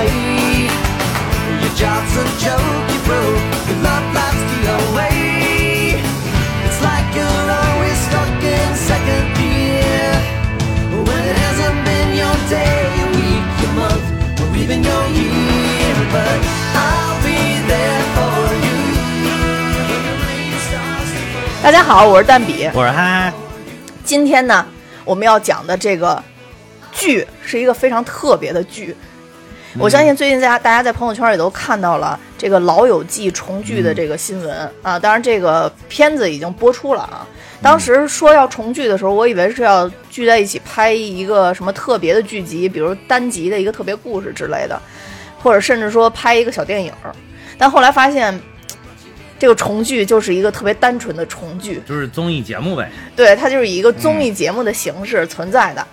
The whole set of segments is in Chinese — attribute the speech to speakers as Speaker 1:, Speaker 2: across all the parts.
Speaker 1: away. Your job's a joke, you broke. Your love life's the away. It's like you're always stuck in second gear. When it hasn't been your day, your week, your month, or even your year. But I'll be there for you. When the rain starts to fall.
Speaker 2: 大家好，我是蛋比。
Speaker 3: 我说哈，
Speaker 2: 今天呢，我们要讲的这个剧是一个非常特别的剧。我相信最近大家大家在朋友圈也都看到了这个《老友记》重聚的这个新闻、啊，当然这个片子已经播出了啊。当时说要重聚的时候，我以为是要聚在一起拍一个什么特别的剧集，比如单集的一个特别故事之类的，或者甚至说拍一个小电影儿。但后来发现，这个重聚就是一个特别单纯的重聚，
Speaker 3: 就是综艺节目呗。
Speaker 2: 对，它就是以一个综艺节目的形式存在的。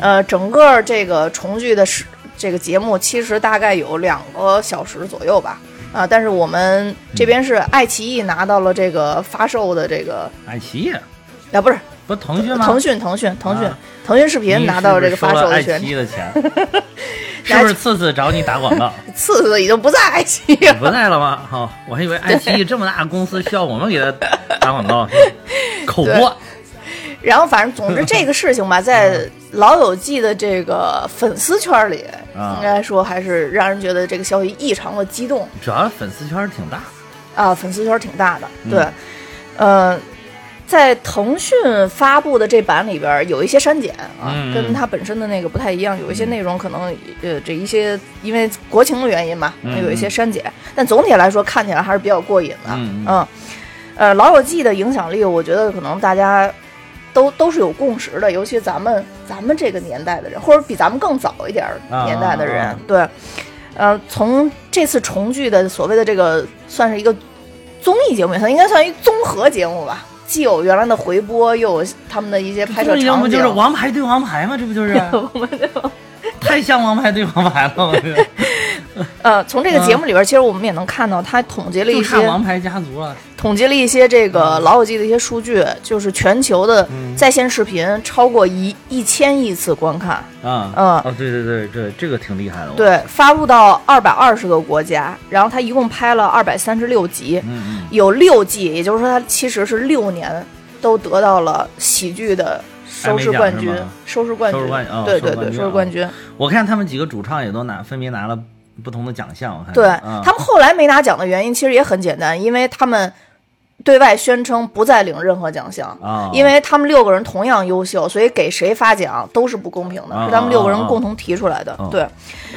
Speaker 2: 呃，整个这个重聚的时这个节目其实大概有两个小时左右吧。啊，但是我们这边是爱奇艺拿到了这个发售的这个，
Speaker 3: 爱奇艺
Speaker 2: 啊，不是
Speaker 3: 不是腾讯吗？
Speaker 2: 腾讯，腾讯，腾讯
Speaker 3: 啊，
Speaker 2: 腾讯视频拿到了这个发售的权利，
Speaker 3: 爱奇艺的钱，是不是次次找你打广告？
Speaker 2: 次次已经不在爱奇艺了。
Speaker 3: 不在了吗？好、我还以为爱奇艺这么大公司 需要我们给他打广告，口播。
Speaker 2: 然后反正总之这个事情吧，在《老友记》的这个粉丝圈里，
Speaker 3: 啊。
Speaker 2: 应该说还是让人觉得这个消息异常的激动。
Speaker 3: 主要粉丝圈挺大，
Speaker 2: 啊，粉丝圈挺大的。
Speaker 3: 嗯。
Speaker 2: 对，呃，在腾讯发布的这版里边有一些删减啊，跟它本身的那个不太一样，有一些内容可能呃这一些因为国情的原因嘛，
Speaker 3: 嗯
Speaker 2: 有一些删减，但总体来说看起来还是比较过瘾的。
Speaker 3: 嗯，
Speaker 2: 呃，《老友记》的影响力，我觉得可能大家都都是有共识的，尤其咱们咱们这个年代的人，或者比咱们更早一点儿年代的人，
Speaker 3: 啊啊啊
Speaker 2: 对，呃，从这次重聚的所谓的这个算是一个综艺节目，它应该算一综合节目吧。既有原来的回播，又有他们的一些拍摄
Speaker 3: 这要不，就是王牌对王牌吗？这不就是？太像王牌对王牌了，我觉得
Speaker 2: 呃，从这个节目里边，其实我们也能看到，他统计了一些
Speaker 3: 王牌家族啊。
Speaker 2: 统计了一些这个《老友记》的一些数据，就是全球的在线视频超过一一千亿次观看，
Speaker 3: 啊，
Speaker 2: 嗯
Speaker 3: 哦，对对对，对这个挺厉害的。
Speaker 2: 对，发布到二百二十个国家，然后他一共拍了二百三十六集，有六季，也就是说他其实是六年都得到了喜剧的收视冠军收视冠军
Speaker 3: 收视冠哦，
Speaker 2: 对对对，
Speaker 3: 收视冠军
Speaker 2: 收视冠军，
Speaker 3: 我看他们几个主唱也都拿分别拿了不同的奖项。我看
Speaker 2: 对
Speaker 3: 啊
Speaker 2: 他们后来没拿奖的原因其实也很简单，因为他们对外宣称不再领任何奖项。
Speaker 3: 啊，
Speaker 2: 因为他们六个人同样优秀，所以给谁发奖都是不公平的，
Speaker 3: 啊
Speaker 2: 是他们六个人共同提出来的。
Speaker 3: 啊
Speaker 2: 对，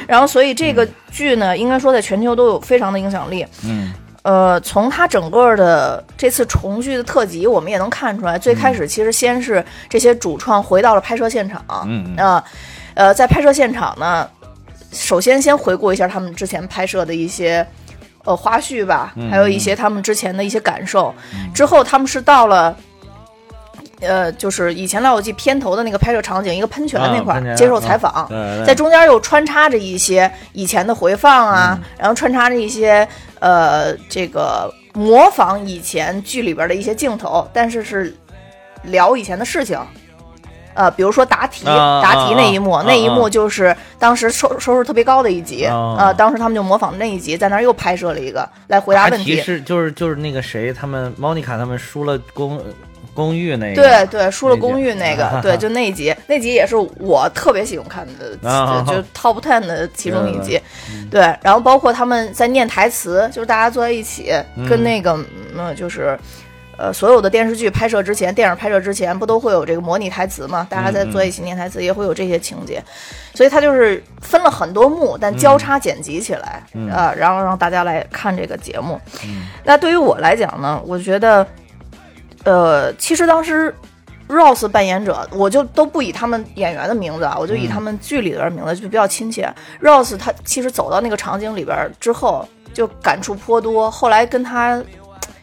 Speaker 2: 然后所以这个剧呢，应该说在全球都有非常的影响力。
Speaker 3: 嗯
Speaker 2: 呃，从它整个的这次重聚的特辑，我们也能看出来，最开始其实先是这些主创回到了拍摄现场，
Speaker 3: 嗯
Speaker 2: 呃，在拍摄现场呢，首先先回顾一下他们之前拍摄的一些呃花絮吧，
Speaker 3: 嗯
Speaker 2: 还有一些他们之前的一些感受。之后他们是到了。呃，就是以前《老友记》片头的那个拍摄场景，一个喷泉那块儿、
Speaker 3: 啊
Speaker 2: 接受采访，在中间又穿插着一些以前的回放啊，
Speaker 3: 嗯
Speaker 2: 然后穿插着一些呃这个模仿以前剧里边的一些镜头，但是是聊以前的事情。呃，比如说答题，
Speaker 3: 啊
Speaker 2: 答题那一幕，那一幕就是当时收收视特别高的一集，
Speaker 3: 啊
Speaker 2: 呃，当时他们就模仿那一集，在那儿又拍摄了一个来回答
Speaker 3: 答
Speaker 2: 问题。
Speaker 3: 题是就是就是那个谁，他们 Monica 他们输了公公寓那个，
Speaker 2: 对对，输了公寓那个，对，就那一集，那集也是我特别喜欢看的，
Speaker 3: 啊
Speaker 2: 就 top ten 的其中一集
Speaker 3: 对。
Speaker 2: 对，然后包括他们在念台词，就是大家坐在一起，跟那个嗯，就是。呃，所有的电视剧拍摄之前，电影拍摄之前，不都会有这个模拟台词吗？大家在坐一起念台词，也会有这些情节，所以它就是分了很多幕，但交叉剪辑起来，啊，然后让大家来看这个节目。那对于我来讲呢，我觉得，呃，其实当时 Rose 扮演者，我就都不以他们演员的名字啊，我就以他们剧里的名字就比较亲切。Rose 他其实走到那个场景里边之后，就感触颇多。后来跟他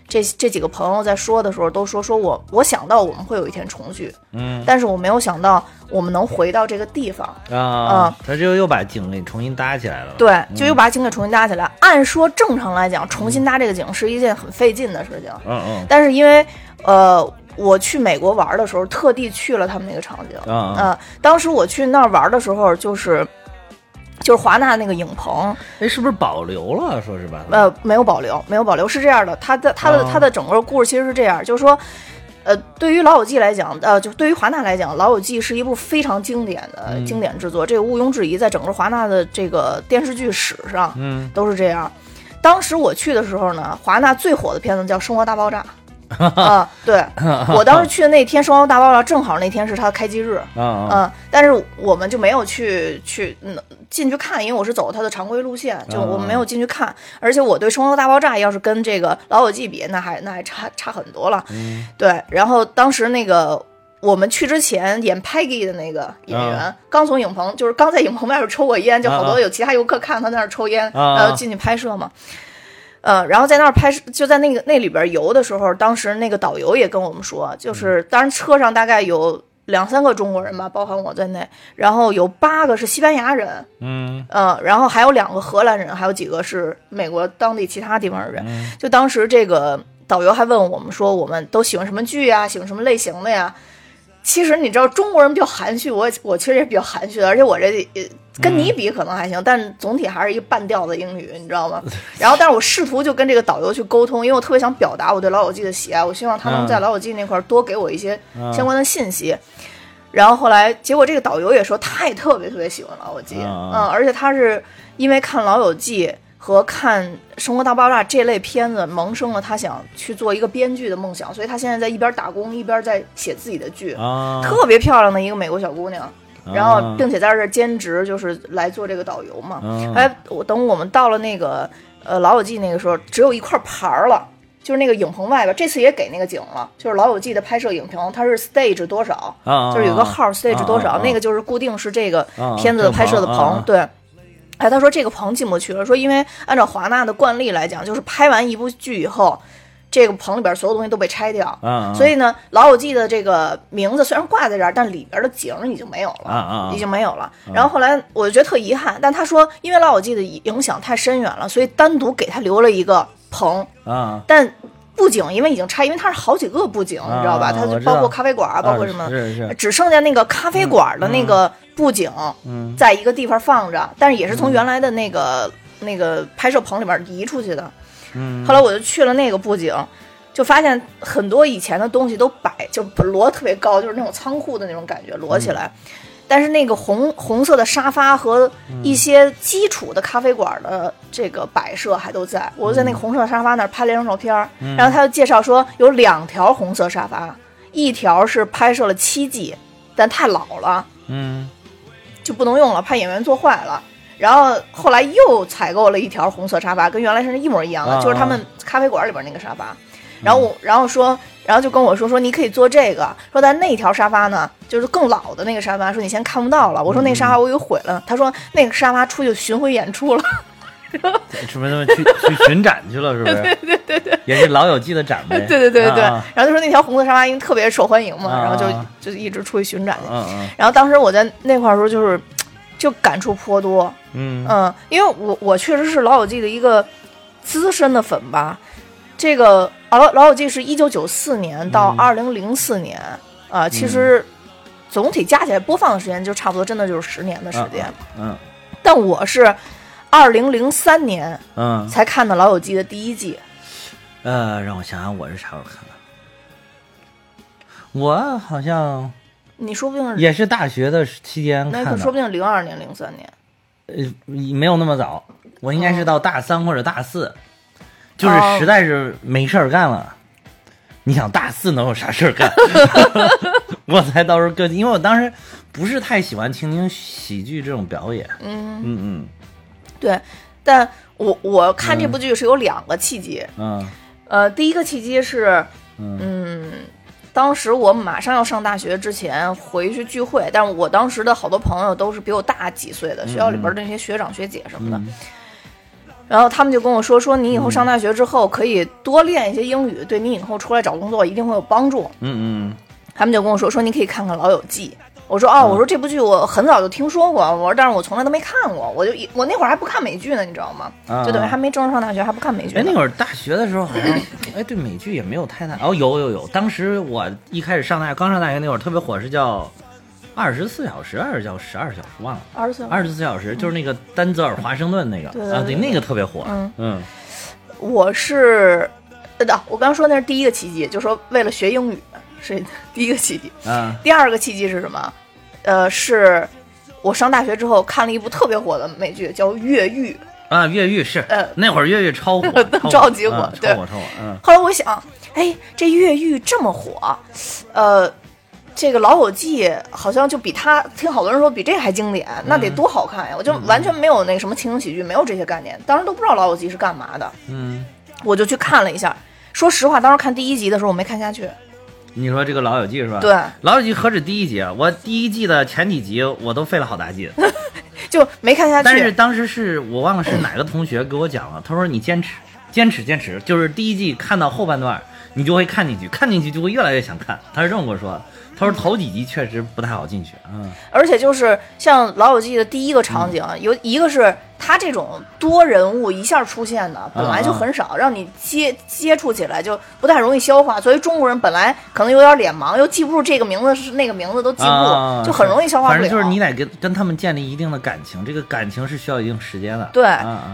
Speaker 2: 这这几个朋友在说的时候，都说说我我想到我们会有一天重聚，
Speaker 3: 嗯
Speaker 2: 但是我没有想到我们能回到这个地方。
Speaker 3: 啊，他就又把井给重新搭起来了。
Speaker 2: 对，就又把井给重新搭起来。按说正常来讲，重新搭这个井是一件很费劲的事情，
Speaker 3: 嗯嗯
Speaker 2: 但是因为呃，我去美国玩的时候，特地去了他们那个场景。
Speaker 3: 嗯嗯
Speaker 2: 呃当时我去那儿玩的时候，就是就是华纳那个影棚，
Speaker 3: 哎，是不是保留了？说是吧？
Speaker 2: 呃，没有保留，没有保留，是这样的，它的它的
Speaker 3: 哦
Speaker 2: 它的整个故事其实是这样，就是说。呃，对于《老友记》来讲，呃，就对于华纳来讲，《老友记》是一部非常经典的、
Speaker 3: 嗯
Speaker 2: 经典之作，这个毋庸置疑，在整个华纳的这个电视剧史上，
Speaker 3: 嗯，
Speaker 2: 都是这样。当时我去的时候呢，华纳最火的片子叫《生活大爆炸》啊，对 我当时去的那天，《生活大爆炸》正好那天是它开机日，嗯，但是我们就没有去去嗯进去看，因为我是走它的常规路线，就我们没有进去看。而且我对《生活大爆炸》要是跟这个《老友记》比，那还那还差差很多了。
Speaker 3: 嗯
Speaker 2: 对，然后当时那个我们去之前演 Peggy 的那个演员、
Speaker 3: 啊
Speaker 2: 刚从影棚，就是刚在影棚外边抽过烟，就好多有其他游客看他在那儿抽烟，然后进去拍摄嘛。呃，然后在那儿拍摄，就在那个那里边游的时候，当时那个导游也跟我们说，就是当然车上大概有两三个中国人吧，包含我在内，然后有八个是西班牙人，
Speaker 3: 嗯
Speaker 2: 呃，然后还有两个荷兰人，还有几个是美国当地其他地方的人。
Speaker 3: 嗯
Speaker 2: 就当时这个导游还问我们说，我们都喜欢什么剧呀？喜欢什么类型的呀？其实你知道中国人比较含蓄，我我其实也比较含蓄的，而且我这呃跟你比可能还行，但总体还是一个半吊子英语，你知道吗？然后，但是我试图就跟这个导游去沟通，因为我特别想表达我对老友记的喜爱，我希望他能在
Speaker 3: 嗯
Speaker 2: 老友记那块儿多给我一些
Speaker 3: 嗯。
Speaker 2: 相关的信息。然后后来，结果这个导游也说他也特别特别喜欢老友记，
Speaker 3: 嗯。
Speaker 2: 嗯，而且他是因为看老友记和看《生活大爆炸》这类片子萌生了他想去做一个编剧的梦想，所以他现在在一边打工一边在写自己的剧，
Speaker 3: 啊，
Speaker 2: 特别漂亮的一个美国小姑娘。然后
Speaker 3: 啊，
Speaker 2: 并且在这儿兼职，就是来做这个导游嘛。
Speaker 3: 嗯
Speaker 2: 后来我等我们到了那个呃老友记那个时候，只有一块牌儿了，就是那个影棚外边，这次也给那个景了，就是老友记的拍摄影棚，它是 stage 多少，
Speaker 3: 啊，
Speaker 2: 就是有个号 stage 多少，
Speaker 3: 啊
Speaker 2: 那个就是固定是这个
Speaker 3: 啊
Speaker 2: 片子的拍摄的
Speaker 3: 棚
Speaker 2: 对。哎，他说这个棚进不去了，说因为按照华纳的惯例来讲，就是拍完一部剧以后，这个棚里边所有东西都被拆掉，
Speaker 3: 嗯，
Speaker 2: 所以呢，《老友记》的这个名字虽然挂在这儿，但里边的景已经没有了，已经没有了。然后后来我就觉得特遗憾，但他说因为《老友记》的影响太深远了，所以单独给他留了一个棚，
Speaker 3: 啊，
Speaker 2: 但布景因为已经拆，因为它是好几个布景，你知道吧？它就包括咖啡馆啊，包括什么，只剩下那个咖啡馆的那个布景，
Speaker 3: 嗯
Speaker 2: 在一个地方放着，但是也是从原来的那个、那个拍摄棚里面移出去的。
Speaker 3: 嗯
Speaker 2: 后来我就去了那个布景，就发现很多以前的东西都摆，就摞特别高，就是那种仓库的那种感觉，摞起来。但是那个红红色的沙发和一些基础的咖啡馆的这个摆设还都在。我就在那个红色沙发那儿拍了一张照片儿，然后他就介绍说有两条红色沙发，一条是拍摄了七季，但太老了，
Speaker 3: 嗯
Speaker 2: 就不能用了，怕演员坐坏了。然后后来又采购了一条红色沙发，跟原来是一模一样的，
Speaker 3: 啊
Speaker 2: 就是他们咖啡馆里边那个沙发。然后我，然后说，然后就跟我说说你可以坐这个，说但那条沙发呢，就是更老的那个沙发，说你先看不到了。我说那沙发我给毁了，他说那个沙发出去巡回演出了。
Speaker 3: 什么什么去去巡展去了？是不是？对对对对，也是老友记的展呗。
Speaker 2: 对对对对对。
Speaker 3: 啊
Speaker 2: 然后就说那条红色沙发因为特别受欢迎嘛，
Speaker 3: 啊
Speaker 2: 然后就就一直出去巡展去。然后当时我在那块儿的时候，就是就感触颇多。
Speaker 3: 嗯
Speaker 2: 嗯，因为我我确实是老友记的一个资深的粉吧。这个老老友记是一九九四年到二零零四年啊、其实总体加起来播放的时间就差不多，真的就是十年的时间。
Speaker 3: 嗯
Speaker 2: 但我是二零零三年
Speaker 3: 嗯
Speaker 2: 才看的老友记的第一季。
Speaker 3: 呃，让我想想，我是啥时候看的？我好像
Speaker 2: 你说不定是，
Speaker 3: 也是大学的期间
Speaker 2: 那
Speaker 3: 看的，
Speaker 2: 可说不定零二年、零三年。
Speaker 3: 呃，没有那么早，我应该是到大三或者大四，就是
Speaker 2: 哦
Speaker 3: 实在是没事儿干了。你想大四能有啥事儿干？我才到时候各地，因为我当时不是太喜欢听听喜剧这种表演。
Speaker 2: 嗯，
Speaker 3: 嗯嗯
Speaker 2: 对。但我我看这部剧是有两个契机，
Speaker 3: 嗯
Speaker 2: 呃，第一个契机是，
Speaker 3: 嗯
Speaker 2: 嗯，当时我马上要上大学之前回去聚会，但是我当时的好多朋友都是比我大几岁的，学校里边的那些学长学姐什么的。
Speaker 3: 嗯
Speaker 2: 然后他们就跟我说，说你以后上大学之后可以多练一些英语，对你以后出来找工作一定会有帮助。
Speaker 3: 嗯嗯
Speaker 2: 他们就跟我说，说你可以看看《老友记》。我说哦，我说这部剧我很早就听说过，我说但是我从来都没看过，我就一我那会儿还不看美剧呢，你知道吗？
Speaker 3: 啊
Speaker 2: 就等于还没正式上大学，还不看美剧。
Speaker 3: 哎，那会儿大学的时候好像，哎，对美剧也没有太大。哦，有有有，当时我一开始上大学，刚上大学那会儿特别火是叫二十四小时还是叫十二小时？忘了。
Speaker 2: 二十四小时。
Speaker 3: 二十四小时就是那个丹泽尔华盛顿那个啊，对，
Speaker 2: 对
Speaker 3: 那个特别火。
Speaker 2: 嗯
Speaker 3: 嗯
Speaker 2: 我是，呃，的，我刚说那是第一个契机，就说为了学英语是第一个契机。
Speaker 3: 嗯
Speaker 2: 第二个契机是什么？呃，是我上大学之后看了一部特别火的美剧，叫《越狱》。
Speaker 3: 啊，越狱是
Speaker 2: 呃
Speaker 3: 那会儿越狱 超火，超
Speaker 2: 超级火
Speaker 3: 超火超火。嗯
Speaker 2: 后来我想，哎，这越狱这么火，呃，这个《老友记》好像就比他，听好多人说比这还经典，那得多好看呀！我就完全没有那个什么情景喜剧，没有这些概念，当时都不知道《老友记》是干嘛的，
Speaker 3: 嗯，
Speaker 2: 我就去看了一下。说实话，当时看第一集的时候，我没看下去。
Speaker 3: 你说这个《老友记》是吧？
Speaker 2: 对，《
Speaker 3: 老友记》何止第一集啊，我第一季的前几集我都费了好大劲。
Speaker 2: 就没看下去。
Speaker 3: 但是当时是我忘了是哪个同学给我讲了，他说你坚持，坚持，坚持，就是第一季看到后半段，你就会看进去，看进去就会越来越想看。他是这么跟我说的。他说头几集确实不太好进去，嗯
Speaker 2: 而且就是像《老友记》的第一个场景，有一个是他这种多人物一下出现的，本来就很少，让你接接触起来就不太容易消化。作为中国人，本来可能有点脸盲，又记不住这个名字是那个名字，都记不住，
Speaker 3: 啊，
Speaker 2: 就很容易消化不了。
Speaker 3: 反正就是你得跟跟他们建立一定的感情，这个感情是需要一定时间的。
Speaker 2: 对，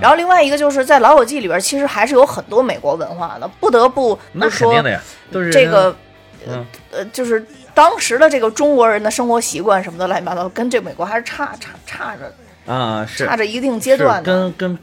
Speaker 2: 然后另外一个就是在《老友记》里边，其实还是有很多美国文化的，不得不说这个
Speaker 3: 呃
Speaker 2: 呃，就是当时的这个中国人的生活习惯什么的乱七八糟，跟这美国还是差差差着
Speaker 3: 啊是
Speaker 2: 差着一定阶段的。
Speaker 3: 跟跟，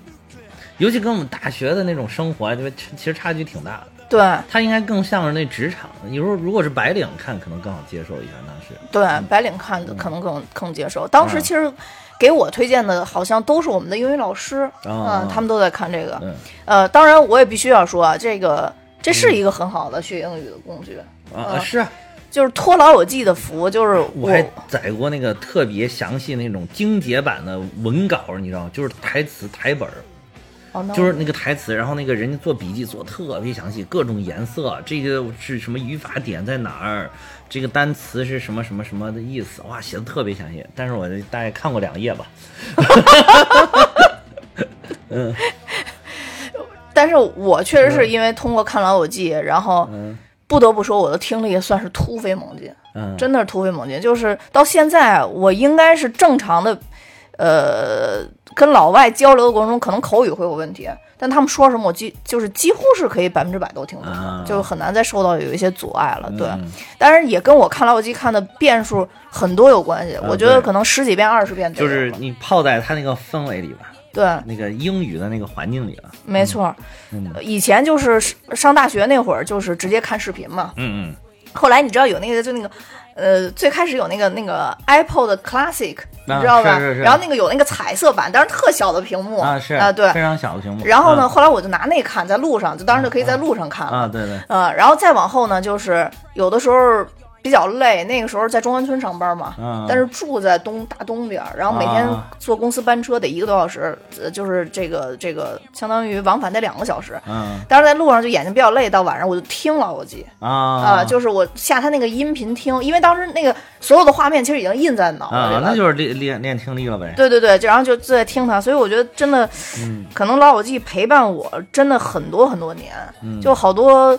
Speaker 3: 尤其跟我们大学的那种生活，对吧？其其实差距挺大的。
Speaker 2: 对
Speaker 3: 他应该更像是那职场。你说如果是白领看，可能更好接受一下，当时。
Speaker 2: 对，白领看的可能更更接受。当时
Speaker 3: 嗯
Speaker 2: 其实给我推荐的，好像都是我们的英语老师，
Speaker 3: 哦
Speaker 2: 嗯，他们都在看这个。
Speaker 3: 嗯
Speaker 2: 呃，当然我也必须要说啊，这个这是一个很好的学英语的工具，
Speaker 3: 啊，
Speaker 2: 嗯
Speaker 3: 是啊，
Speaker 2: 就是托老友记的福，就是
Speaker 3: 我还载过那个特别详细那种精简版的文稿，你知道吗？就是台词台本儿，就是那个台词，然后那个人家做笔记做特别详细，各种颜色，这个是什么语法点在哪儿，这个单词是什么什么什么的意思，哇，写的特别详细。但是我大概看过两页吧，嗯
Speaker 2: 但是我确实是因为通过看老友记，然后
Speaker 3: 嗯
Speaker 2: 不得不说我的听力也算是突飞猛进。
Speaker 3: 嗯，
Speaker 2: 真的是突飞猛进。就是到现在，我应该是正常的，呃，跟老外交流的过程中，可能口语会有问题，但他们说什么，我几就是几乎是可以百分之百都听懂的，
Speaker 3: 啊
Speaker 2: 就是很难再受到有一些阻碍了。对，
Speaker 3: 嗯
Speaker 2: 当然也跟我看老友记看的遍数很多有关系。我觉得可能十几遍、二十遍
Speaker 3: 就是你泡在他那个氛围里吧，
Speaker 2: 对，
Speaker 3: 那个英语的那个环境里了。
Speaker 2: 没错。
Speaker 3: 嗯
Speaker 2: 以前就是上大学那会儿，就是直接看视频嘛。
Speaker 3: 嗯
Speaker 2: 后来你知道有那个就那个，呃，最开始有那个那个 Apple 的 Classic，、你
Speaker 3: 啊
Speaker 2: 知道吧？
Speaker 3: 是是是
Speaker 2: 然后那个有那个彩色版，但是特小的屏幕
Speaker 3: 嗯啊是
Speaker 2: 啊，对
Speaker 3: 非。常小的屏幕。
Speaker 2: 然后呢，
Speaker 3: 嗯
Speaker 2: 后来我就拿那看，在路上，就当时就可以在路上看了。
Speaker 3: 啊，对对，
Speaker 2: 呃，然后再往后呢，就是有的时候比较累，那个时候在中关村上班嘛，
Speaker 3: 嗯
Speaker 2: 但是住在东大东边，然后每天
Speaker 3: 啊
Speaker 2: 坐公司班车得一个多小时，呃，就是这个这个相当于往返得两个小时。
Speaker 3: 嗯
Speaker 2: 但是在路上就眼睛比较累，到晚上我就听老友记。
Speaker 3: 啊
Speaker 2: 啊，就是我下他那个音频听，因为当时那个所有的画面其实已经印在脑子里了。
Speaker 3: 啊，那就是练练练听力了呗。
Speaker 2: 对对对，就然后就就在听他，所以我觉得真的，
Speaker 3: 嗯
Speaker 2: 可能老友记陪伴我真的很多很多年，
Speaker 3: 嗯
Speaker 2: 就好多。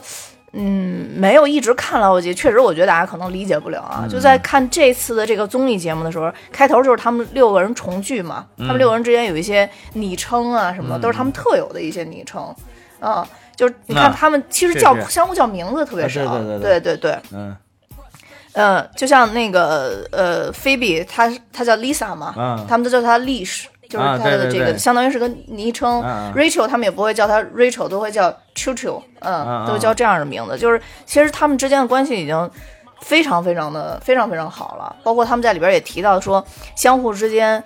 Speaker 2: 嗯，没有一直看老友记，确实我觉得大家可能理解不了啊。
Speaker 3: 嗯。
Speaker 2: 就在看这次的这个综艺节目的时候，开头就是他们六个人重聚嘛，
Speaker 3: 嗯。
Speaker 2: 他们六个人之间有一些昵称啊什么的，都是他们特有的一些昵称，啊，就是你看他们其实叫相互叫名字特别少，
Speaker 3: 对对。
Speaker 2: 对对对。
Speaker 3: 嗯。
Speaker 2: 呃，就像那个呃，菲比，她她叫 Lisa 嘛，
Speaker 3: 嗯。
Speaker 2: 他们都叫她 Lish，就是他的这个、相当于是个昵称。Rachel 他们也不会叫他 Rachel，都会叫 Chu Chu，嗯，
Speaker 3: 嗯
Speaker 2: 都叫这样的名字。就是其实他们之间的关系已经非常非常的非常非常好了，包括他们在里边也提到说，相互之间。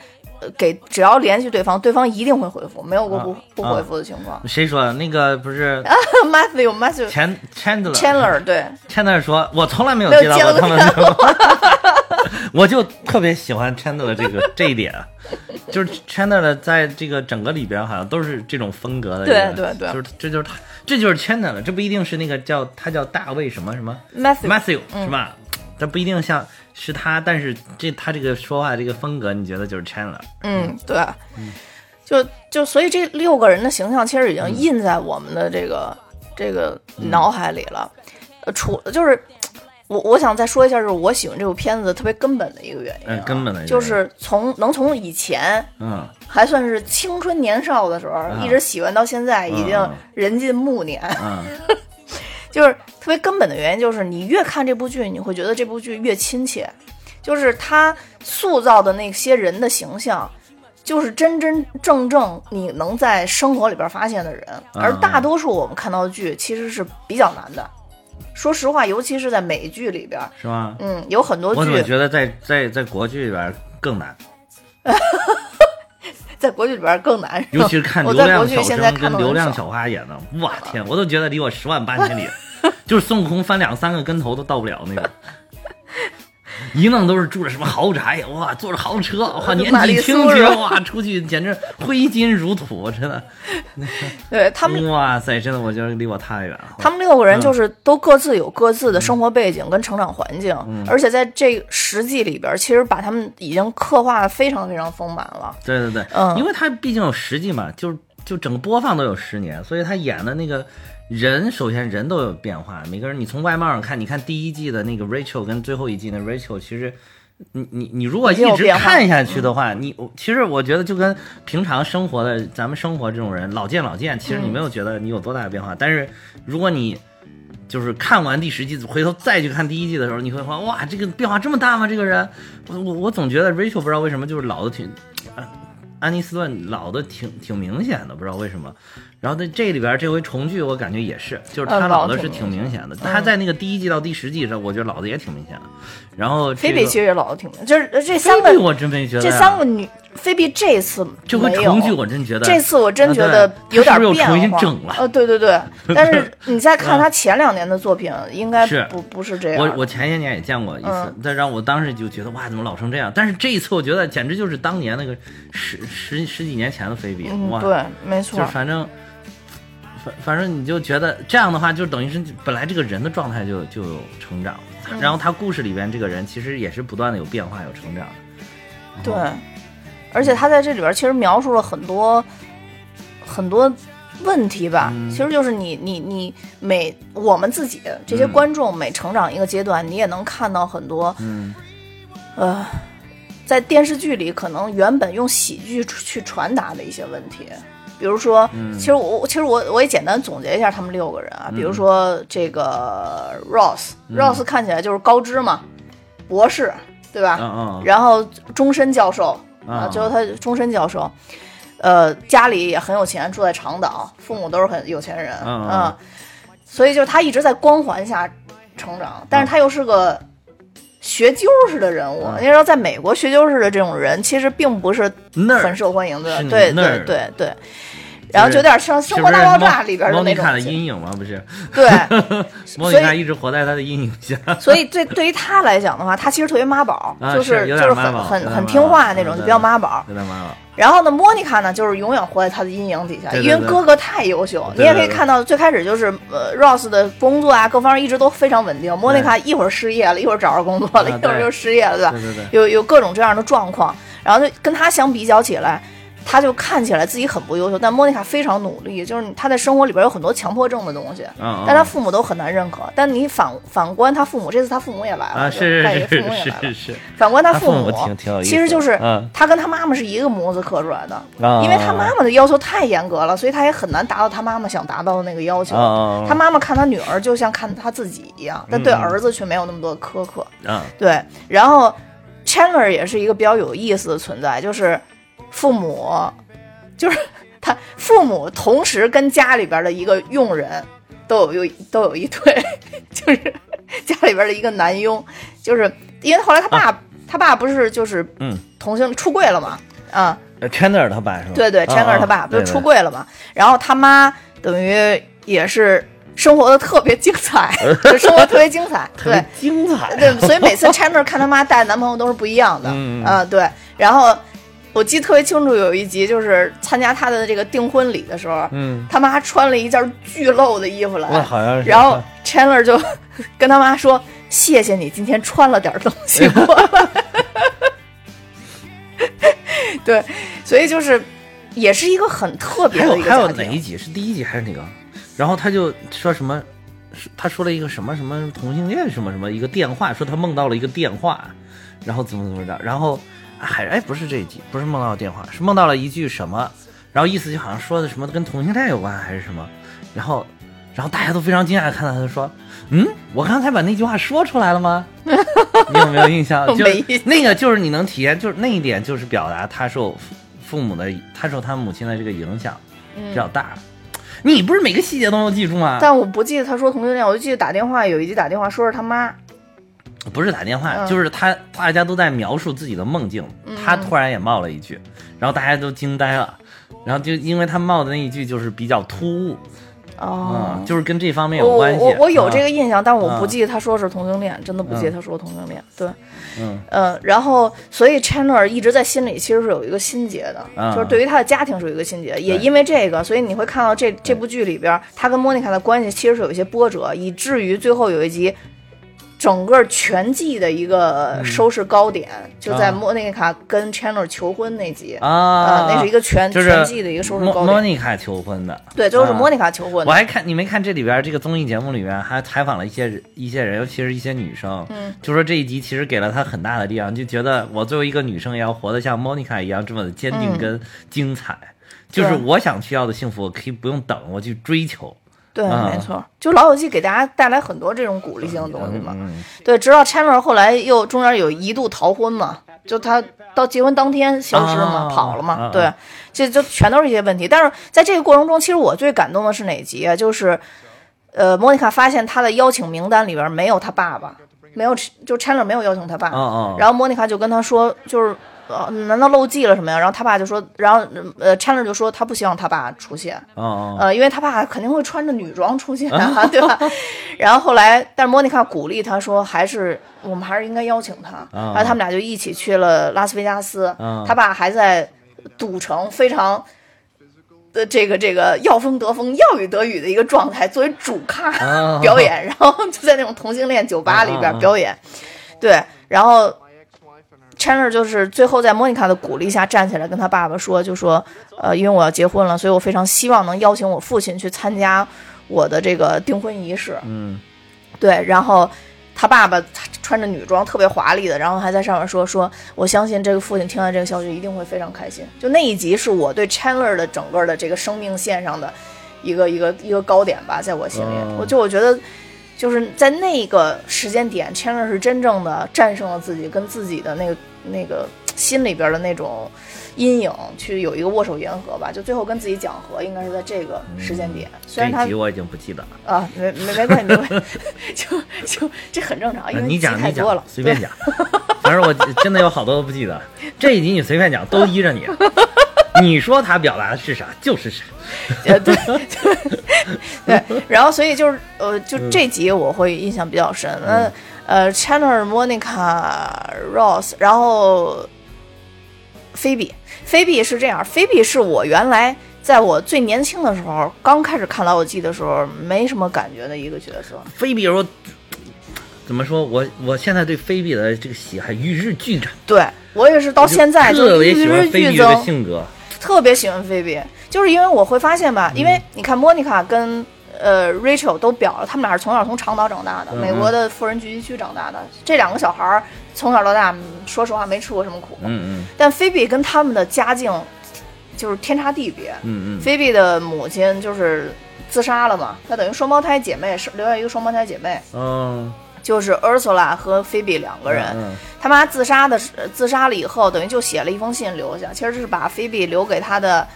Speaker 2: 呃给只要联系对方，对方一定会回复，没有过不、
Speaker 3: 啊
Speaker 2: 不回复的情况。
Speaker 3: 谁说的？那个不是
Speaker 2: Matthew Matthew
Speaker 3: Chan Chandler
Speaker 2: Chandler 对
Speaker 3: ，Chandler 说，我从来没有接到过他们的电话，我就特别喜欢 Chandler 这个这一点，就是 Chandler 在这个整个里边好像都是这种风格的人，
Speaker 2: 对对对
Speaker 3: 就是这就是他，这就是 Chandler，这不一定是那个叫他叫大卫什么什么
Speaker 2: Matthew
Speaker 3: Matthew 是吧？这不一定像是他，但是这他这个说话这个风格，你觉得就是 Chandler，
Speaker 2: 嗯，对，就就所以这六个人的形象其实已
Speaker 3: 嗯。
Speaker 2: 经印在我们的这个、这个脑海里了。呃，除就是我我想再说一下，就是我喜欢这部片子特别根本的一个原因啊、
Speaker 3: 嗯根本的
Speaker 2: 就是从能从以前
Speaker 3: 嗯，
Speaker 2: 还算是青春年少的时候，一直喜欢到现在，已经
Speaker 3: 嗯
Speaker 2: 人近暮年。
Speaker 3: 嗯，
Speaker 2: 就是特别根本的原因，就是你越看这部剧，你会觉得这部剧越亲切，就是他塑造的那些人的形象。就是真真正正你能在生活里边发现的人，而大多数我们看到的剧其实是比较难的。说实话，尤其是在美剧里边，
Speaker 3: 是吗？
Speaker 2: 嗯，有很多剧
Speaker 3: 我怎么觉得在在在国剧里边更难，
Speaker 2: 在国剧里边更难，
Speaker 3: 尤其是看流量小生跟流量小花演的，我 天，我都觉得离我十万八千里，就是孙悟空翻两三个跟头都到不了那种。一弄都是住着什么豪宅，哇，坐着豪车，哇，年纪轻轻，哇，出去简直挥金如土，真的，
Speaker 2: 对他们
Speaker 3: 哇塞，真的，我觉得离我太远了。
Speaker 2: 他们六个人
Speaker 3: 嗯。
Speaker 2: 就是都各自有各自的生活背景跟成长环境，
Speaker 3: 嗯。
Speaker 2: 而且在这实际里边，其实把他们已经刻画的非常非常丰满了。
Speaker 3: 对对对，
Speaker 2: 嗯。
Speaker 3: 因为他毕竟有实际嘛，就就整个播放都有十年，所以他演的那个人，首先人都有变化，每个人你从外貌上看，你看第一季的那个 Rachel 跟最后一季的 Rachel，其实。你你你如果一直看下去的话，你其实我觉得就跟平常生活的咱们生活这种人老见老见，其实你没有觉得你有多大的变化。但是如果你就是看完第十季，回头再去看第一季的时候，你会发现哇，这个变化这么大吗？这个人，我我我总觉得 Rachel 不知道为什么就是老的挺，啊安妮斯顿老的挺挺明显的，不知道为什么。然后在这里边这回重聚，我感觉也是，就是他
Speaker 2: 呃
Speaker 3: 老的是
Speaker 2: 挺明
Speaker 3: 显的。他在那个第一季到第十季的时候，我觉得老的也挺明显的。然后这个
Speaker 2: 菲比其实也老的挺明，就是呃这三个
Speaker 3: 我真没觉得
Speaker 2: 这三个女，菲比这次
Speaker 3: 这回
Speaker 2: 没有
Speaker 3: 重聚，我真觉得
Speaker 2: 这次我真
Speaker 3: 啊
Speaker 2: 觉得有点变化。
Speaker 3: 又重新整了。
Speaker 2: 呃，对对对，但是你再看他前两年的作品，应该
Speaker 3: 是
Speaker 2: 不不是这样。
Speaker 3: 我我前些年也见过一次
Speaker 2: 嗯，
Speaker 3: 但让我当时就觉得哇，怎么老成这样？但是这一次我觉得简直就是当年那个十十十几年前的菲比，
Speaker 2: 嗯，
Speaker 3: 哇，
Speaker 2: 对，没错
Speaker 3: 就。反正反反正你就觉得这样的话，就等于是本来这个人的状态就就有成长，
Speaker 2: 嗯
Speaker 3: 然后他故事里边这个人其实也是不断的有变化有成长的。
Speaker 2: 对，而且他在这里边其实描述了很多很多问题吧，
Speaker 3: 嗯。
Speaker 2: 其实就是你你你每我们自己这些
Speaker 3: 嗯
Speaker 2: 观众每成长一个阶段，你也能看到很多
Speaker 3: 嗯。
Speaker 2: 呃，在电视剧里可能原本用喜剧去传达的一些问题。比如说，
Speaker 3: 嗯。
Speaker 2: 其实我其实我我也简单总结一下他们六个人啊，比如说这个 Ross，Ross、
Speaker 3: 嗯。
Speaker 2: 看起来就是高知嘛，博士，对吧？
Speaker 3: 嗯嗯
Speaker 2: 然后终身教授啊，
Speaker 3: 啊
Speaker 2: 最后他终身教授，呃，家里也很有钱，住在长岛，父母都是很有钱人，
Speaker 3: 嗯，
Speaker 2: 所以就是他一直在光环下成长，但是他又是个学究式的人物。
Speaker 3: 嗯
Speaker 2: 你知道，在美国学究式的这种人其实并不是很受欢迎的，
Speaker 3: 是
Speaker 2: 对对对对。然后就有点像《生活大爆炸》里边的
Speaker 3: 莫妮卡的
Speaker 2: 那种劲，
Speaker 3: 阴影吗？不是，
Speaker 2: 对，
Speaker 3: 莫
Speaker 2: 所以
Speaker 3: 妮卡一直活在他的阴影下。
Speaker 2: 所以对对于他来讲的话，他其实特别妈宝，
Speaker 3: 啊
Speaker 2: 就是
Speaker 3: 有
Speaker 2: 就是很很很听话那种，就比较妈宝。
Speaker 3: 有点妈宝。
Speaker 2: 然后呢，莫妮卡呢，就是永远活在他的阴影底下，因为哥哥太优秀。
Speaker 3: 对
Speaker 2: 你也可以看到，最开始就是呃，Ross 的工作啊，各方面一直都非常稳定。莫妮卡一会儿失业了，一会儿找着工作了，
Speaker 3: 啊
Speaker 2: 一会儿又失业了，对吧？
Speaker 3: 对对对，
Speaker 2: 有有各种这样的状况，然后就跟他相比较起来，他就看起来自己很不优秀，但莫妮卡非常努力，就是他在生活里边有很多强迫症的东西，
Speaker 3: 嗯，
Speaker 2: 但他父母都很难认可。但你反反观他父母，这次他父母也来了，
Speaker 3: 啊，
Speaker 2: 就是他也
Speaker 3: 是
Speaker 2: 父母也来了
Speaker 3: 是是。是，
Speaker 2: 反观他
Speaker 3: 他
Speaker 2: 父
Speaker 3: 母
Speaker 2: 其实就是
Speaker 3: 嗯，
Speaker 2: 他跟他妈妈是一个模子刻出来的，
Speaker 3: 啊
Speaker 2: 因为他妈妈的要求太严格了，所以他也很难达到他妈妈想达到的那个要求。
Speaker 3: 啊
Speaker 2: 他妈妈看他女儿就像看他自己一样，但对儿子却没有那么多苛刻。
Speaker 3: 啊
Speaker 2: 对，然后 Chandler 也是一个比较有意思的存在，就是父母，就是 他父母同时跟家里边的一个佣人都有有都有一对，就是家里边的一个男佣，就是因为后来他爸、他爸不是就是
Speaker 3: 嗯
Speaker 2: 同性出柜了嘛，啊，
Speaker 3: 呃，Chandler 他爸是吧？
Speaker 2: 对对
Speaker 3: 啊
Speaker 2: ，Chandler 他爸
Speaker 3: 啊
Speaker 2: 不是出柜了嘛，然后他妈等于也是生活的特别精彩，就生活特别精彩，对。
Speaker 3: 精彩，
Speaker 2: 对，所以每次 Chandler 看他妈带的男朋友都是不一样的，
Speaker 3: 嗯
Speaker 2: 对。然后我记得特别清楚，有一集就是参加他的这个订婚礼的时候，
Speaker 3: 嗯，
Speaker 2: 他妈穿了一件巨露的衣服来，
Speaker 3: 好像是，
Speaker 2: 然后 Chandler 就 跟他妈说：“谢谢你今天穿了点东西过来。”对，所以就是也是一个很特别
Speaker 3: 还
Speaker 2: 的
Speaker 3: 有还有哪
Speaker 2: 一个家庭。
Speaker 3: 一集是第一集还是哪个？然后他就说什么他说了一个什么什么同性恋什么什么一个电话，说他梦到了一个电话，然后怎么怎么着，然后还哎不是这一集，不是梦到了电话，是梦到了一句什么，然后意思就好像说的什么跟同性恋有关还是什么，然后然后大家都非常惊讶地看到他说，嗯，我刚才把那句话说出来了吗？你有没有印象？就那个就是你能体验，就是那一点就是表达他受父父母的，他受他母亲的这个影响比较大。你不是每个细节都能记住吗？
Speaker 2: 但我不记得他说同性恋，我就记得打电话有一集打电话说是他妈，
Speaker 3: 不是打电话，
Speaker 2: 嗯
Speaker 3: 就是他，大家都在描述自己的梦境，他突然也冒了一句，然后大家都惊呆了，然后就因为他冒的那一句就是比较突兀，
Speaker 2: 哦
Speaker 3: 嗯，，就是跟这方面
Speaker 2: 我
Speaker 3: 有关系。
Speaker 2: 我我有这个
Speaker 3: 啊，
Speaker 2: 印象，但我不
Speaker 3: 嗯
Speaker 2: 记得他说是同性恋，真的不记得他说同性恋。对，
Speaker 3: 嗯
Speaker 2: 呃，然后所以 Chandler 一直在心里其实是有一个心结的，
Speaker 3: 嗯
Speaker 2: 就是对于他的家庭是有一个心结，也因为这个，所以你会看到这这部剧里边，他跟莫妮卡的关系其实是有一些波折，以至于最后有一集。整个全季的一个收视高点，就在
Speaker 3: 啊。
Speaker 2: 莫妮卡跟 Chandler 求婚那集。
Speaker 3: 啊。
Speaker 2: 呃那是一个全、
Speaker 3: 就是
Speaker 2: 全季的一个收视
Speaker 3: 莫
Speaker 2: 高点。
Speaker 3: 莫妮卡求婚的，
Speaker 2: 对，最后是
Speaker 3: 啊。
Speaker 2: 莫妮卡求婚的。
Speaker 3: 我还看你没看这里边这个综艺节目里面还采访了一些人一些人，尤其是一些女生，
Speaker 2: 嗯，
Speaker 3: 就说这一集其实给了她很大的力量，就觉得我作为一个女生也要活得像莫妮卡一样这么的坚定
Speaker 2: 嗯。
Speaker 3: 跟精彩，就是我想需要的幸福，我可以不用等，我去追求。
Speaker 2: 对，
Speaker 3: 啊
Speaker 2: 没错，就老友记给大家带来很多这种鼓励性的东西嘛。
Speaker 3: 嗯，
Speaker 2: 对，直到 Chandler 后来又中间有一度逃婚嘛，就他到结婚当天消失嘛，
Speaker 3: 啊
Speaker 2: 跑了嘛。
Speaker 3: 啊
Speaker 2: 对，这就全都是一些问题。但是在这个过程中，其实我最感动的是哪集啊？就是，呃，莫妮卡发现他的邀请名单里边没有他爸爸，没有，就 Chandler 没有邀请他爸。然后莫妮卡就跟他说，就是。呃，难道漏记了什么呀？然后他爸就说，然后呃，Chandler 就说他不希望他爸出现，
Speaker 3: 哦哦，
Speaker 2: 呃，因为他爸肯定会穿着女装出现啊，对吧？然后后来，但是莫妮卡鼓励他说，还是我们还是应该邀请他。
Speaker 3: 啊
Speaker 2: 然后他们俩就一起去了拉斯维加斯，
Speaker 3: 啊
Speaker 2: 他爸还在赌城非常。的这个这个要风得风要雨得雨的一个状态，作为主咖、
Speaker 3: 啊
Speaker 2: 表演，然后就在那种同性恋酒吧里边表演，对，然后 Chandler 就是最后在莫妮卡的鼓励下站起来跟他爸爸说，就说，呃，因为我要结婚了，所以我非常希望能邀请我父亲去参加我的这个订婚仪式。
Speaker 3: 嗯
Speaker 2: 对，然后他爸爸穿着女装，特别华丽的，然后还在上面说说，我相信这个父亲听到这个消息一定会非常开心。就那一集是我对 Chandler 的整个的这个生命线上的一个一个一个高点吧，在我心里，
Speaker 3: 哦
Speaker 2: 我就我觉得。就是在那个时间点，Chandler 是真正的战胜了自己，跟自己的那个那个心里边的那种阴影，去有一个握手言和吧。就最后跟自己讲和，应该是在这个时间点。虽然他
Speaker 3: 我已经不记得了。
Speaker 2: 啊，没没没关系，没关系，就 就这很正常，因为
Speaker 3: 呃你讲
Speaker 2: 太多了，，
Speaker 3: 随便讲。反正我真的有好多都不记得。这一集你随便讲，都依着你。你说他表达的是啥就是啥。
Speaker 2: 对呃对对对，然后所以就是呃，就这集我会印象比较深。那呃，Chandler、Monica、Ross，然后菲比，菲比是这样，菲比是我原来在我最年轻的时候，刚开始看老友记的时候，没什么感觉的一个角色。
Speaker 3: 菲比说，怎么说我我现在对菲比的这个喜爱与日俱增，
Speaker 2: 对我也是到现在就
Speaker 3: 特别
Speaker 2: 与
Speaker 3: 喜欢
Speaker 2: 日俱增，
Speaker 3: 性格。
Speaker 2: 特别喜欢菲比，就是因为我会发现吧，
Speaker 3: 嗯
Speaker 2: 因为你看莫妮卡跟呃 Rachel 都表了，他们俩是从小从长岛长大的，
Speaker 3: 嗯
Speaker 2: 美国的富人聚集区长大的。这两个小孩儿从小到大，嗯说实话没吃过什么苦，
Speaker 3: 嗯嗯
Speaker 2: 但菲比跟他们的家境就是天差地别。
Speaker 3: 嗯嗯
Speaker 2: 菲比的母亲就是自杀了嘛，她等于双胞胎姐妹是留下一个双胞胎姐妹，
Speaker 3: 嗯，
Speaker 2: 就是 Ursula 和菲比两个人。
Speaker 3: 嗯
Speaker 2: 他妈自杀的时自杀了以后，等于就写了一封信留下，其实是把菲比留给他的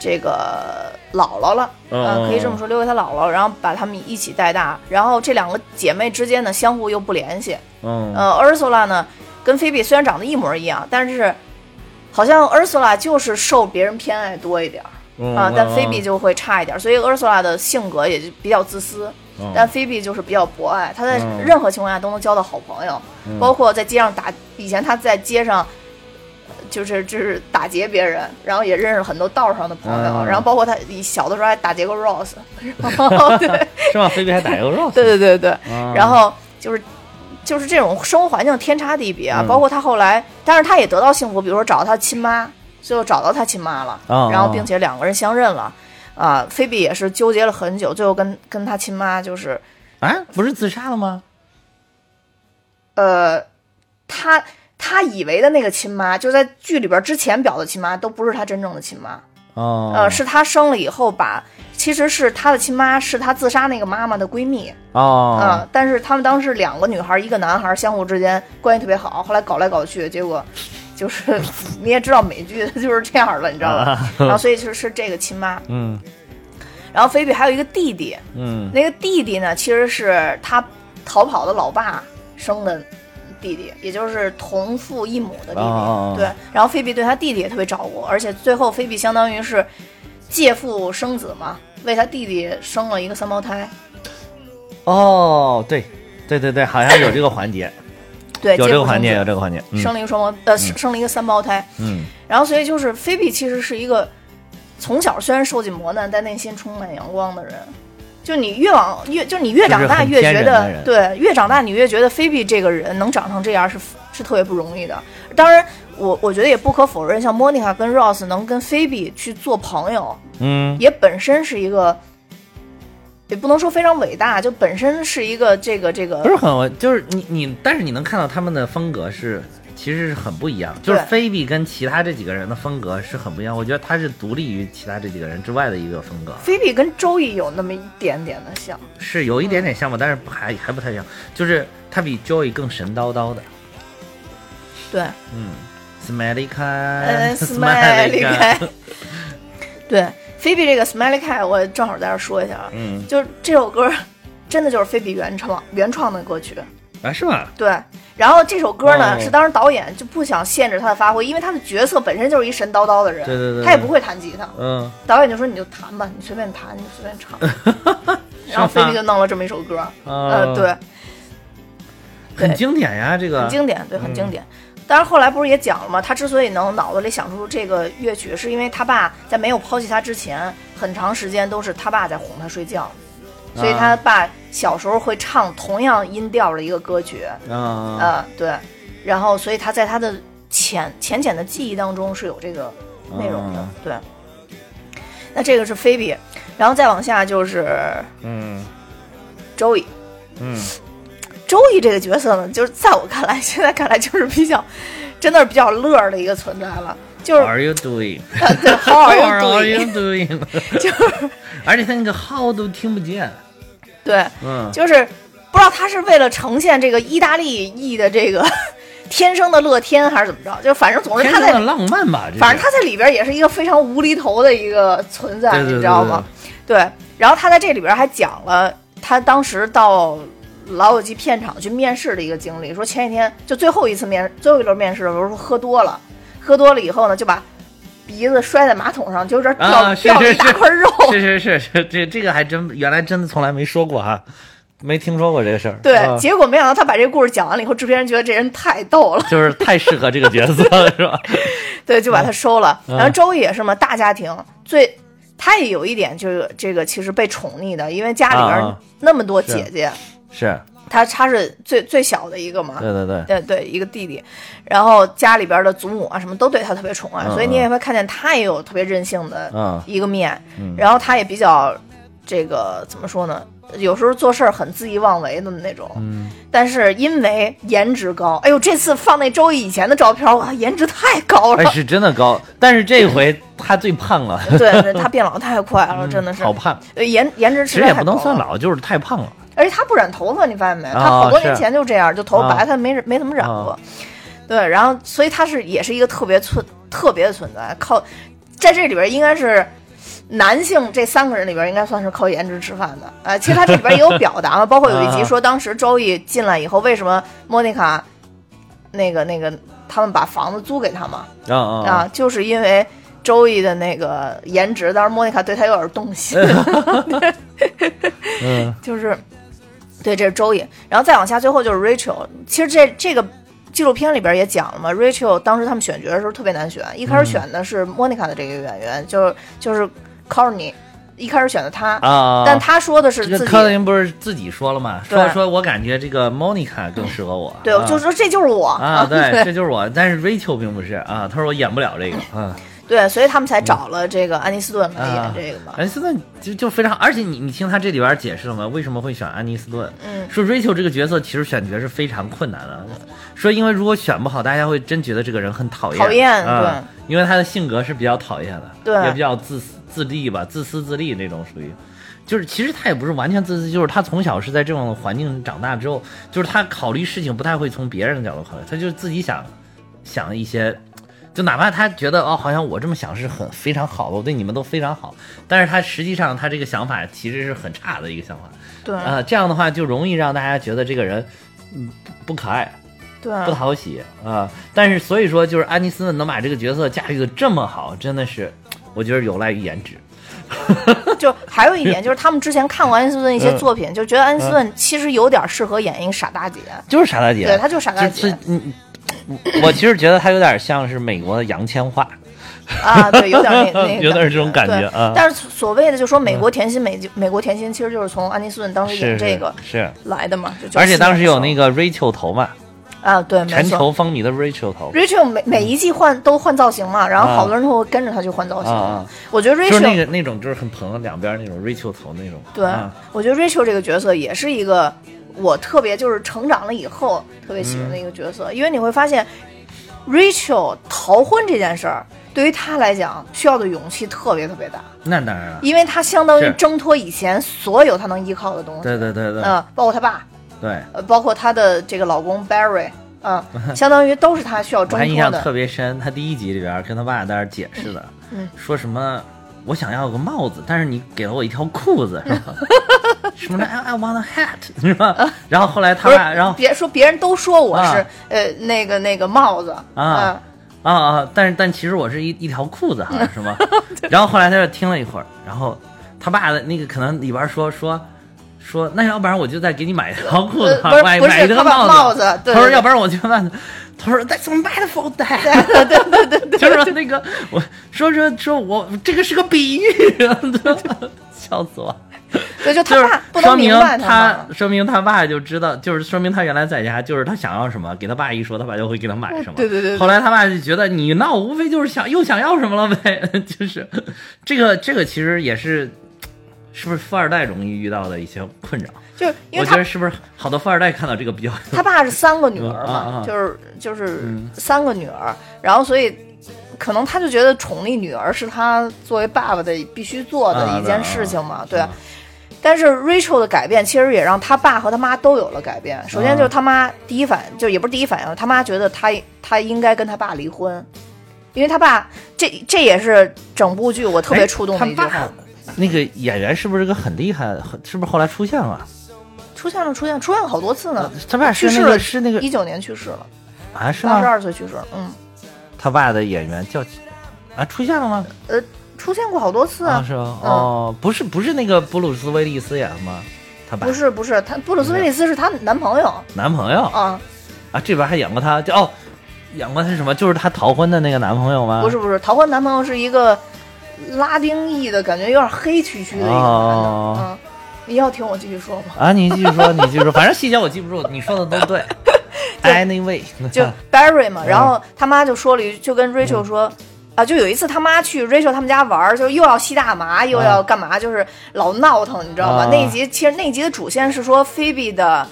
Speaker 2: 这个姥姥了，
Speaker 3: 哦
Speaker 2: 嗯，可以这么说，留给她姥姥，然后把他们一起带大。然后这两个姐妹之间呢，相互又不联系。
Speaker 3: 嗯
Speaker 2: 呃，Ursula 呢，跟菲比虽然长得一模一样，但是好像 Ursula 就是受别人偏爱多一点儿
Speaker 3: 嗯
Speaker 2: 啊，但菲比就会差一点儿，所以 Ursula 的性格也就比较自私。
Speaker 3: 嗯
Speaker 2: 但菲比就是比较博爱，她在
Speaker 3: 嗯
Speaker 2: 任何情况下都能交到好朋友，包括在街上打。以前她在街上，呃就是就是打劫别人，然后也认识很多道上的朋友，
Speaker 3: 嗯
Speaker 2: 然后包括他小的时候还打劫过 Rose，对
Speaker 3: 是吧？菲比还打过 Rose，。
Speaker 2: 对对对对，
Speaker 3: 啊
Speaker 2: 然后就是就是这种生活环境天差地别啊，
Speaker 3: 嗯
Speaker 2: 包括他后来，但是他也得到幸福，比如说找到他亲妈，最后找到他亲妈了，
Speaker 3: 哦
Speaker 2: 然后并且两个人相认了。啊，菲比也是纠结了很久，最后跟跟他亲妈就是
Speaker 3: 啊，不是自杀了吗？
Speaker 2: 呃，他他以为的那个亲妈，就在剧里边之前表的亲妈，都不是他真正的亲妈。
Speaker 3: 哦，
Speaker 2: 呃，是他生了以后把，其实是他的亲妈是他自杀那个妈妈的闺蜜。
Speaker 3: 哦，
Speaker 2: 嗯，但是他们当时两个女孩，一个男孩，相互之间关系特别好，后来搞来搞去，结果 就是你也知道美剧就是这样了，你知道吧？然后所以就是是这个亲妈，
Speaker 3: 嗯
Speaker 2: 然后菲比还有一个弟弟，
Speaker 3: 嗯
Speaker 2: 那个弟弟呢，其实是他逃跑的老爸生的弟弟，也就是同父异母的弟弟。对，然后菲比对他弟弟也特别照顾，而且最后菲比相当于是借父生子嘛，为他弟弟生了一个三胞胎。
Speaker 3: 哦，对对对对，好像有这个环节，
Speaker 2: 对，
Speaker 3: 有这个环节，有这个环节，嗯
Speaker 2: 生了一个双胞，呃，生生了一个三胞胎。
Speaker 3: 嗯
Speaker 2: 然后所以就是菲比其实是一个从小虽然受尽磨难，但内心充满阳光的人。就你越往越，就你越长大越觉得对，越长大你越觉得菲比这个人能长成这样是是特别不容易的。当然，我我觉得也不可否认，像莫妮卡跟 Ross 能跟菲比去做朋友，
Speaker 3: 嗯
Speaker 2: 也本身是一个，也不能说非常伟大，就本身是一个这个这个
Speaker 3: 不是很，就是你你，但是你能看到他们的风格是其实是很不一样，就是菲比跟其他这几个人的风格是很不一样。我觉得他是独立于其他这几个人之外的一个风格，
Speaker 2: 菲比跟周易有那么一点点的像。
Speaker 3: 是有一点点像吧，但是还还不太像，就是他比 Joey 更神叨叨的。
Speaker 2: 对，
Speaker 3: 嗯，Smiley 开
Speaker 2: 呃，Smiley 开。对，菲比这个 Smiley Cat，我正好在这说一下啊，
Speaker 3: 嗯
Speaker 2: 就是这首歌真的就是菲比原创原创的歌曲。
Speaker 3: 啊是吗？
Speaker 2: 对，然后这首歌呢、
Speaker 3: 哦。
Speaker 2: 是当时导演就不想限制他的发挥，因为他的角色本身就是一神叨叨的人，
Speaker 3: 对对对
Speaker 2: 他也不会弹吉他，
Speaker 3: 嗯，
Speaker 2: 导演就说你就弹吧，你随便弹，你随便唱，然后菲比就弄了这么一首歌，呃，
Speaker 3: 呃，
Speaker 2: 对，
Speaker 3: 很经典呀，这个。
Speaker 2: 很经典，对，很
Speaker 3: 嗯
Speaker 2: 经典。但是后来不是也讲了吗？他之所以能脑子里想出这个乐曲，是因为他爸在没有抛弃他之前，很长时间都是他爸在哄他睡觉，所以他爸小时候会唱同样音调的一个歌曲，
Speaker 3: 啊
Speaker 2: 呃，对，然后所以他在他的浅浅浅的记忆当中是有这个内容的，
Speaker 3: 嗯
Speaker 2: 对。那这个是菲比，然后再往下就是
Speaker 3: 嗯
Speaker 2: 周易。
Speaker 3: 嗯
Speaker 2: 周易这个角色呢，就是在我看来，现在看来就是比较，真的是比较乐的一个存在了。就是
Speaker 3: ，Are you doing？
Speaker 2: 对，How are you
Speaker 3: doing？doing？
Speaker 2: 就是
Speaker 3: 而且他那个 how 都听不见，
Speaker 2: 对，
Speaker 3: 嗯，
Speaker 2: 就是不知道他是为了呈现这个意大利裔的这个 天生的乐天，还是怎么着？就反正总是他在，
Speaker 3: 浪漫吧，
Speaker 2: 反正他在里边也是一个非常无厘头的一个存在，你知道吗？对，然后他在这里边还讲了他当时到。老友记片场去面试的一个经历，说前几天就最后一次面最后一轮面试的时候说喝多了，喝多了以后呢就把鼻子摔在马桶上，就有点掉、掉了一
Speaker 3: 是
Speaker 2: 大块肉。
Speaker 3: 是是是是，这这个还真原来真的从来没说过哈，没听说过这个事儿。
Speaker 2: 对，
Speaker 3: 啊
Speaker 2: 结果没想到他把这个故事讲完了以后，制片人觉得这人太逗了，
Speaker 3: 就是 太适合这个角色了，是吧？
Speaker 2: 对，就把他收了。
Speaker 3: 嗯
Speaker 2: 然后周易也是嘛，大家庭最，他也有一点就是这个其实被宠溺的，因为家里边
Speaker 3: 啊
Speaker 2: 那么多姐姐，
Speaker 3: 是，
Speaker 2: 他他是最最小的一个嘛。
Speaker 3: 对对对，
Speaker 2: 对对，一个弟弟，然后家里边的祖母啊什么都对他特别宠爱，
Speaker 3: 嗯。
Speaker 2: 所以你也会看见他也有特别任性的
Speaker 3: 嗯。
Speaker 2: 一个面，
Speaker 3: 嗯。
Speaker 2: 然后他也比较这个怎么说呢？有时候做事儿很恣意妄为的那种，
Speaker 3: 嗯，
Speaker 2: 但是因为颜值高，哎呦，这次放那周易以前的照片，哇，颜值太高了。
Speaker 3: 哎，，是真的高，但是这回他最胖了，
Speaker 2: 对对，他变老太快了，真的是。
Speaker 3: 好，胖，
Speaker 2: 呃颜颜值
Speaker 3: 其实也不能算老，就是太胖了。
Speaker 2: 而且他不染头发，你发现没？
Speaker 3: 啊
Speaker 2: 他好多年前就这样，就头发白，
Speaker 3: 啊
Speaker 2: 他没没怎么染过
Speaker 3: 啊。
Speaker 2: 对，然后所以他是也是一个特别存特别的存在，靠在这里边应该是男性这三个人里边应该算是靠颜值吃饭的。呃，其实他这里边也有表达嘛，包括有一集
Speaker 3: 啊
Speaker 2: 说当时周易进来以后，为什么莫妮卡那个那个他们把房子租给他嘛？
Speaker 3: 啊啊
Speaker 2: 啊，就是因为。周易的那个颜值，当时莫妮卡对他有点动心，
Speaker 3: 嗯
Speaker 2: 就是，对，这是周易，然后再往下，最后就是 Rachel。其实这这个纪录片里边也讲了嘛，Rachel 当时他们选角的时候特别难选，一开始选的是 Monica 的这个演员，就就是 Courtney，一开始选的他，
Speaker 3: 啊！
Speaker 2: 但他说的是
Speaker 3: 这个
Speaker 2: 自己，
Speaker 3: 柯林不是自己说了吗？说说我感觉这个 Monica 更适合我。
Speaker 2: 对，
Speaker 3: 啊
Speaker 2: 我就说这就是我
Speaker 3: 啊，对，这就是我。但是 Rachel 并不是啊，他说我演不了这个。嗯
Speaker 2: 对，所以他们才找了这个安妮斯顿来演
Speaker 3: 啊
Speaker 2: 这个嘛。
Speaker 3: 安妮斯顿就就非常，而且你你听他这里边解释了吗？为什么会选安妮斯顿？
Speaker 2: 嗯
Speaker 3: 说 Rachel 这个角色其实选角是非常困难的，说因为如果选不好，大家会真觉得这个人很讨厌。
Speaker 2: 讨厌
Speaker 3: 啊因为他的性格是比较讨厌的，
Speaker 2: 对
Speaker 3: 也比较自私自利吧，自私自利那种属于。就是其实他也不是完全自私，就是他从小是在这种环境长大之后，就是他考虑事情不太会从别人的角度考虑，他就是自己想想一些，就哪怕他觉得哦，好像我这么想是很非常好的，我对你们都非常好，但是他实际上他这个想法其实是很差的一个想法，
Speaker 2: 对
Speaker 3: 啊、这样的话就容易让大家觉得这个人嗯不不可爱，
Speaker 2: 对
Speaker 3: 不讨喜啊、但是所以说，就是安妮斯顿能把这个角色驾驭的这么好，真的是我觉得有赖于颜值。
Speaker 2: 就还有一点就是，他们之前看过安妮斯顿一些
Speaker 3: 嗯
Speaker 2: 作品，就觉得安妮斯顿其实有点适合演一个傻大姐。
Speaker 3: 就是傻大姐，
Speaker 2: 对她就是傻大姐
Speaker 3: 我其实觉得他有点像是美国的杨千嬅，
Speaker 2: 啊，对，有点那那个
Speaker 3: 有点这种感觉啊。
Speaker 2: 但是所谓的就说美国甜心，美美国甜心其实就是从安妮斯顿当时
Speaker 3: 是
Speaker 2: 演这个
Speaker 3: 是，
Speaker 2: 来的嘛。
Speaker 3: 而且当时有那
Speaker 2: 个
Speaker 3: 个 Rachel 头嘛，
Speaker 2: 啊，对，没
Speaker 3: 全
Speaker 2: 错。
Speaker 3: 球风靡的 Rachel 头
Speaker 2: ，Rachel 每每一季换都换造型嘛，然后
Speaker 3: 啊。
Speaker 2: 好多人都会跟着他去换造型。我觉得
Speaker 3: 就是那
Speaker 2: Rachel
Speaker 3: 个那种就是很蓬的两边那种 Rachel 头那种，
Speaker 2: 对
Speaker 3: 啊，
Speaker 2: 我觉得 Rachel 这个角色也是一个我特别就是成长了以后特别喜欢的一个角色，因为你会发现 Rachel 逃婚这件事儿对于他来讲需要的勇气特别特别大，
Speaker 3: 那当然了，
Speaker 2: 因为他相当于挣脱以前所有他能依靠的东西，
Speaker 3: 对对对对。
Speaker 2: 嗯、包括他爸，
Speaker 3: 对。
Speaker 2: 呃，包括她的这个老公 Barry，嗯、相当于都是她需要
Speaker 3: 我
Speaker 2: 挣
Speaker 3: 还印象特。别深，她第一集里边跟她爸在那儿解释的，
Speaker 2: 嗯
Speaker 3: 说什么我想要个帽子，但是你给了我一条裤子，是吧？什么 I I want a hat，是吧？然后后来他爸，然后
Speaker 2: 别说别人都说我是、
Speaker 3: 啊
Speaker 2: 呃那个那个帽子
Speaker 3: 啊啊啊，但是但其实我是一一条裤子，好像是吗？然后后来他就听了一会儿，然后他爸的那个可能里边说说。说那要不然我就再给你买一条裤子
Speaker 2: 呃，
Speaker 3: 买买一个帽
Speaker 2: 帽子对对
Speaker 3: 他说要不然我就问，他说 That's my fault，对对对对对，就是说那个我说说说我这个是个比喻，笑死我。
Speaker 2: 对，就他爸不能明白
Speaker 3: 他
Speaker 2: 嘛，
Speaker 3: 说明他爸就知道，就是说明他原来在家，就是他想要什么，给他爸一说，他爸就会给他买什么。
Speaker 2: 对对对对
Speaker 3: 后来他爸就觉得你闹，无非就是想又想要什么了呗，就是这个这个其实也是，是不是富二代容易遇到的一些困扰？
Speaker 2: 就因
Speaker 3: 我觉得是不是好多富二代看到这个比较
Speaker 2: 他爸是三个女儿嘛，就是就是三个女儿，然后所以可能他就觉得宠溺女儿是他作为爸爸的必须做的
Speaker 3: 啊
Speaker 2: 一件事情嘛，对
Speaker 3: 啊。
Speaker 2: 但是 Rachel 的改变其实也让他爸和他妈都有了改变。首先就是他妈第一反就也不是第一反应，他妈觉得他他应该跟他爸离婚，因为他爸这这也是整部剧我特别
Speaker 3: 哎
Speaker 2: 触动的一句话
Speaker 3: 他爸。那个演员是不是个很厉害？很是不是后来出现了？
Speaker 2: 出现了，出现出现了好多次呢。
Speaker 3: 他爸是那
Speaker 2: 去世了，
Speaker 3: 个是那个
Speaker 2: 一九年去世了，
Speaker 3: 啊是
Speaker 2: 八十
Speaker 3: 吗？
Speaker 2: 二岁去世了。嗯，
Speaker 3: 他爸的演员叫啊出现了吗？
Speaker 2: 呃，出现过好多次
Speaker 3: 啊，是吗？哦，不是不是那个布鲁斯威利斯演的吗？他爸
Speaker 2: 不是不是，他布鲁斯威利斯是她男朋友
Speaker 3: 男朋友
Speaker 2: 啊，
Speaker 3: 啊，这边还演过他就哦，演过他是什么？就是他逃婚的那个男朋友吗？
Speaker 2: 不是不是，逃婚男朋友是一个拉丁裔的感觉，有点黑黢黢的一个男的。
Speaker 3: 哦
Speaker 2: 嗯，你要听我继续说吗？
Speaker 3: 啊，你继续说，你继续说，反正细节我记不住，你说的都对。Anyway，
Speaker 2: 就 Barry 嘛，然后他妈就说了一句，就跟 Rachel 说。啊，就有一次他妈去 Rachel 他们家玩儿，就又要吸大麻，又要干嘛，就是老闹腾，你知道吗？
Speaker 3: 啊
Speaker 2: 那一集其实那一集的主线是说菲比的，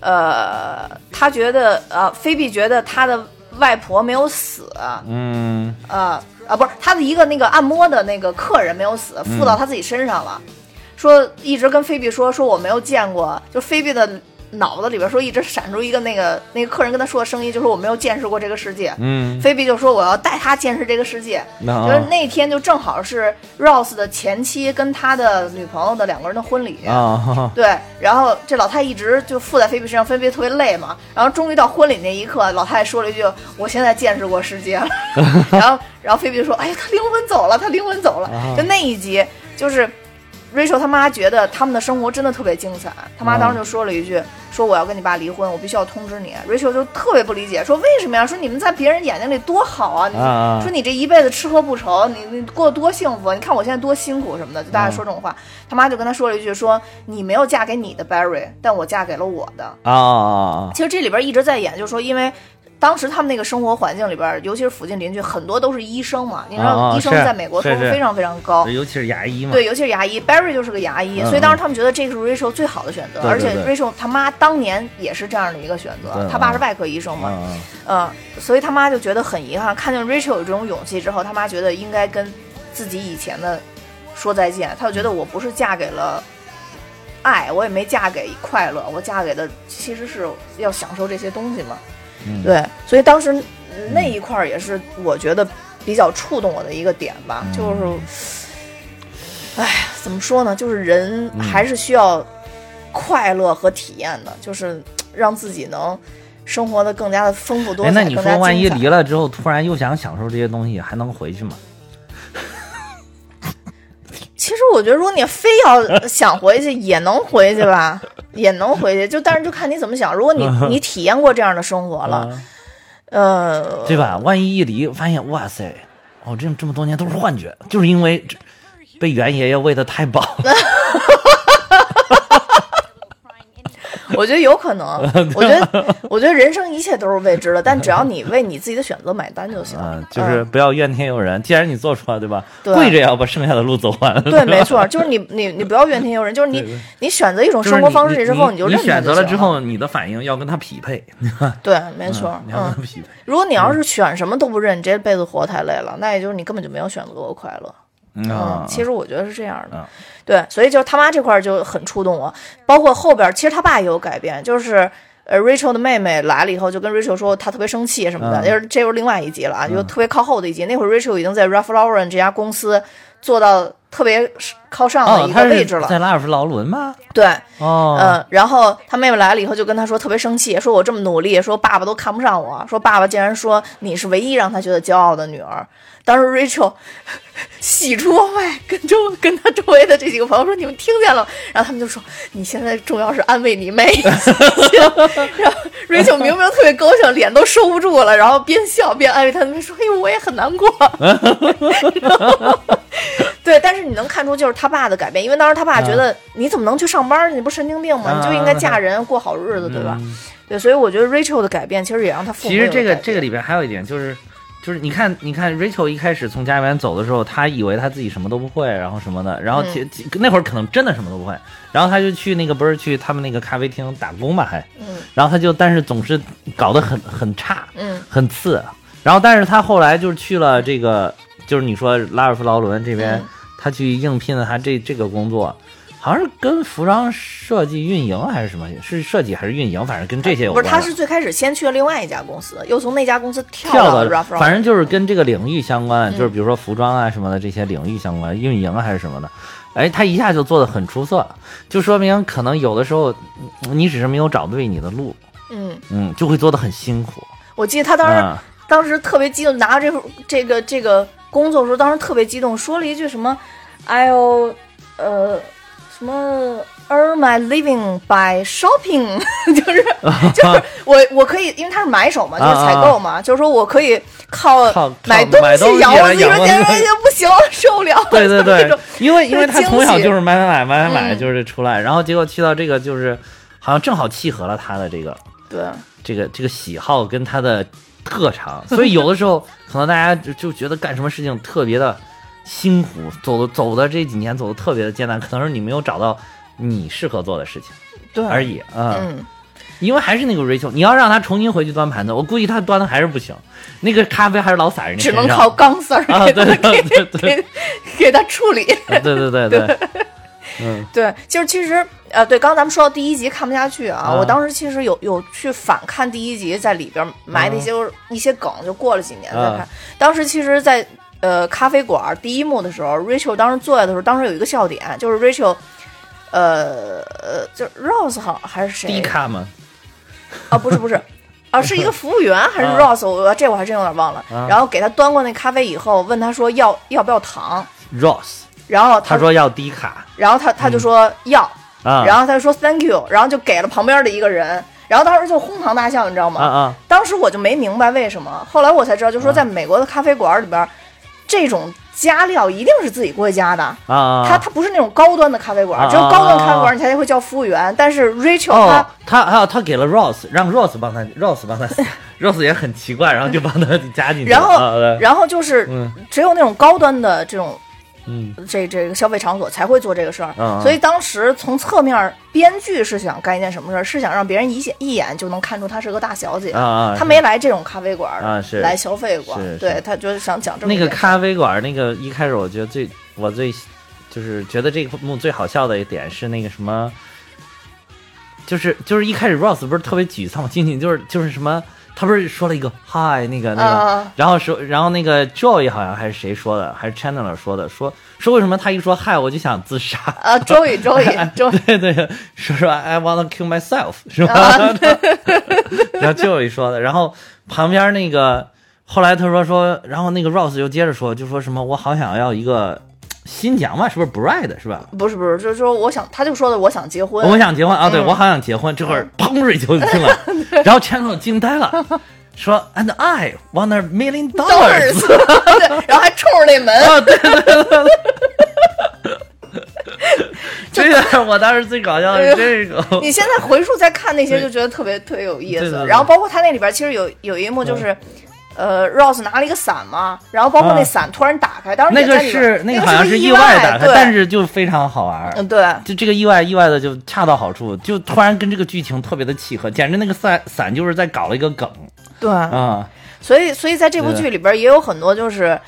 Speaker 2: 呃，他觉得呃，菲比觉得他的外婆没有死，
Speaker 3: 嗯
Speaker 2: 啊啊，不是他的一个那个按摩的那个客人没有死，附到他自己身上了，说一直跟菲比说说我没有见过，就菲比的脑子里边说一直闪出一个那个那个客人跟他说的声音，就说我没有见识过这个世界。
Speaker 3: 嗯，
Speaker 2: 菲比就说我要带他见识这个世界，
Speaker 3: 那
Speaker 2: 就是那天就正好是 Rose 的前妻跟他的女朋友的两个人的婚礼。
Speaker 3: 啊，
Speaker 2: 对，然后这老太太一直就附在菲比身上，菲比特别累嘛。然后终于到婚礼那一刻，老太太说了一句：“我现在见识过世界了。”然后，然后菲比就说：“哎呀，他灵魂走了，他灵魂走了。
Speaker 3: 啊
Speaker 2: 就那一集，就是 Rachel 他妈觉得他们的生活真的特别精彩。他妈当时就说了一句：“说我要跟你爸离婚，我必须要通知你。”Rachel 就特别不理解，说为什么呀？说你们在别人眼睛里多好啊！你说你这一辈子吃喝不愁，你你过得多幸福？你看我现在多辛苦什么的，就大家说这种话。他妈就跟他说了一句：“说你没有嫁给你的 Barry，但我嫁给了我的。”
Speaker 3: 啊啊啊！
Speaker 2: 其实这里边一直在演，就是说，因为当时他们那个生活环境里边，尤其是附近邻居，很多都是医生嘛。你知
Speaker 3: 啊
Speaker 2: 道，医生在美国收入非常非常高。
Speaker 3: 尤其是牙医嘛，
Speaker 2: 对，尤其是牙医，Barry 就是个牙医，
Speaker 3: 嗯
Speaker 2: 所以当时他们觉得这个是 Rachel 最好的选择，而且 Rachel 他妈当年也是这样的一个选择
Speaker 3: 对，
Speaker 2: 他爸是外科医生嘛，
Speaker 3: 嗯，
Speaker 2: 嗯，所以他妈就觉得很遗憾，看见 Rachel 有这种勇气之后，他妈觉得应该跟自己以前的说再见，他就觉得我不是嫁给了爱，我也没嫁给快乐，我嫁给的其实是要享受这些东西嘛。
Speaker 3: 嗯
Speaker 2: 对，所以当时嗯那一块儿也是我觉得比较触动我的一个点吧，
Speaker 3: 嗯
Speaker 2: 就是，哎，怎么说呢？就是人
Speaker 3: 嗯
Speaker 2: 还是需要快乐和体验的，就是让自己能生活的更加的丰富多
Speaker 3: 哎，
Speaker 2: 彩，
Speaker 3: 那你说万一离了之后，突然又想享受这些东西，还能回去吗？
Speaker 2: 其实我觉得，如果你非要想回去，也能回去吧，也能回去。就但是就看你怎么想。如果你你体验过这样的生活了，
Speaker 3: 啊
Speaker 2: 呃，
Speaker 3: 对吧？万一一离，发现哇塞，哦，这这么多年都是幻觉，就是因为被袁爷爷喂的太饱了。
Speaker 2: 我觉得有可能。我觉得，我觉得人生一切都是未知的，但只要你为你自己的选择买单就行。
Speaker 3: 嗯，就是不要怨天尤人。既然你做出来，对吧？
Speaker 2: 对
Speaker 3: 跪着也要把剩下的路走完。
Speaker 2: 对，没错，就是你你你不要怨天尤人，就是你你选择一种生活方式
Speaker 3: 你
Speaker 2: 之后，你就认它
Speaker 3: 你选择了之后，你的反应要跟他匹配。
Speaker 2: 对，没错
Speaker 3: 嗯，你要跟
Speaker 2: 嗯
Speaker 3: 他。匹配。
Speaker 2: 如果你要是选什么都不认，你这辈子活太累了，那也就是你根本就没有选择过快乐。
Speaker 3: 嗯
Speaker 2: 嗯，其实我觉得是这样的
Speaker 3: 啊，
Speaker 2: 对，所以就是他妈这块儿就很触动我，包括后边，其实他爸也有改变，就是呃，Rachel 的妹妹来了以后，就跟 Rachel 说她特别生气什么的，
Speaker 3: 嗯
Speaker 2: 就是这又是另外一集了啊，就特别靠后的一集，那会儿 Rachel 已经在 Ralph Lauren 这家公司做到特别靠上的
Speaker 3: 哦，
Speaker 2: 一个位置了，
Speaker 3: 在拉尔夫劳伦吗？
Speaker 2: 对，
Speaker 3: 哦，
Speaker 2: 嗯，然后他妹妹来了以后，就跟他说特别生气，说我这么努力，说爸爸都看不上我，说爸爸竟然说你是唯一让他觉得骄傲的女儿。当时 Rachel 喜出望外，跟周跟他周围的这几个朋友说：“你们听见了？”然后他们就说：“你现在重要是安慰你妹。”然后 Rachel 明明特别高兴，脸都收不住了，然后边笑边安慰他妹说：“哎呦，我也很难过。”对，但是你能看出就是他爸的改变，因为当时他爸觉得你怎么能去上班？你不神经病吗？你就应该嫁人过好日子，对吧？
Speaker 3: 嗯
Speaker 2: 对，所以我觉得 Rachel 的改变其实也让他父母
Speaker 3: 其实这个这个里边还有一点就是。就是你看，你看，Rachel 一开始从家里面走的时候，他以为他自己什么都不会，然后什么的，然后那会儿可能真的什么都不会，然后他就去那个不是去他们那个咖啡厅打工嘛，还，
Speaker 2: 嗯
Speaker 3: 然后他就但是总是搞得很很差，
Speaker 2: 嗯
Speaker 3: 很次，然后但是他后来就是去了这个，就是你说拉尔夫劳伦这边，
Speaker 2: 嗯
Speaker 3: 她去应聘了他这这个工作，好像是跟服装设计运营还是什么，是设计还是运营，反正跟这些有关。
Speaker 2: 不是，
Speaker 3: 关。
Speaker 2: 他是最开始先去了另外一家公司，又从那家公司跳了
Speaker 3: 反正就是跟这个领域相关，
Speaker 2: 嗯。
Speaker 3: 就是比如说服装啊什么的这些领域相关，运营啊还是什么的，哎，他一下就做的很出色，就说明可能有的时候嗯你只是没有找对你的路，
Speaker 2: 嗯，
Speaker 3: 嗯，就会做的很辛苦。
Speaker 2: 我记得他当时、
Speaker 3: 啊，
Speaker 2: 当时特别激动，拿着这这个这个工作的时候，当时特别激动，说了一句什么，I'll 呃什么 earn my living by shopping，就是 就是我我可以，因为他是买手嘛，就是采购嘛，就是说我可以靠买东
Speaker 3: 西
Speaker 2: 西养活自己，不行了，受不了了，
Speaker 3: 对对对因为因为他从小就是买买买买买买，
Speaker 2: 嗯。
Speaker 3: 就是出来，然后结果去到这个就是好像正好契合了他的这个
Speaker 2: 对。
Speaker 3: 这个这个喜好跟他的特长，所以有的时候可能大家就就觉得干什么事情特别的辛苦，走的走的这几年走的特别的艰难，可能是你没有找到你适合做的事情
Speaker 2: 对。
Speaker 3: 而已啊。
Speaker 2: 嗯，
Speaker 3: 因为还是那个 Rachel，你要让他重新回去端盘子，我估计他端的还是不行，那个咖啡还是老撒人家
Speaker 2: 只能靠钢丝儿
Speaker 3: 啊，
Speaker 2: 给他
Speaker 3: 对对对对。
Speaker 2: 给 给他处理。
Speaker 3: 对对对对，嗯
Speaker 2: 对，就是其实呃，对，刚刚咱们说到第一集看不下去啊，
Speaker 3: 啊
Speaker 2: 我当时其实有有去反看第一集，在里边埋的一些、一些梗，就过了几年再看。
Speaker 3: 啊
Speaker 2: 当时其实在，呃咖啡馆第一幕的时候，Rachel 当时坐下的时候，当时有一个笑点，就是 Rachel。呃呃，就是 Rose 好还是谁？
Speaker 3: 迪卡吗，
Speaker 2: 啊，不是不是，啊，是一个服务员还是
Speaker 3: 啊
Speaker 2: Rose？我这我还真有点忘了。
Speaker 3: 啊
Speaker 2: 然后给他端过那咖啡以后，问他说要要不要糖
Speaker 3: ，Ross，
Speaker 2: 然后
Speaker 3: 他说要低卡
Speaker 2: 然后他他就说要，
Speaker 3: 啊，
Speaker 2: 然后他就说 thank you，然后就给了旁边的一个人，然后当时就哄堂大笑，你知道吗？
Speaker 3: 啊啊
Speaker 2: 当时我就没明白为什么，后来我才知道，就是说在美国的咖啡馆里边，这种加料一定是自己过去加的。
Speaker 3: 啊，
Speaker 2: 它它不是那种高端的咖啡馆，
Speaker 3: 啊
Speaker 2: 只有高端咖啡馆你才会叫服务员。但是 Rachel
Speaker 3: 他还有他给了 Rose，让 Rose 帮他，Rose 帮他，Rose 也很奇怪，然后就帮他加进去。
Speaker 2: 然后
Speaker 3: 啊
Speaker 2: 然后就是
Speaker 3: 嗯
Speaker 2: 只有那种高端的这种
Speaker 3: 嗯
Speaker 2: 这这个消费场所才会做这个事儿。
Speaker 3: 嗯
Speaker 2: 所以当时从侧面，编剧是想干一件什么事儿？是想让别人一眼一眼就能看出她是个大小姐。
Speaker 3: 啊啊，
Speaker 2: 她没来这种咖啡馆
Speaker 3: 啊是
Speaker 2: 来消费过，对她就是想讲这么
Speaker 3: 那个咖啡馆那个一开始我觉得最我最就是觉得这个幕最好笑的一点是那个什么，就是就是一开始 Rose 不是特别沮丧进去就是就是什么。他不是说了一个 hi 那个那个，
Speaker 2: 啊
Speaker 3: 然后说，然后那个 Joy 好像还是谁说的，还是 Chandler 说的，说说为什么他一说 hi 我就想自杀，
Speaker 2: 啊，周宇周宇周宇
Speaker 3: 对 对，说说 I wanna kill myself 是吧？
Speaker 2: 啊
Speaker 3: 然后 Joy 说的，然后旁边那个后来他说说，然后那个 Rose 又接着说，就说什么我好想要一个新娘嘛，是不是 bride 是吧？
Speaker 2: 不是不是，就是说我想，他就说的我想结婚，
Speaker 3: 我想结婚啊，对
Speaker 2: 嗯。
Speaker 3: 我好想结婚，这会儿砰瑞就进来，然后全场惊呆了，说 And I want a million dollars，dollars。
Speaker 2: 对，然后还冲着那门，
Speaker 3: 啊，对对对对对，这个我当时最搞笑的是这个，
Speaker 2: 你现在回溯再看那些，就觉得特别特别有意思。
Speaker 3: 对对对。
Speaker 2: 然后包括他那里边其实有有一幕就是。呃，Rose 拿了一个伞嘛，然后包括那
Speaker 3: 啊
Speaker 2: 伞突然打开，当时
Speaker 3: 那个是那
Speaker 2: 那
Speaker 3: 个好像是
Speaker 2: 是意
Speaker 3: 外打开，但是就非常好玩。
Speaker 2: 嗯对，
Speaker 3: 就这个意外，意外的就恰到好处，就突然跟这个剧情特别的契合，简直那个伞伞就是在搞了一个梗。
Speaker 2: 对，
Speaker 3: 啊！
Speaker 2: 所以所以在这部剧里边也有很多就是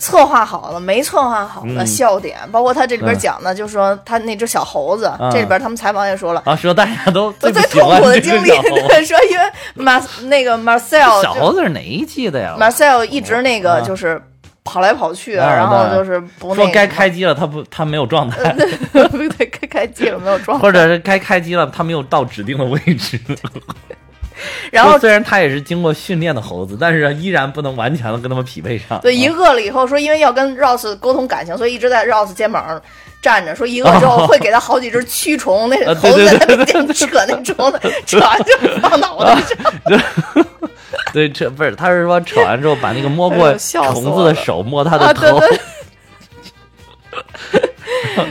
Speaker 2: 策划好了没策划好的
Speaker 3: 嗯。
Speaker 2: 笑点，包括他这里边
Speaker 3: 嗯
Speaker 2: 讲的，就是说他那只小猴子，
Speaker 3: 嗯。
Speaker 2: 这里边他们采访也说了。
Speaker 3: 啊，说大家都
Speaker 2: 我
Speaker 3: 最
Speaker 2: 最痛苦的经历，说因为马那个 Marcel
Speaker 3: 小猴子是哪一季的呀
Speaker 2: ？Marcel 一直那个
Speaker 3: 啊。
Speaker 2: 就是跑来跑去，
Speaker 3: 啊
Speaker 2: 然后就是不那
Speaker 3: 说该开机了，他不，他没有状态，
Speaker 2: 对，该开机了没有状态，
Speaker 3: 或者是该开机了，他没有到指定的位置。
Speaker 2: 然后
Speaker 3: 虽然他也是经过训练的猴子，但是依然不能完全的跟他们匹配上。
Speaker 2: 对一饿了以后说，因为要跟 Ross 沟通感情，所以一直在 Ross 肩膀上站着，说一饿之后会给他好几只蛆虫，那
Speaker 3: 啊
Speaker 2: 猴子在他面前扯那虫子，扯完就放脑袋上。
Speaker 3: 对，扯不是，他是说扯完之后把那个摸
Speaker 2: 哎
Speaker 3: 过虫子的手摸他
Speaker 2: 啊，
Speaker 3: 的头。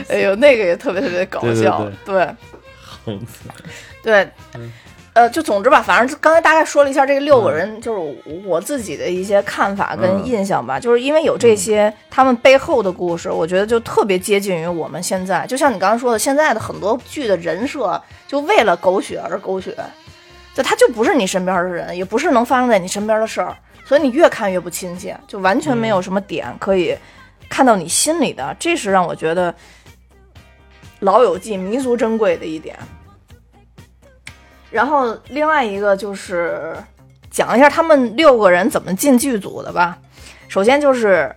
Speaker 2: 哎呦，那个也特别特别搞笑，对
Speaker 3: 猴子
Speaker 2: 对，
Speaker 3: 嗯
Speaker 2: 呃，就总之吧，反正刚才大概说了一下这六个人，就是我自己的一些看法跟
Speaker 3: 嗯
Speaker 2: 印象吧。就是因为有这些他们背后的故事，我觉得就特别接近于我们现在。就像你刚刚说的，现在的很多剧的人设，就为了狗血而狗血，就他就不是你身边的人，也不是能发生在你身边的事儿，所以你越看越不亲切，就完全没有什么点可以看到你心里的。这是让我觉得《老友记》弥足珍贵的一点。然后另外一个就是讲一下他们六个人怎么进剧组的吧。首先就是，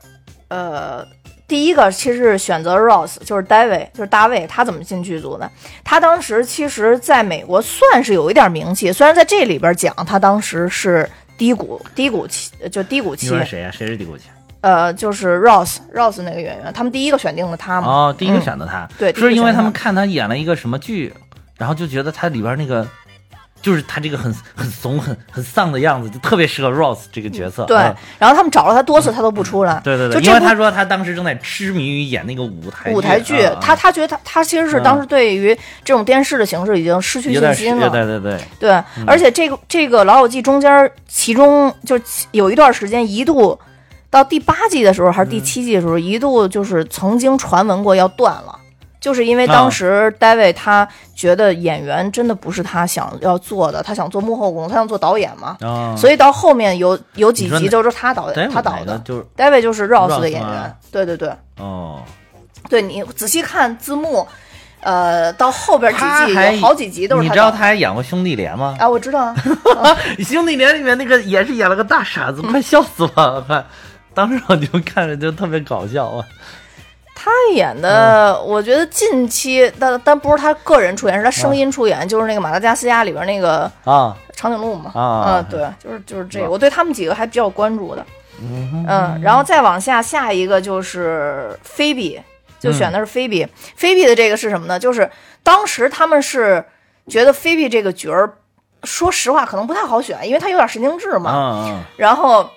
Speaker 2: 呃，第一个其实是选择 Rose，就是 David，就是大卫，他怎么进剧组的？他当时其实在美国算是有一点名气，虽然在这里边讲他当时是低谷低谷期，就低谷期
Speaker 3: 谁呀、谁是低谷期？
Speaker 2: 呃，就是 Rose Rose 那个演员，他们第一个选定了他嘛。
Speaker 3: 哦，第一个
Speaker 2: 嗯
Speaker 3: 选择他，
Speaker 2: 对就
Speaker 3: 是因为
Speaker 2: 他
Speaker 3: 他们看他演了一个什么剧，然后就觉得他里边那个。就是他这个很很怂、很很丧的样子，就特别适合 Rose 这个角色。
Speaker 2: 对
Speaker 3: 嗯，
Speaker 2: 然后他们找了他多次，他都不出来。
Speaker 3: 对对对，因为他说他当时正在痴迷于演那个舞台
Speaker 2: 舞台剧
Speaker 3: 啊，
Speaker 2: 他他觉得他他其实是当时对于这种电视的形式已经失去信心了。
Speaker 3: 对对对，
Speaker 2: 对，
Speaker 3: 嗯
Speaker 2: 而且这个这个《老友记》中间，其中就有一段时间一度到第八季的时候还是第七季的时候，一度就是曾经传闻过要断了。就是因为当时
Speaker 3: 啊
Speaker 2: David 他觉得演员真的不是他想要做的，他想做幕后工作，他想做导演嘛，
Speaker 3: 啊，
Speaker 2: 所以到后面有有几集就是他导
Speaker 3: 演
Speaker 2: 他导的
Speaker 3: 就是
Speaker 2: ，David 就是 Ross 的演员
Speaker 3: 吗，
Speaker 2: 对对对，
Speaker 3: 哦，
Speaker 2: 对你仔细看字幕，呃，到后边几季
Speaker 3: 还
Speaker 2: 有好几集都是
Speaker 3: 你知道
Speaker 2: 他
Speaker 3: 还演过兄弟连吗？
Speaker 2: 啊，我知道啊，
Speaker 3: 兄弟连里面那个也是演了个大傻子，快笑死我了！快，当时我就看着就特别搞笑啊。
Speaker 2: 他演的，我觉得近期，但但不是他个人出演，是他声音出演，就是那个马达加斯加里边那个
Speaker 3: 啊，
Speaker 2: 长颈鹿嘛，
Speaker 3: 啊
Speaker 2: 嗯，对，就是就是这个，我对他们几个还比较关注的，
Speaker 3: 嗯
Speaker 2: 嗯，然后再往下，下一个就是菲比，就选的是菲比，菲比的这个是什么呢？就是当时他们是觉得菲比这个角儿，说实话可能不太好选，因为他有点神经质嘛，
Speaker 3: 啊。
Speaker 2: 然后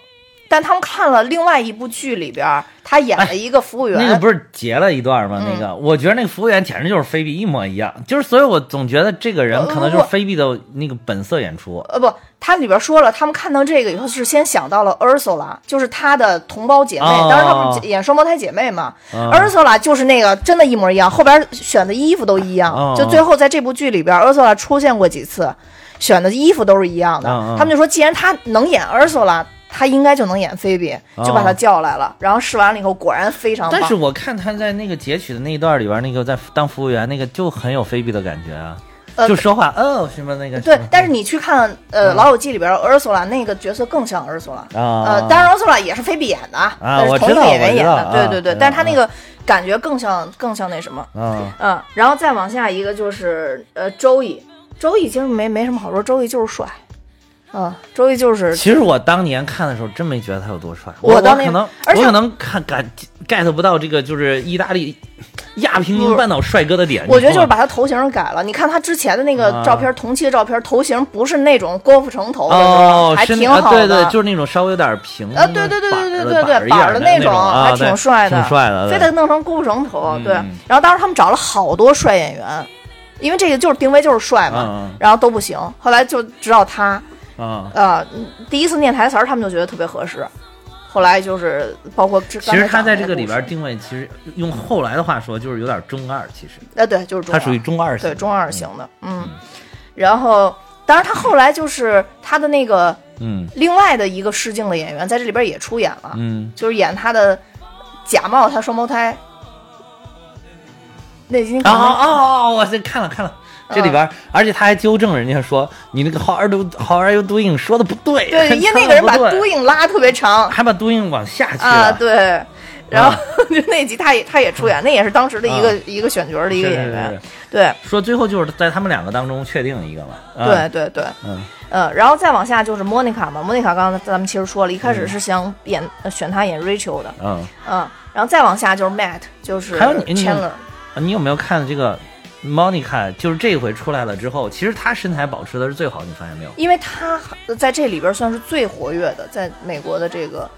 Speaker 2: 但他们看了另外一部剧里边，他演了一个服务员，
Speaker 3: 那个不是截了一段吗？
Speaker 2: 嗯。
Speaker 3: 那个，我觉得那个服务员简直就是菲比一模一样，就是所以，我总觉得这个人可能就是菲比的那个本色演出。
Speaker 2: 呃不，他里边说了，他们看到这个以后是先想到了 Ursula，就是他的同胞姐妹，
Speaker 3: 哦。
Speaker 2: 当时他不是演双胞胎姐妹嘛、
Speaker 3: 嗯。
Speaker 2: U r s u l a 就是那个真的一模一样，后边选的衣服都一样，
Speaker 3: 哦。
Speaker 2: 就最后在这部剧里边，Ursula 出现过几次，选的衣服都是一样的，
Speaker 3: 嗯嗯。
Speaker 2: 他们就说既然他能演 Ursula。他应该就能演菲比，就把他叫来了。然后试完了以后，果然非常棒。
Speaker 3: 但是我看他在那个截取的那一段里边，那个在当服务员那个就很有菲比的感觉啊，
Speaker 2: 呃
Speaker 3: 就说话哦什么那个
Speaker 2: 对，但是你去看呃《老友记》里边 Ursula 那个角色更像 Ursula，
Speaker 3: 啊。
Speaker 2: 呃，当然 Ursula 也是菲比演的，啊，但是同一个
Speaker 3: 我知道
Speaker 2: 演员演的，对对对，但是他那个感觉更像更像那什么，
Speaker 3: 啊。
Speaker 2: 嗯，然后再往下一个就是呃周易，周易其实没没什么好说，周易就是帅，啊，周易就是
Speaker 3: 其实我当年看的时候，真没觉得他有多帅。
Speaker 2: 我当年
Speaker 3: 我可能，
Speaker 2: 而且
Speaker 3: 我可能看感 get 不到这个就是意大利亚平宁半岛帅哥的点。
Speaker 2: 我觉得就是把他头型改了。你看他之前的那个
Speaker 3: 啊
Speaker 2: 照片，同期的照片，头型不是那种郭富城头的，
Speaker 3: 哦，
Speaker 2: 还挺好的。
Speaker 3: 对对，就是那种稍微有点平
Speaker 2: 啊，对对对对对对对，
Speaker 3: 板
Speaker 2: 的
Speaker 3: 那
Speaker 2: 种，
Speaker 3: 啊，
Speaker 2: 还挺帅的，
Speaker 3: 挺帅的，
Speaker 2: 非得弄成郭富城头。对
Speaker 3: 嗯，
Speaker 2: 然后当时他们找了好多帅演员，因为这个就是定位就是帅嘛，
Speaker 3: 嗯
Speaker 2: 然后都不行，后来就知道他，
Speaker 3: 啊。
Speaker 2: 呃，第一次念台词儿，他们就觉得特别合适。后来就是包括其
Speaker 3: 其实他在这个里边，定位，其实用后来的话说，就是有点中二。其实
Speaker 2: 呃，对，就是中二
Speaker 3: 他属于中二型
Speaker 2: 对，中二型的，嗯。然后，当然他后来就是他的那个
Speaker 3: 嗯
Speaker 2: 另外的一个试镜的演员，在这里边也出演了，
Speaker 3: 嗯，
Speaker 2: 就是演他的假冒他双胞胎。那已经
Speaker 3: 哦哦哦，我这看了看了。这里边，
Speaker 2: 嗯。
Speaker 3: 而且他还纠正人家说你那个 how are you how are you doing 说的不对，
Speaker 2: 对，因为那个人把 doing 拉特别长
Speaker 3: 还把 doing 往下去
Speaker 2: 啊，对。然后 就那集他也他也出演，那也是当时的一个
Speaker 3: 啊
Speaker 2: 一个选角的一个演员
Speaker 3: 是是，
Speaker 2: 对。
Speaker 3: 说最后就是在他们两个当中确定一个嘛，啊
Speaker 2: 对，对对，
Speaker 3: 嗯。
Speaker 2: 呃，然后再往下就是莫妮卡嘛，莫妮卡刚刚咱们其实说了，一开始是想演呃选他演 Rachel 的，
Speaker 3: 嗯，
Speaker 2: 嗯，然后再往下就是 Matt，就是
Speaker 3: 还有你你
Speaker 2: Chandler，
Speaker 3: 你有没有看这个 Monica？就是这回出来了之后，其实她身材保持的是最好，你发现没有？
Speaker 2: 因为她在这里边算是最活跃的，在美国的这个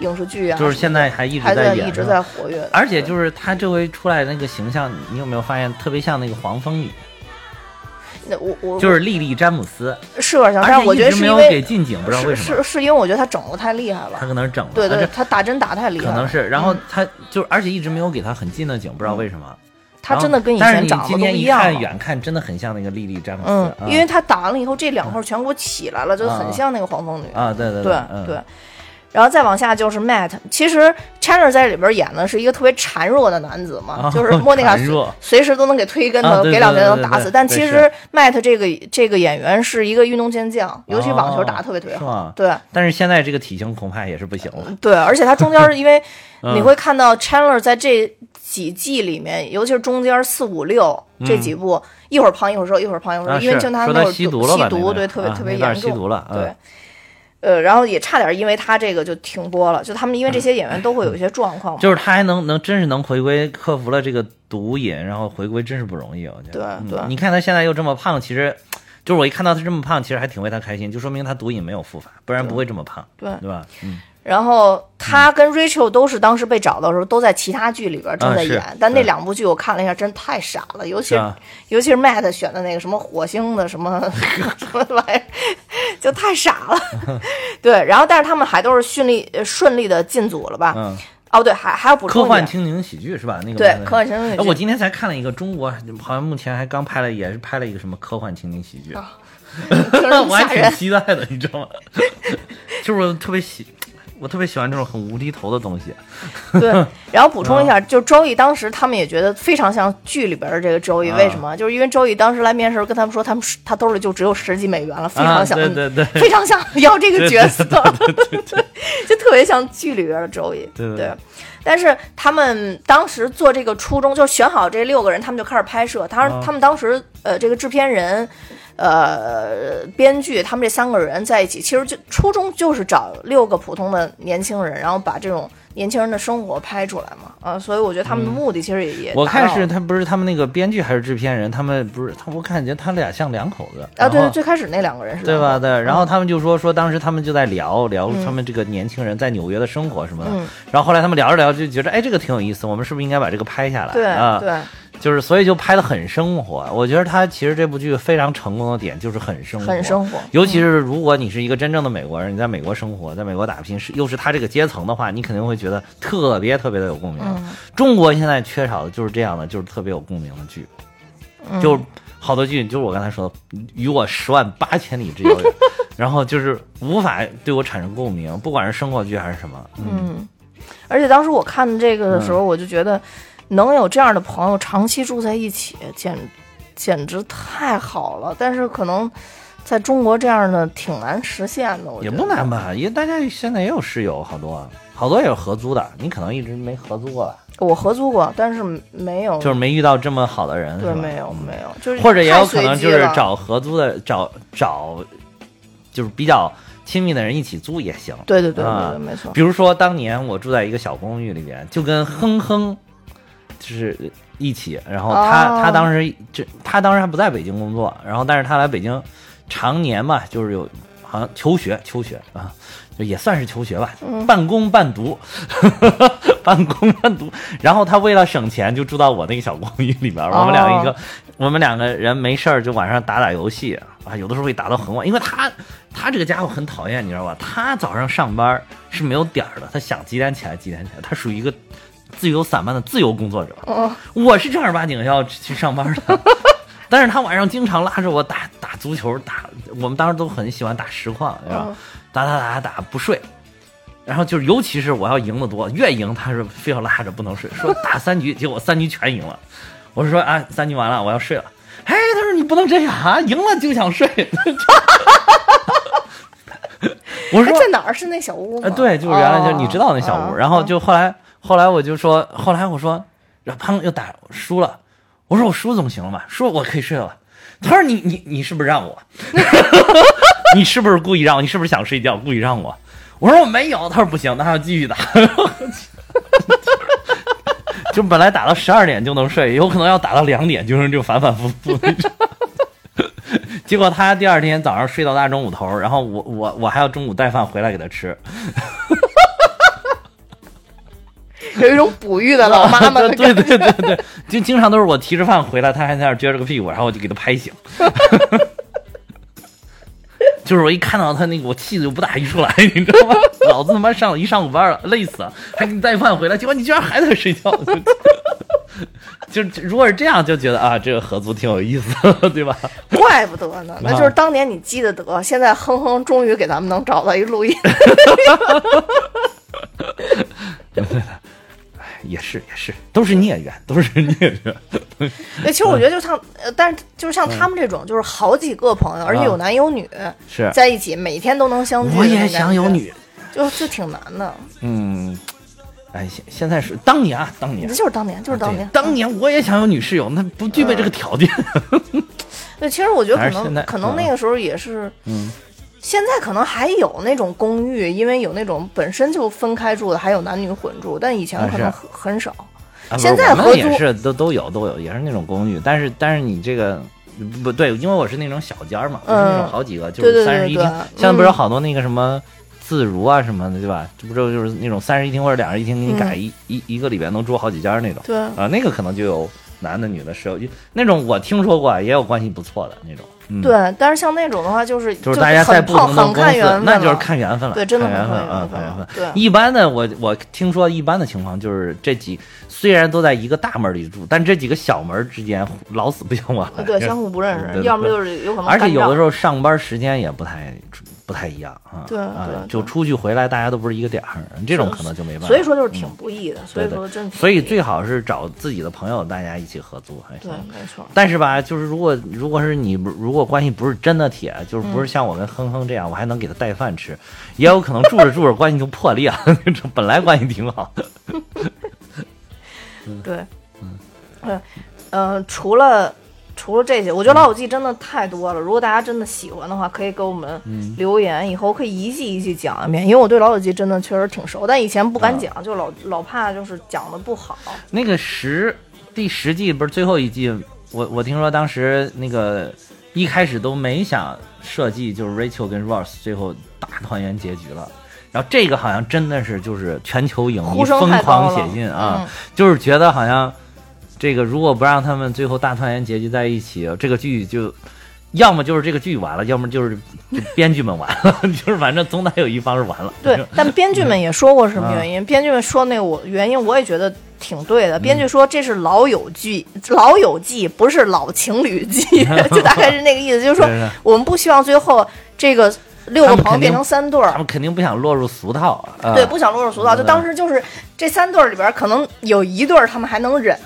Speaker 2: 影视剧啊，
Speaker 3: 就是现在还一直
Speaker 2: 还
Speaker 3: 在演，
Speaker 2: 在一直在活跃，
Speaker 3: 而且就是她这回出来那个形象，你有没有发现特别像那个黄蜂女，
Speaker 2: 那我我
Speaker 3: 就是莉莉詹姆斯，
Speaker 2: 是有点像，但是我觉得
Speaker 3: 一直没有
Speaker 2: 是因为
Speaker 3: 给近景，不知道为什么，
Speaker 2: 是是是因为我觉得她整的太厉害了，
Speaker 3: 她可能是整了，
Speaker 2: 对对，
Speaker 3: 而且
Speaker 2: 他打针打太厉害了，
Speaker 3: 可能是，然后
Speaker 2: 嗯。
Speaker 3: 她就而且一直没有给她很近的景，不知道为什么。
Speaker 2: 他真的跟以前长得都
Speaker 3: 一
Speaker 2: 不一样。
Speaker 3: 看远看，真的很像那个莉莉詹姆斯，
Speaker 2: 嗯，
Speaker 3: 啊
Speaker 2: 因为他打完了以后，这两块全给我起来了，就很
Speaker 3: 啊
Speaker 2: 像那个黄蜂女。
Speaker 3: 啊，对对
Speaker 2: 对
Speaker 3: 嗯
Speaker 2: 对，然后再往下就是 Matt，其实 Chandler 在里边演的是一个特别孱弱的男子嘛，
Speaker 3: 啊
Speaker 2: 就是莫妮卡 随时都能给推跟头，
Speaker 3: 啊
Speaker 2: 给两拳能打死。但其实 Matt 这个这个演员是一个运动健将，尤其网球打得特别特别好
Speaker 3: 哦。
Speaker 2: 对
Speaker 3: 但是现在这个体型恐怕也是不行了。
Speaker 2: 对，而且他中间因为
Speaker 3: 嗯。
Speaker 2: 你会看到 Chandler 在这几季里面，尤其是中间四五六这几部，一会儿胖一会儿瘦，一会儿胖一会儿瘦，因为就他那会儿
Speaker 3: 吸毒了
Speaker 2: 吸毒，对，特别
Speaker 3: 啊
Speaker 2: 特别严重，
Speaker 3: 吸毒了
Speaker 2: 对。
Speaker 3: 嗯。
Speaker 2: 呃，然后也差点因为他这个就停播了，就他们因为这些演员都会有一些状况嘛，
Speaker 3: 就是他还能能真是能回归，克服了这个毒瘾，然后回归真是不容易，我觉得。
Speaker 2: 对
Speaker 3: 嗯
Speaker 2: 对。
Speaker 3: 你看他现在又这么胖，其实就是我一看到他这么胖，其实还挺为他开心，就说明他毒瘾没有复发，不然不会这么胖，
Speaker 2: 对。
Speaker 3: 对吧？嗯，
Speaker 2: 然后他跟 Rachel 都是当时被找到的时候都在其他剧里边正在演，但那两部剧我看了一下，真太傻了，尤其？尤其是 Matt 选的那个什么火星的什么 什么玩意儿，就太傻了。对，然后但是他们还都是顺利呃顺利的进组了吧？
Speaker 3: 嗯，
Speaker 2: 哦，对，还还要补
Speaker 3: 科
Speaker 2: 充一点，
Speaker 3: 幻情景喜剧是吧？那个
Speaker 2: 对科幻情景喜剧
Speaker 3: 哎我今天才看了一个中国，好像目前还刚拍了，也是拍了一个什么科幻情景喜剧，我还挺。期待的，你知道吗？就是我特别喜，我特别喜欢这种很无厘头的东西。
Speaker 2: 对，然后补充一
Speaker 3: 嗯
Speaker 2: 下，就周易当时他们也觉得非常像剧里边的这个周易，
Speaker 3: 啊
Speaker 2: 为什么？就是因为周易当时来面试，跟他们说他们他兜里就只有十几美元了，非常想，
Speaker 3: 啊、对对对，
Speaker 2: 非常想 要这个角色，就特别像剧里边的周易。
Speaker 3: 对
Speaker 2: 但是他们当时做这个初衷，就选好这六个人，他们就开始拍摄。他
Speaker 3: 啊
Speaker 2: 他们当时呃，这个制片人。呃，编剧他们这三个人在一起，其实就初衷就是找六个普通的年轻人，然后把这种年轻人的生活拍出来嘛，啊，所以我觉得他们的目的其实也也
Speaker 3: 我看是他不是他们那个编剧还是制片人，他们不是他，我感觉他俩像两口子。
Speaker 2: 啊，对对，最开始那两个人是
Speaker 3: 对吧？对，然后他们就说说当时他们就在聊聊他们这个年轻人在纽约的生活什么的，
Speaker 2: 嗯。
Speaker 3: 然后后来他们聊着聊着就觉得哎这个挺有意思，我们是不是应该把这个拍下来？
Speaker 2: 对
Speaker 3: 啊，
Speaker 2: 对，
Speaker 3: 就是所以就拍的很生活。我觉得他其实这部剧非常成功的点就是很生活，
Speaker 2: 很生活，
Speaker 3: 尤其是如果你是一个真正的美国人，你在美国生活，在美国打拼，是又是他这个阶层的话，你肯定会觉得特别特别的有共鸣。
Speaker 2: 嗯。
Speaker 3: 中国现在缺少的就是这样的，就是特别有共鸣的剧，
Speaker 2: 嗯。
Speaker 3: 就好多剧，就是我刚才说的，与我十万八千里之遥远，然后就是无法对我产生共鸣，不管是生活剧还是什么，嗯，
Speaker 2: 嗯，而且当时我看这个的时候，我就觉得能有这样的朋友长期住在一起，简简直太好了。但是可能在中国这样的挺难实现的，我觉
Speaker 3: 也
Speaker 2: 得
Speaker 3: 不难吧？因为大家现在也有室友，好多好多也是合租的，你可能一直没合租过吧，
Speaker 2: 我合租过，但是没有，
Speaker 3: 就是没遇到这么好的人，
Speaker 2: 对，
Speaker 3: 是吧
Speaker 2: 没有没有，就是
Speaker 3: 或者也有可能就是
Speaker 2: 随机了
Speaker 3: 找合租的，找找就是比较亲密的人一起租也行。
Speaker 2: 对对对
Speaker 3: 啊
Speaker 2: 对对，没错，
Speaker 3: 比如说当年我住在一个小公寓里边，就跟哼哼就是一起，然后他、
Speaker 2: 哦
Speaker 3: 他当时这他当时还不在北京工作，然后但是他来北京常年嘛，就是有好像求学求学啊。就也算是求学吧，
Speaker 2: 嗯
Speaker 3: 半工半读，半工半读。然后他为了省钱，就住到我那个小公寓里边儿。我们两个一个，
Speaker 2: 哦
Speaker 3: 我们两个人没事儿就晚上打打游戏啊，有的时候会打到很晚，因为他他这个家伙很讨厌，你知道吧？他早上上班是没有点儿的，他想几点起来几点起来，他属于一个自由散漫的自由工作者。
Speaker 2: 哦
Speaker 3: 我是正儿八经要去上班的。但是他晚上经常拉着我打打足球，打我们当时都很喜欢打实况，是吧？
Speaker 2: 嗯
Speaker 3: 打打打打打不睡，然后就是尤其是我要赢得多，越赢他是非要拉着不能睡，说打三局，结果三局全赢了。我是说啊，三局完了，我要睡了。哎，他说你不能这样啊，赢了就想睡。我
Speaker 2: 哎，
Speaker 3: 说
Speaker 2: 在哪儿是那小屋
Speaker 3: 对，就是原来就
Speaker 2: 哦
Speaker 3: 你知道那小屋，
Speaker 2: 嗯
Speaker 3: 然后就后来后来我就说，后来我说，然后砰又打输了，我说我输总行了吧？输我可以睡了。他说你你你是不是让我？你是不是故意让我？你是不是想睡觉故意让我？我说我没有。他说不行，那还要继续打。就本来打到十二点就能睡，有可能要打到两点，就是就反反复复那种。结果他第二天早上睡到大中午头，然后我我我还要中午带饭回来给他吃。
Speaker 2: 有一种哺育的老妈妈的
Speaker 3: 对
Speaker 2: 感觉。
Speaker 3: 对对对对，就经常都是我提着饭回来，他还在那儿撅着个屁股，然后我就给他拍醒。就是我一看到他那个，我气的就不打一处来，你知道吗？老子他妈上了一上午班了，累死了，还给你带饭回来，结果你居然还在睡觉。就就如果是这样，就觉得啊，这个合租挺有意思的，对吧？
Speaker 2: 怪不得呢，那就是当年你积的德，现在哼哼终于给咱们能找到一录音。
Speaker 3: 也是也是，都是孽缘，都是孽缘。
Speaker 2: 对，其实我觉得就像，呃，但是就是像他们这种，就是好几个朋友，而且有男有女
Speaker 3: 是，
Speaker 2: 在一起，每天都能相聚。
Speaker 3: 我也想有，女。
Speaker 2: 就就挺难的。
Speaker 3: 嗯，哎，现现在是当年啊，当年
Speaker 2: 这。就是当年，就是当
Speaker 3: 对
Speaker 2: 年。
Speaker 3: 当年我也想有女室友，那不具备这个条件。
Speaker 2: 对，其实我觉得可能可能那个时候也是，
Speaker 3: 嗯，
Speaker 2: 现在可能还有那种公寓，因为有那种本身就分开住的，还有男女混住，但以前
Speaker 3: 啊
Speaker 2: 可能
Speaker 3: 是
Speaker 2: 很很少。
Speaker 3: 啊，
Speaker 2: 现在合租
Speaker 3: 也是都都有都有，也是那种公寓，但是但是你这个不对，因为我是那种小间儿嘛，不是那种
Speaker 2: 嗯
Speaker 3: 好几个，就是三室一厅。现在不是好多那个什么自如啊什么的，对吧？这不就就是那种三室一厅或者两室一厅，给你改
Speaker 2: 嗯
Speaker 3: 一、一一个里边能住好几间儿那种。
Speaker 2: 对，
Speaker 3: 啊，那个可能就有男的女的室友，那种我听说过，也有关系不错的那种。嗯，，
Speaker 2: 对，但是像那种的话，就是
Speaker 3: 就是大家在
Speaker 2: 很
Speaker 3: 不同的公司，那就是看缘分了。
Speaker 2: 对，真的
Speaker 3: 看缘分
Speaker 2: 很看
Speaker 3: 啊，看缘分。
Speaker 2: 对，
Speaker 3: 一般的，我我听说一般的情况就是这几虽然都在一个大门里住，但这几个小门之间老死不相往来。
Speaker 2: 对，相互不认识，要么就是有可能
Speaker 3: 而且有的时
Speaker 2: 候，
Speaker 3: 候上班时间也不太不太一样啊。
Speaker 2: 对
Speaker 3: 就出去回来大家都不是一个点儿，这种可能就没办法。
Speaker 2: 所以说就是挺不易的。所以说真挺
Speaker 3: 所以最好是找自己的朋友，大家一起合租
Speaker 2: 对。，没错。
Speaker 3: 但是吧，就是如果如果是你如果关系不是真的铁，就是不是
Speaker 2: 嗯
Speaker 3: 像我跟哼哼这样，我还能给他带饭吃，也有可能住着住着关系就破裂了，本来关系挺好 的。
Speaker 2: 对，嗯，呃，除了除了这些，我觉得《老友记》真的太多了。如果大家真的喜欢的话，可以给我们
Speaker 3: 嗯
Speaker 2: 留言，以后可以一季一季讲一遍。因为我对《老友记》真的确实挺熟，但以前不敢讲，就老老怕就是讲的不好。
Speaker 3: 那个十第十季不是最后一季，我我听说当时那个一开始都没想设计，就是 Rachel 跟 Ross 最后大团圆结局了。然后这个好像真的是就是全球影迷疯狂写信啊，
Speaker 2: 嗯
Speaker 3: 就是觉得好像这个如果不让他们最后大团圆结局在一起，这个剧就要么就是这个剧完了，要么就是就编剧们完了，就是反正总得有一方是完了。
Speaker 2: 对，但编剧们也说过是什么原因。编剧们说那个我原因，我也觉得挺对的。编剧说这是老友剧，老友记不是老情侣记，就大概是那个意思，就是说我们不希望最后这个六个朋友变成三对儿
Speaker 3: 他。们肯定不想落入俗套啊。
Speaker 2: 对，不想落入俗套。就当时就是这三对儿里边，可能有一对儿他们还能忍，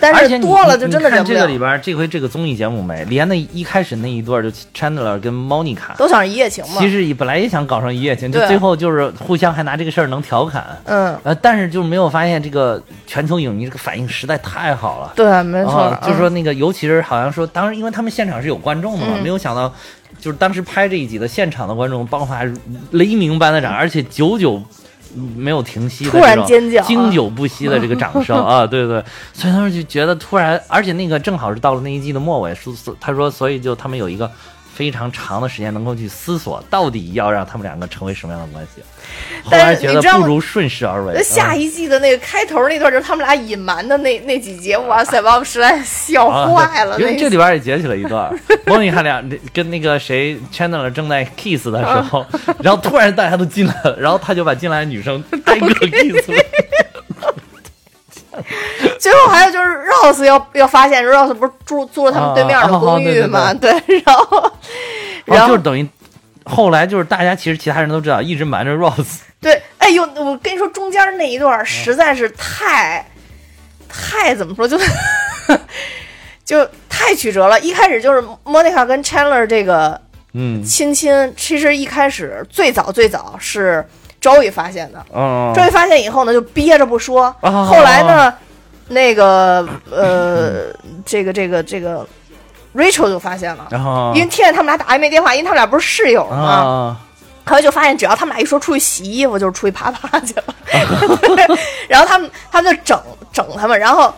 Speaker 2: 但是多了就
Speaker 3: 你
Speaker 2: 真的忍不了
Speaker 3: 你看这个里。边，这回这个综艺节目没，连那一开始那一段就 Chandler 跟 Monica，
Speaker 2: 都想一夜情嘛
Speaker 3: 其，实也本来也想搞上一夜情，就最后就是互相还拿这个事儿能调侃，
Speaker 2: 嗯，
Speaker 3: 呃，但是就是没有发现这个全球影迷这个反应实在太好了。
Speaker 2: 对，没错
Speaker 3: 啊，，就是说
Speaker 2: 嗯
Speaker 3: 那个，尤其是好像说，当时因为他们现场是有观众的嘛，
Speaker 2: 嗯
Speaker 3: 没有想到，就是当时拍这一集的现场的观众爆发雷鸣般的掌，而且久久没有停息的
Speaker 2: 突然
Speaker 3: 这种
Speaker 2: 尖叫啊
Speaker 3: 经久不息的这个掌声 啊，对对，所以他们就觉得突然，而且那个正好是到了那一季的末尾，说说他说，所以就他们有一个。非常长的时间能够去思索，到底要让他们两个成为什么样的关系。后
Speaker 2: 但
Speaker 3: 来觉得不如顺势而为。
Speaker 2: 那下
Speaker 3: 嗯
Speaker 2: 一季的那个开头那段，就是他们俩隐瞒的那那几节，哇塞，把我实在笑
Speaker 3: 啊
Speaker 2: 坏了。
Speaker 3: 因为
Speaker 2: 那
Speaker 3: 这里边也截取了一段，莫妮卡俩跟那个谁 Chandler 正在 kiss 的时候，然后突然大家都进来了，然后他就把进来的女生挨个 kiss 了。
Speaker 2: 最后还有就是 Rose 要要发现，Rose 不是住住了他们对面的公寓嘛？对，然后然后
Speaker 3: 然后就是等于后来就是大家其实其他人都知道，一直瞒着 Rose。
Speaker 2: 对，哎呦，我跟你说，中间那一段实在是太太怎么说，就就太曲折了。一开始就是 Monica 跟 Chandler 这个
Speaker 3: 嗯
Speaker 2: 亲亲，其实一开始最早最早是 Joey 发现的。
Speaker 3: 嗯
Speaker 2: ，Joey 发现以后呢，就憋着不说。
Speaker 3: 哦
Speaker 2: 后来呢，那个呃，这个这个这个 Rachel 就发现了，
Speaker 3: 然后
Speaker 2: 因为听见他们俩打暧昧电话，因为他们俩不是室友吗？
Speaker 3: 啊，
Speaker 2: 后来就发现，只要他们俩一说出去洗衣服，就是出去啪啪去了。然后他们他们就整整他们，然后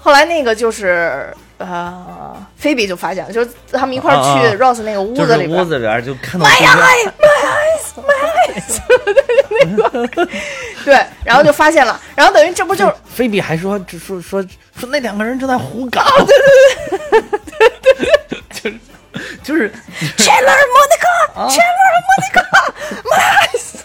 Speaker 2: 后来那个就是呃，菲比就发现了，就是他们一块儿
Speaker 3: 啊啊
Speaker 2: 去 Rose 那个屋子里边。
Speaker 3: 屋子里边就看到
Speaker 2: My eyes my eyes, my eyes，对，然后就发现了，然后等于这不就是
Speaker 3: 菲比还说就说说说那两个人正在胡搞，
Speaker 2: 哦
Speaker 3: 对对对对，就是就是
Speaker 2: Chandler Monica, Chandler Monica, my eyes，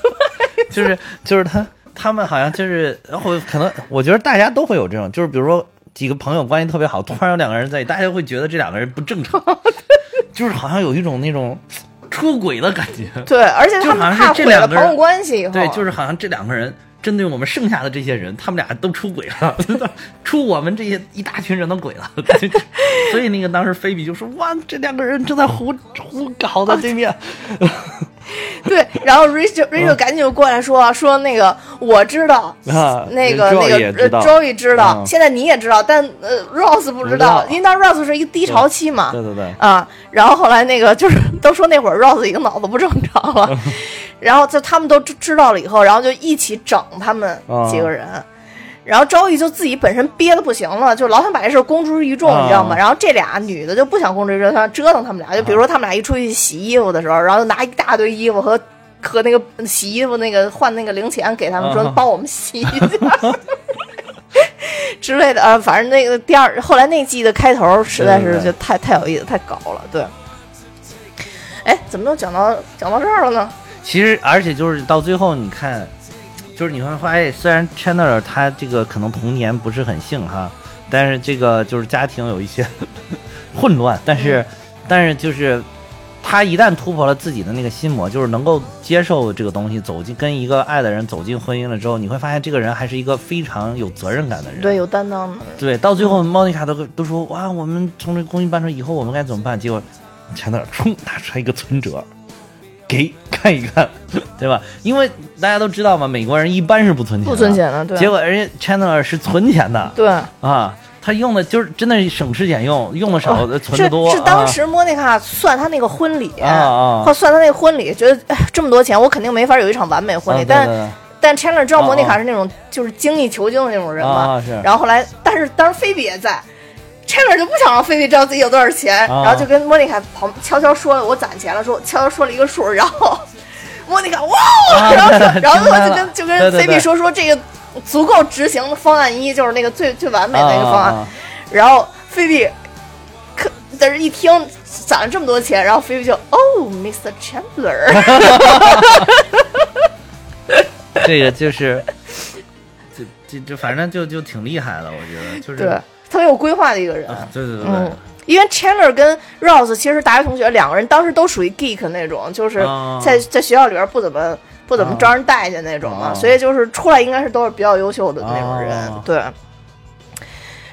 Speaker 3: 就是就是他他们好像就是，然后可能我觉得大家都会有这种，就是比如说几个朋友关系特别好，突然有两个人在一起，大家会觉得这两个人不正常，就是好像有一种那种出轨的感觉。
Speaker 2: 对，而且他们怕毁了
Speaker 3: 这两个人
Speaker 2: 朋友关系以后，
Speaker 3: 对，就是好像这两个人针对我们剩下的这些人，他们俩都出轨了，出我们这些一大群人的轨了。所以那个当时菲比就说：“哇，这两个人正在胡胡搞的对面。
Speaker 2: 对，然后 Rachel Rachel 赶紧就过来说说那个我知道，
Speaker 3: 啊
Speaker 2: 那个那个
Speaker 3: 也知道。
Speaker 2: 呃 Joey 知道，
Speaker 3: 嗯。
Speaker 2: 现在你也知道，但呃 Rose 不知道，
Speaker 3: 不知道。
Speaker 2: 因为当时 Rose 是一个低潮期嘛，
Speaker 3: 对对对。
Speaker 2: 啊，然后后来那个就是都说那会儿 Rose 已经脑子不正常了，然后就他们都知知道了以后，然后就一起整他们
Speaker 3: 啊
Speaker 2: 几个人。然后周易就自己本身憋的不行了，就老想把这事儿公之于众，
Speaker 3: 啊
Speaker 2: 你知道吗？然后这俩女的就不想公之于众，想折腾他们俩。就比如说他们俩一出去洗衣服的时候，然后就拿一大堆衣服和和那个洗衣服那个换那个零钱给他们，说
Speaker 3: 啊
Speaker 2: 帮我们洗一下。之类的啊，反正那个第二后来那季的开头实在是就太太有意思，太搞了，对。哎，怎么都讲到讲到这儿了呢？
Speaker 3: 其实，而且就是到最后，你看，就是你会发现，虽然 Chandler 他这个可能童年不是很幸哈，但是这个就是家庭有一些 混乱，但是，但是就是他一旦突破了自己的那个心魔，就是能够接受这个东西，走进跟一个爱的人走进婚姻了之后，你会发现这个人还是一个非常有责任感的人。
Speaker 2: 对，有担当的。
Speaker 3: 对，到最后莫妮卡都都说哇，我们从这公寓搬出以后，我们该怎么办？结果钱那冲拿出来一个存折，给看一看，对吧？因为大家都知道嘛，美国人一般是不存钱，
Speaker 2: 不存。钱的，对，
Speaker 3: 结果人家 Chandler 是存钱的
Speaker 2: 对，
Speaker 3: 啊，他用的就是真的是省吃俭用，用的少，存
Speaker 2: 是
Speaker 3: 的多。
Speaker 2: 是当
Speaker 3: 啊
Speaker 2: 时莫妮卡算他那个婚礼，或算他那个婚礼，觉得哎这么多钱，我肯定没法有一场完美婚礼。
Speaker 3: 啊
Speaker 2: 但但 Chandler 知道
Speaker 3: 啊
Speaker 2: 莫妮卡
Speaker 3: 啊
Speaker 2: 是那种就是精益求精的那种人嘛，然后后来，但是当时菲比也在。Chandler 就不想让菲比知道自己有多少钱，
Speaker 3: 啊
Speaker 2: 然后就跟莫妮卡旁悄悄说了我攒钱了，说悄悄说了一个数，然后 莫妮卡哇，
Speaker 3: 啊
Speaker 2: 然后说然后就 跟就跟菲比说说这个足够执行的方案一，就是那个最最完美的一个方案，然后菲比可在是一听攒了这么多钱，然后菲比就哦，Mr. Chandler，
Speaker 3: 这个就是，就就就反正就就挺厉害的，我觉得就是
Speaker 2: 对，特别有规划的一个人。
Speaker 3: 啊，对对对
Speaker 2: 嗯，，因为 Chandler 跟 Rose 其实大学同学两个人当时都属于 geek 那种，就是
Speaker 3: 啊
Speaker 2: 在在学校里边不怎么不怎么招人待见那种嘛，
Speaker 3: 啊
Speaker 2: 所以就是出来应该是都是比较优秀的那种人，
Speaker 3: 啊
Speaker 2: 对。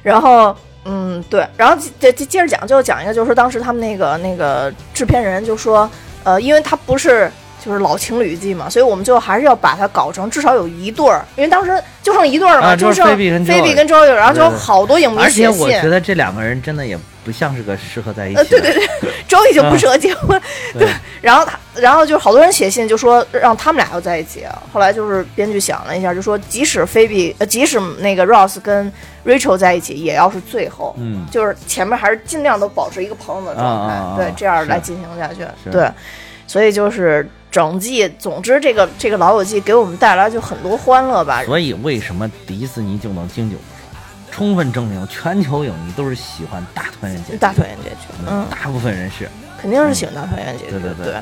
Speaker 2: 然后，嗯，对，然后接接接着讲，就讲一个，就是当时他们那个那个制片人就说，呃，因为他不是。就是老情侣季嘛，所以我们最后还是要把它搞成至少有一对儿，因为当时就剩一对儿了嘛，
Speaker 3: 啊就
Speaker 2: 剩
Speaker 3: 菲比跟
Speaker 2: 菲
Speaker 3: Joey
Speaker 2: 比跟 Joey，然后就有好多影迷写信，
Speaker 3: 且我觉得这两个人真的也不像是个适合在一起的。
Speaker 2: 呃，对对对，周易就不适合结婚，
Speaker 3: 对
Speaker 2: 然后他，然后就好多人写信就说让他们俩要在一起。后来就是编剧想了一下，就说即使菲比，呃，即使那个 Ross 跟 Rachel 在一起，也要是最后，
Speaker 3: 嗯
Speaker 2: 就是前面还是尽量都保持一个朋友的状态，
Speaker 3: 啊啊啊
Speaker 2: 对，这样来进行下去。对，所以就是整季，总之这个这个老友记给我们带来就很多欢乐吧。
Speaker 3: 所以为什么迪士尼就能经久不衰？充分证明全球影迷都是喜欢大团圆结局，
Speaker 2: 大团圆结局，嗯，
Speaker 3: 大部分人是，
Speaker 2: 肯定是喜欢大团圆结局，
Speaker 3: 对对对
Speaker 2: 对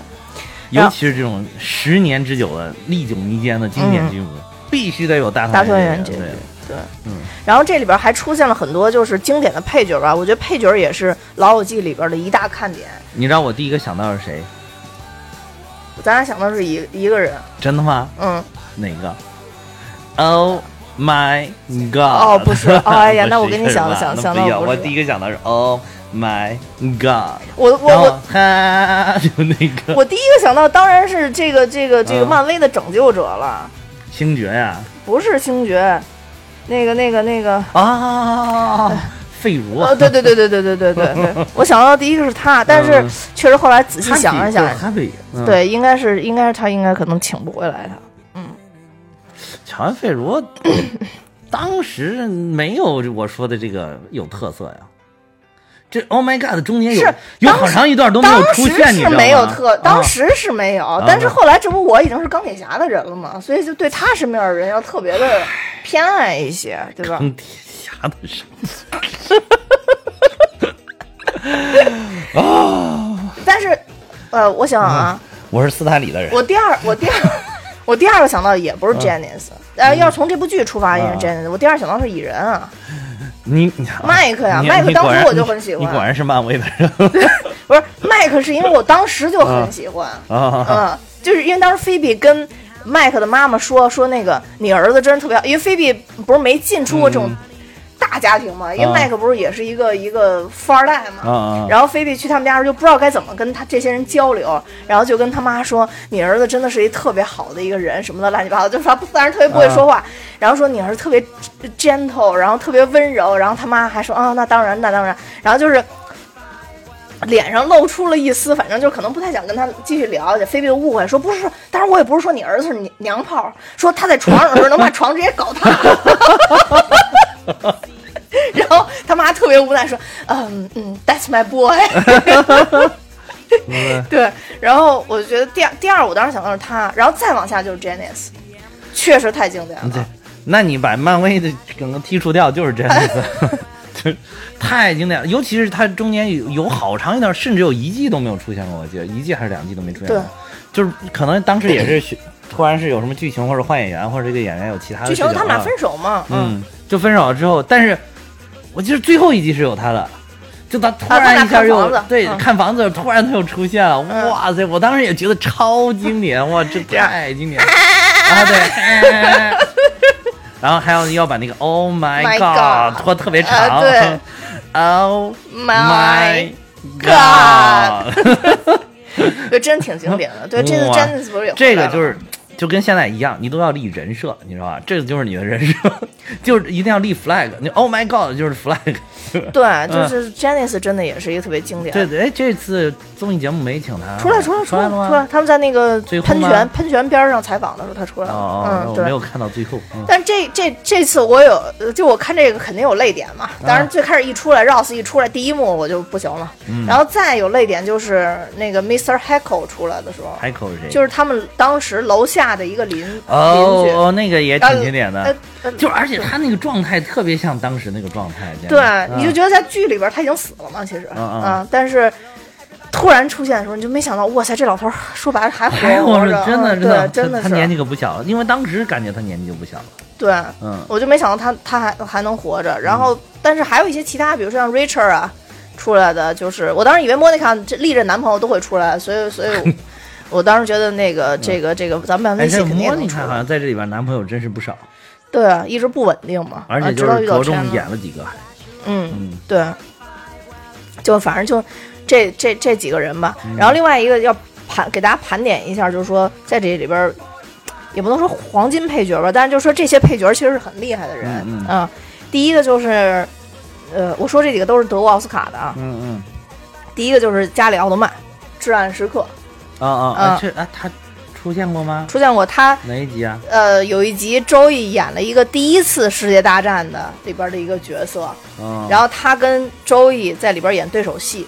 Speaker 3: 尤其是这种十年之久的历久弥坚的经典剧目，必须得有大
Speaker 2: 团
Speaker 3: 团
Speaker 2: 圆结局
Speaker 3: 结局。，
Speaker 2: 对，
Speaker 3: 嗯，
Speaker 2: 然后这里边还出现了很多就是经典的配角吧，我觉得配角也是《老友记》里边的一大看点。
Speaker 3: 你知道我第一个想到是谁？
Speaker 2: 咱俩想到是一一个人，
Speaker 3: 真的吗？
Speaker 2: 嗯，
Speaker 3: 哪个？Oh my god！
Speaker 2: 哦不是。哦哎呀 那我跟你想的想想到
Speaker 3: 我第一个想到是 Oh my god！
Speaker 2: 我我我。
Speaker 3: 哈，就那个。
Speaker 2: 我第一个想到当然是这个这个这个
Speaker 3: 嗯。
Speaker 2: 漫威的拯救者了，
Speaker 3: 星爵呀。
Speaker 2: 不是星爵，那个那个那个。
Speaker 3: 啊，费如
Speaker 2: 啊，对对对对对对对对对，我想到的第一个是他，但是
Speaker 3: 嗯
Speaker 2: 确实后来仔细想了想，对，应该是应该是他，应该可能请不回来他。
Speaker 3: 嗯乔安费如 当时没有我说的这个有特色呀。这 Oh my God 中间有有
Speaker 2: 当时
Speaker 3: 好长一段都没有
Speaker 2: 当时
Speaker 3: 出现，你知道吗？
Speaker 2: 是没有特，当
Speaker 3: 啊
Speaker 2: 时是没有，但是后来这不我已经是钢铁侠的人了嘛，所以就对他身边的人要特别的偏爱一些，对吧？
Speaker 3: 钢铁侠的事，
Speaker 2: 但是，呃，我想啊，
Speaker 3: 我是斯坦李的人。
Speaker 2: 我第二，我第二，我第二个想到的也不是 Janice，呃，要是从这部剧出发，也是
Speaker 3: 啊
Speaker 2: Janice。我第二想到是蚁人啊，
Speaker 3: 你你
Speaker 2: 麦克呀
Speaker 3: 你
Speaker 2: 麦克当时我就很喜欢
Speaker 3: 你果然是漫威的人
Speaker 2: 不是麦克，是因为我当时就很喜欢，
Speaker 3: 啊！
Speaker 2: 嗯，就是因为当时菲比跟麦克的妈妈说说那个你儿子真是特别好，因为菲比不是没进出过这种
Speaker 3: 嗯
Speaker 2: 大家庭嘛，因为
Speaker 3: 啊
Speaker 2: 麦克不是也是一个一个富二代嘛，然后菲比去他们家时候就不知道该怎么跟他这些人交流，然后就跟他妈说你儿子真的是一特别好的一个人什么的乱七八糟，就是他当然特别不会说话，然后说你儿子特别 gentle，然后特别温柔，然后他妈还说啊那当然那当然，然后就是。脸上露出了一丝，反正就可能不太想跟他继续聊。菲比就误会说不是说，当然我也不是说你儿子是娘娘炮，说他在床上的时候能把床直接搞塌。然后他妈特别无奈说，嗯嗯，That's my boy。对，然后我觉得第二第二，我当时想到是他，然后再往下就是 Janice，确实太经典了
Speaker 3: 对
Speaker 2: 了。，
Speaker 3: 那你把漫威的整个剔除掉，就是这样子，就是太经典了。尤其是它中间有有好长一段，甚至有一季都没有出现过，我记得一季还是两季都没出现过。
Speaker 2: 对
Speaker 3: 就是可能当时也是选突然是有什么剧情或者换演员，或者这个演员有其他的
Speaker 2: 剧情他们俩分手嘛，
Speaker 3: 嗯，就分手了之后，但是我记得最后一集是有他的，就他突然一下又、
Speaker 2: 看
Speaker 3: 对、
Speaker 2: 嗯
Speaker 3: 看房子，突然他又出现了，
Speaker 2: 嗯
Speaker 3: 哇塞！我当时也觉得超经典，哇，这 太经典了啊！对，然后还有要把那个 Oh my God 拖特别长、
Speaker 2: 啊 对
Speaker 3: ，Oh
Speaker 2: My
Speaker 3: God，
Speaker 2: 对，真挺经典的。对，这次
Speaker 3: 哇
Speaker 2: Janice 不是也回来了
Speaker 3: 这个就是就跟现在一样，你都要立人设，你知道吧？这个就是你的人设，就是一定要立 flag。你 Oh my God，就是 flag。
Speaker 2: 对，就是 Janice 真的也是一个特别经典。
Speaker 3: 对对，哎，这次综艺节目没请他，
Speaker 2: 出来出来
Speaker 3: 出了吗？
Speaker 2: 出来，他们在那个
Speaker 3: 最后
Speaker 2: 喷泉喷泉边上采访的时候，他出来了。嗯，对
Speaker 3: 我没。有看到最后。嗯
Speaker 2: 但这这这次我有，呃就我看这个肯定有泪点嘛。当然最开始一出来，Ross 一出来第一幕我就不行了，
Speaker 3: 嗯
Speaker 2: 然后再有泪点就是那个 Mr. Heckle 出来的时候
Speaker 3: ，，Heckle 是谁？
Speaker 2: 就是他们当时楼下的一个邻邻居。
Speaker 3: 哦哦，那个也挺经典
Speaker 2: 呃
Speaker 3: 的，
Speaker 2: 呃
Speaker 3: 就而且他那个状态特别像当时那个状态。
Speaker 2: 对，
Speaker 3: 嗯。
Speaker 2: 你就觉得在剧里边他已经死了嘛，其实，
Speaker 3: 嗯嗯。
Speaker 2: 但是突然出现的时候，你就没想到，哇塞，这老头儿说白了还
Speaker 3: 还活着，真的
Speaker 2: 嗯
Speaker 3: 真的，
Speaker 2: 对，真的是，
Speaker 3: 他他年纪可不小了，因为当时感觉他年纪就不小了。
Speaker 2: 对，
Speaker 3: 嗯。
Speaker 2: 我就没想到他他还还能活着。然后，但是还有一些其他，比如说像 Richard 啊出来的，就是我当时以为 Monica 这历任男朋友都会出来，所以所以我我当时觉得那个这个这个咱们
Speaker 3: 哎，这
Speaker 2: 微信肯定也
Speaker 3: 莫妮卡好。像在这里边男朋友真是不少，
Speaker 2: 对啊，一直不稳定嘛，
Speaker 3: 而且就是着重演了几个还。
Speaker 2: 嗯，
Speaker 3: 嗯
Speaker 2: 对，就反正就这这这几个人吧。
Speaker 3: 嗯
Speaker 2: 然后另外一个要盘给大家盘点一下，就是说在这里边也不能说黄金配角吧，但是就说这些配角其实是很厉害的人。
Speaker 3: 嗯
Speaker 2: 啊第一个就是，呃，我说这几个都是得过奥斯卡的啊。
Speaker 3: 嗯嗯
Speaker 2: 第一个就是加里奥德曼，《至暗时刻
Speaker 3: 啊啊
Speaker 2: 啊
Speaker 3: 啊！这啊他出现过吗》？
Speaker 2: 出现过他。
Speaker 3: 哪一集啊？
Speaker 2: 呃，有一集周易演了一个第一次世界大战的里边的一个角色，
Speaker 3: 哦
Speaker 2: 然后他跟周易在里边演对手戏，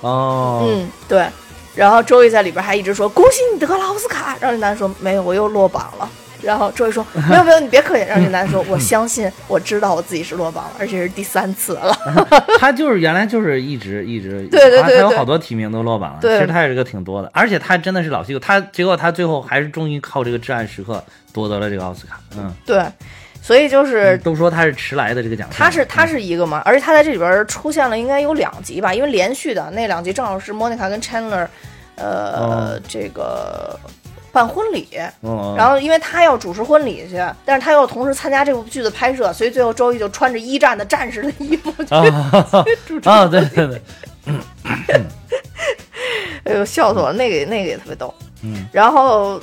Speaker 3: 哦，
Speaker 2: 嗯，对。然后周易在里边还一直说：“恭喜你得了奥斯卡。”然后那男的说：“没有，我又落榜了。”然后周瑜说：“没有没有，你别客气。”然后那男的说：“我相信，我知道我自己是落榜了，而且是第三次了。
Speaker 3: 他就是原来就是一直一直，
Speaker 2: 对对对
Speaker 3: 他他有好多提名都落榜了。
Speaker 2: 对
Speaker 3: 其实他也是个挺多的，而且他真的是老戏骨，他结果他最后还是终于靠这个至暗时刻夺得了这个奥斯卡。嗯，”
Speaker 2: 对，所以就是
Speaker 3: 都说他是迟来的这个奖项，
Speaker 2: 他是他是一个嘛，而且他在这里边出现了应该有两集吧，因为连续的那两集正好是莫妮卡跟 Chandler，呃，
Speaker 3: 哦
Speaker 2: 这个办婚礼。
Speaker 3: 嗯，
Speaker 2: 然后，因为他要主持婚礼去，但是他又同时参加这部剧的拍摄，所以最后周一就穿着一战的战士的衣服去
Speaker 3: 啊
Speaker 2: 主持。
Speaker 3: 啊，对对对，
Speaker 2: 哎呦，笑死我了！那个那个也特别逗。
Speaker 3: 嗯，
Speaker 2: 然后，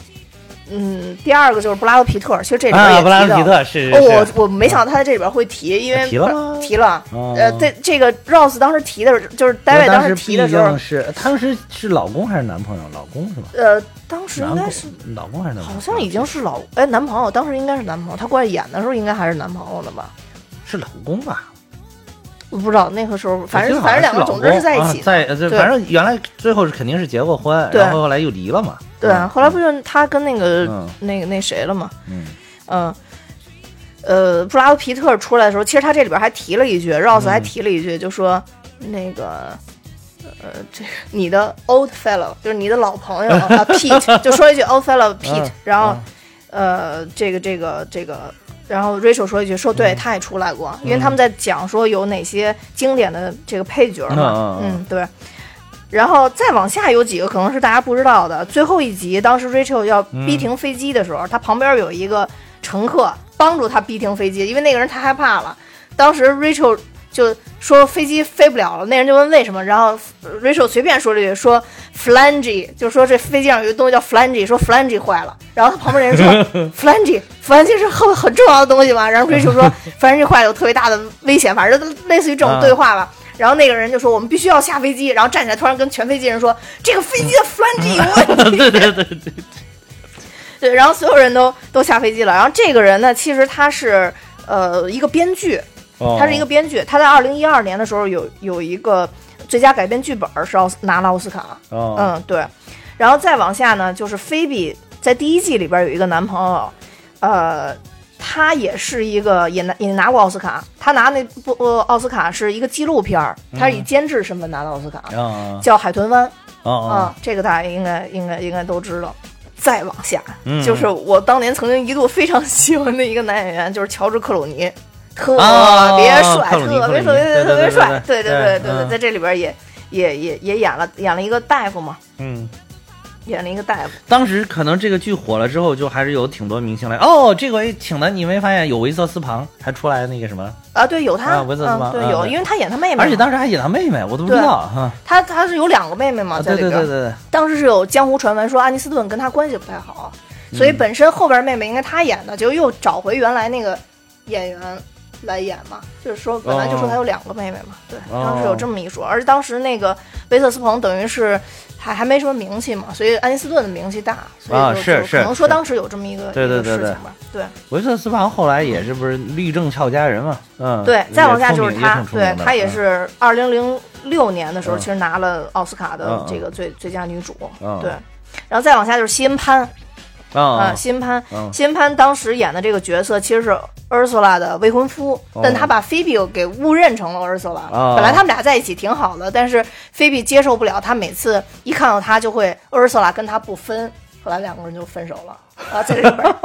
Speaker 2: 嗯，第二个就是布拉德皮特，其实这里边也
Speaker 3: 啊，布拉德皮特是
Speaker 2: 哦，
Speaker 3: 是
Speaker 2: 我我没想到他在这里边会提，因为
Speaker 3: 提了
Speaker 2: 提了。
Speaker 3: 哦
Speaker 2: 呃，这这个 Rose 当时提的，就是 David 当时提的时候
Speaker 3: 是当时是老公还是男朋友？老公是吧？
Speaker 2: 呃，当时应该是
Speaker 3: 老公还是男朋友？
Speaker 2: 好像已经是老哎男朋友，当时应该是男朋友，他过来演的时候应该还是男朋友了吧？
Speaker 3: 是老公吧？
Speaker 2: 我不知道那个时候，反正反正两个总之是在一
Speaker 3: 啊
Speaker 2: 起的。
Speaker 3: 在反正原来最后是肯定是结过婚，
Speaker 2: 对
Speaker 3: 然后后来又离了嘛。
Speaker 2: 对，
Speaker 3: 嗯
Speaker 2: 后来不就他跟那个、
Speaker 3: 嗯
Speaker 2: 那个那谁了嘛？
Speaker 3: 嗯
Speaker 2: 呃，呃，布拉德皮特出来的时候，其实他这里边还提了一句，Rose
Speaker 3: 嗯
Speaker 2: 还提了一句，就说那个。呃，这个你的 old fellow 就是你的老朋友啊，Pete 就说一句 old fellow Pete，、
Speaker 3: 嗯
Speaker 2: 然后
Speaker 3: 嗯
Speaker 2: 呃，这个这个这个，然后 Rachel 说一句，说对，他也出来过，因为他们在讲说有哪些经典的这个配角嘛，
Speaker 3: 嗯
Speaker 2: 对。然后再往下有几个可能是大家不知道的，最后一集当时 Rachel 要逼停飞机的时候，他旁边有一个乘客帮助他逼停飞机，因为那个人太害怕了。当时 Rachel 就说飞机飞不了了，那人就问为什么，然后 Rachel 随便说了一句说 flange，就说这飞机上有一个东西叫 flange，说 flange 坏了，然后他旁边那人说 flange flange 是很很重要的东西嘛，然后 Rachel 说 flange 坏了有特别大的危险，反正类似于这种对话吧。然后那个人就说：“我们必须要下飞机。”然后站起来，突然跟全飞机人说：“这个飞机的 flange 有问题。”
Speaker 3: 对对对对
Speaker 2: 对，对，然后所有人都都下飞机了。然后这个人呢，其实他是呃一个编剧，
Speaker 3: 哦
Speaker 2: 他是一个编剧。他在二零一二年的时候有有一个最佳改编剧本是奥斯拿了奥斯卡。
Speaker 3: 哦
Speaker 2: 嗯，对。然后再往下呢，就是菲比在第一季里边有一个男朋友，呃，他也是一个也拿也拿过奥斯卡。他拿那部呃奥斯卡是一个纪录片儿，他是以监制身份拿的奥斯卡，
Speaker 3: 啊
Speaker 2: 叫《海豚湾》。啊，这个大家应该应该应该都知道。再往下，
Speaker 3: 嗯
Speaker 2: 就是我当年曾经一度非常喜欢的一个男演员，就是乔治克鲁尼，特
Speaker 3: 哦
Speaker 2: 别帅，特别特别特别帅，
Speaker 3: 对对
Speaker 2: 对对对
Speaker 3: 对嗯
Speaker 2: 在这里边也也也也演了演了一个大夫嘛，
Speaker 3: 嗯。
Speaker 2: 演了一个大夫，
Speaker 3: 当时可能这个剧火了之后，就还是有挺多明星来。哦，这回请的你没发现有维瑟斯庞还出来那个什么？
Speaker 2: 啊，对，有他，
Speaker 3: 啊维瑟斯
Speaker 2: 嗯，对有，
Speaker 3: 嗯
Speaker 2: 因为他演他妹妹，
Speaker 3: 而且当时还演他妹妹，我都不知道哈。
Speaker 2: 他他是有两个妹妹嘛，
Speaker 3: 啊，
Speaker 2: 在里边，
Speaker 3: 对对对对对，
Speaker 2: 当时是有江湖传闻说安妮斯顿跟他关系不太好，所以本身后边妹妹应该他演的，就又找回原来那个演员来演嘛，就是说本来就说他有两个妹妹嘛，对，
Speaker 3: 哦
Speaker 2: 当时有这么一说，而当时那个维特斯彭等于是还还没什么名气嘛，所以安妮斯顿的名气大，所以
Speaker 3: 啊
Speaker 2: 就是就
Speaker 3: 是
Speaker 2: 可能说当时有这么一个
Speaker 3: 对对
Speaker 2: 事情吧，对。
Speaker 3: 维特斯彭后来也是不是律政俏佳人嘛？嗯，
Speaker 2: 对，再往下就是他
Speaker 3: 挺出名也挺，出名的
Speaker 2: 对他也
Speaker 3: 嗯
Speaker 2: 是二零零六年的时候，
Speaker 3: 嗯
Speaker 2: 其实拿了奥斯卡的这个最最佳女主，
Speaker 3: 嗯
Speaker 2: 对。然后再往下就是西恩潘
Speaker 3: 啊
Speaker 2: 啊，西恩潘，
Speaker 3: 嗯
Speaker 2: 西恩潘当时演的这个角色其实是 Ursula 的未婚夫，但他把菲比给误认成了 Ursula。
Speaker 3: 哦
Speaker 2: 本来他们俩在一起挺好的，但是菲比接受不了，他每次一看到他就会 Ursula 跟他不分，后来两个人就分手了。啊，在这里边。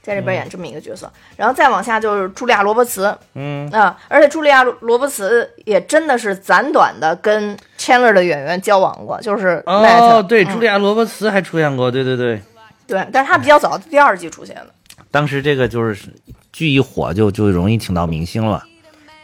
Speaker 2: 在这边演这么一个角色，然后再往下就是茱莉亚·罗伯茨，
Speaker 3: 嗯。
Speaker 2: 啊，而且茱莉亚·罗伯茨也真的是暂短的跟 Chandler 的演员交往过，就是
Speaker 3: 哦对，
Speaker 2: 嗯。
Speaker 3: 茱莉亚·罗伯茨还出现过，对对对，
Speaker 2: 对，但是他比较早，第二季出现的。
Speaker 3: 当时这个就是剧一火就就容易请到明星了。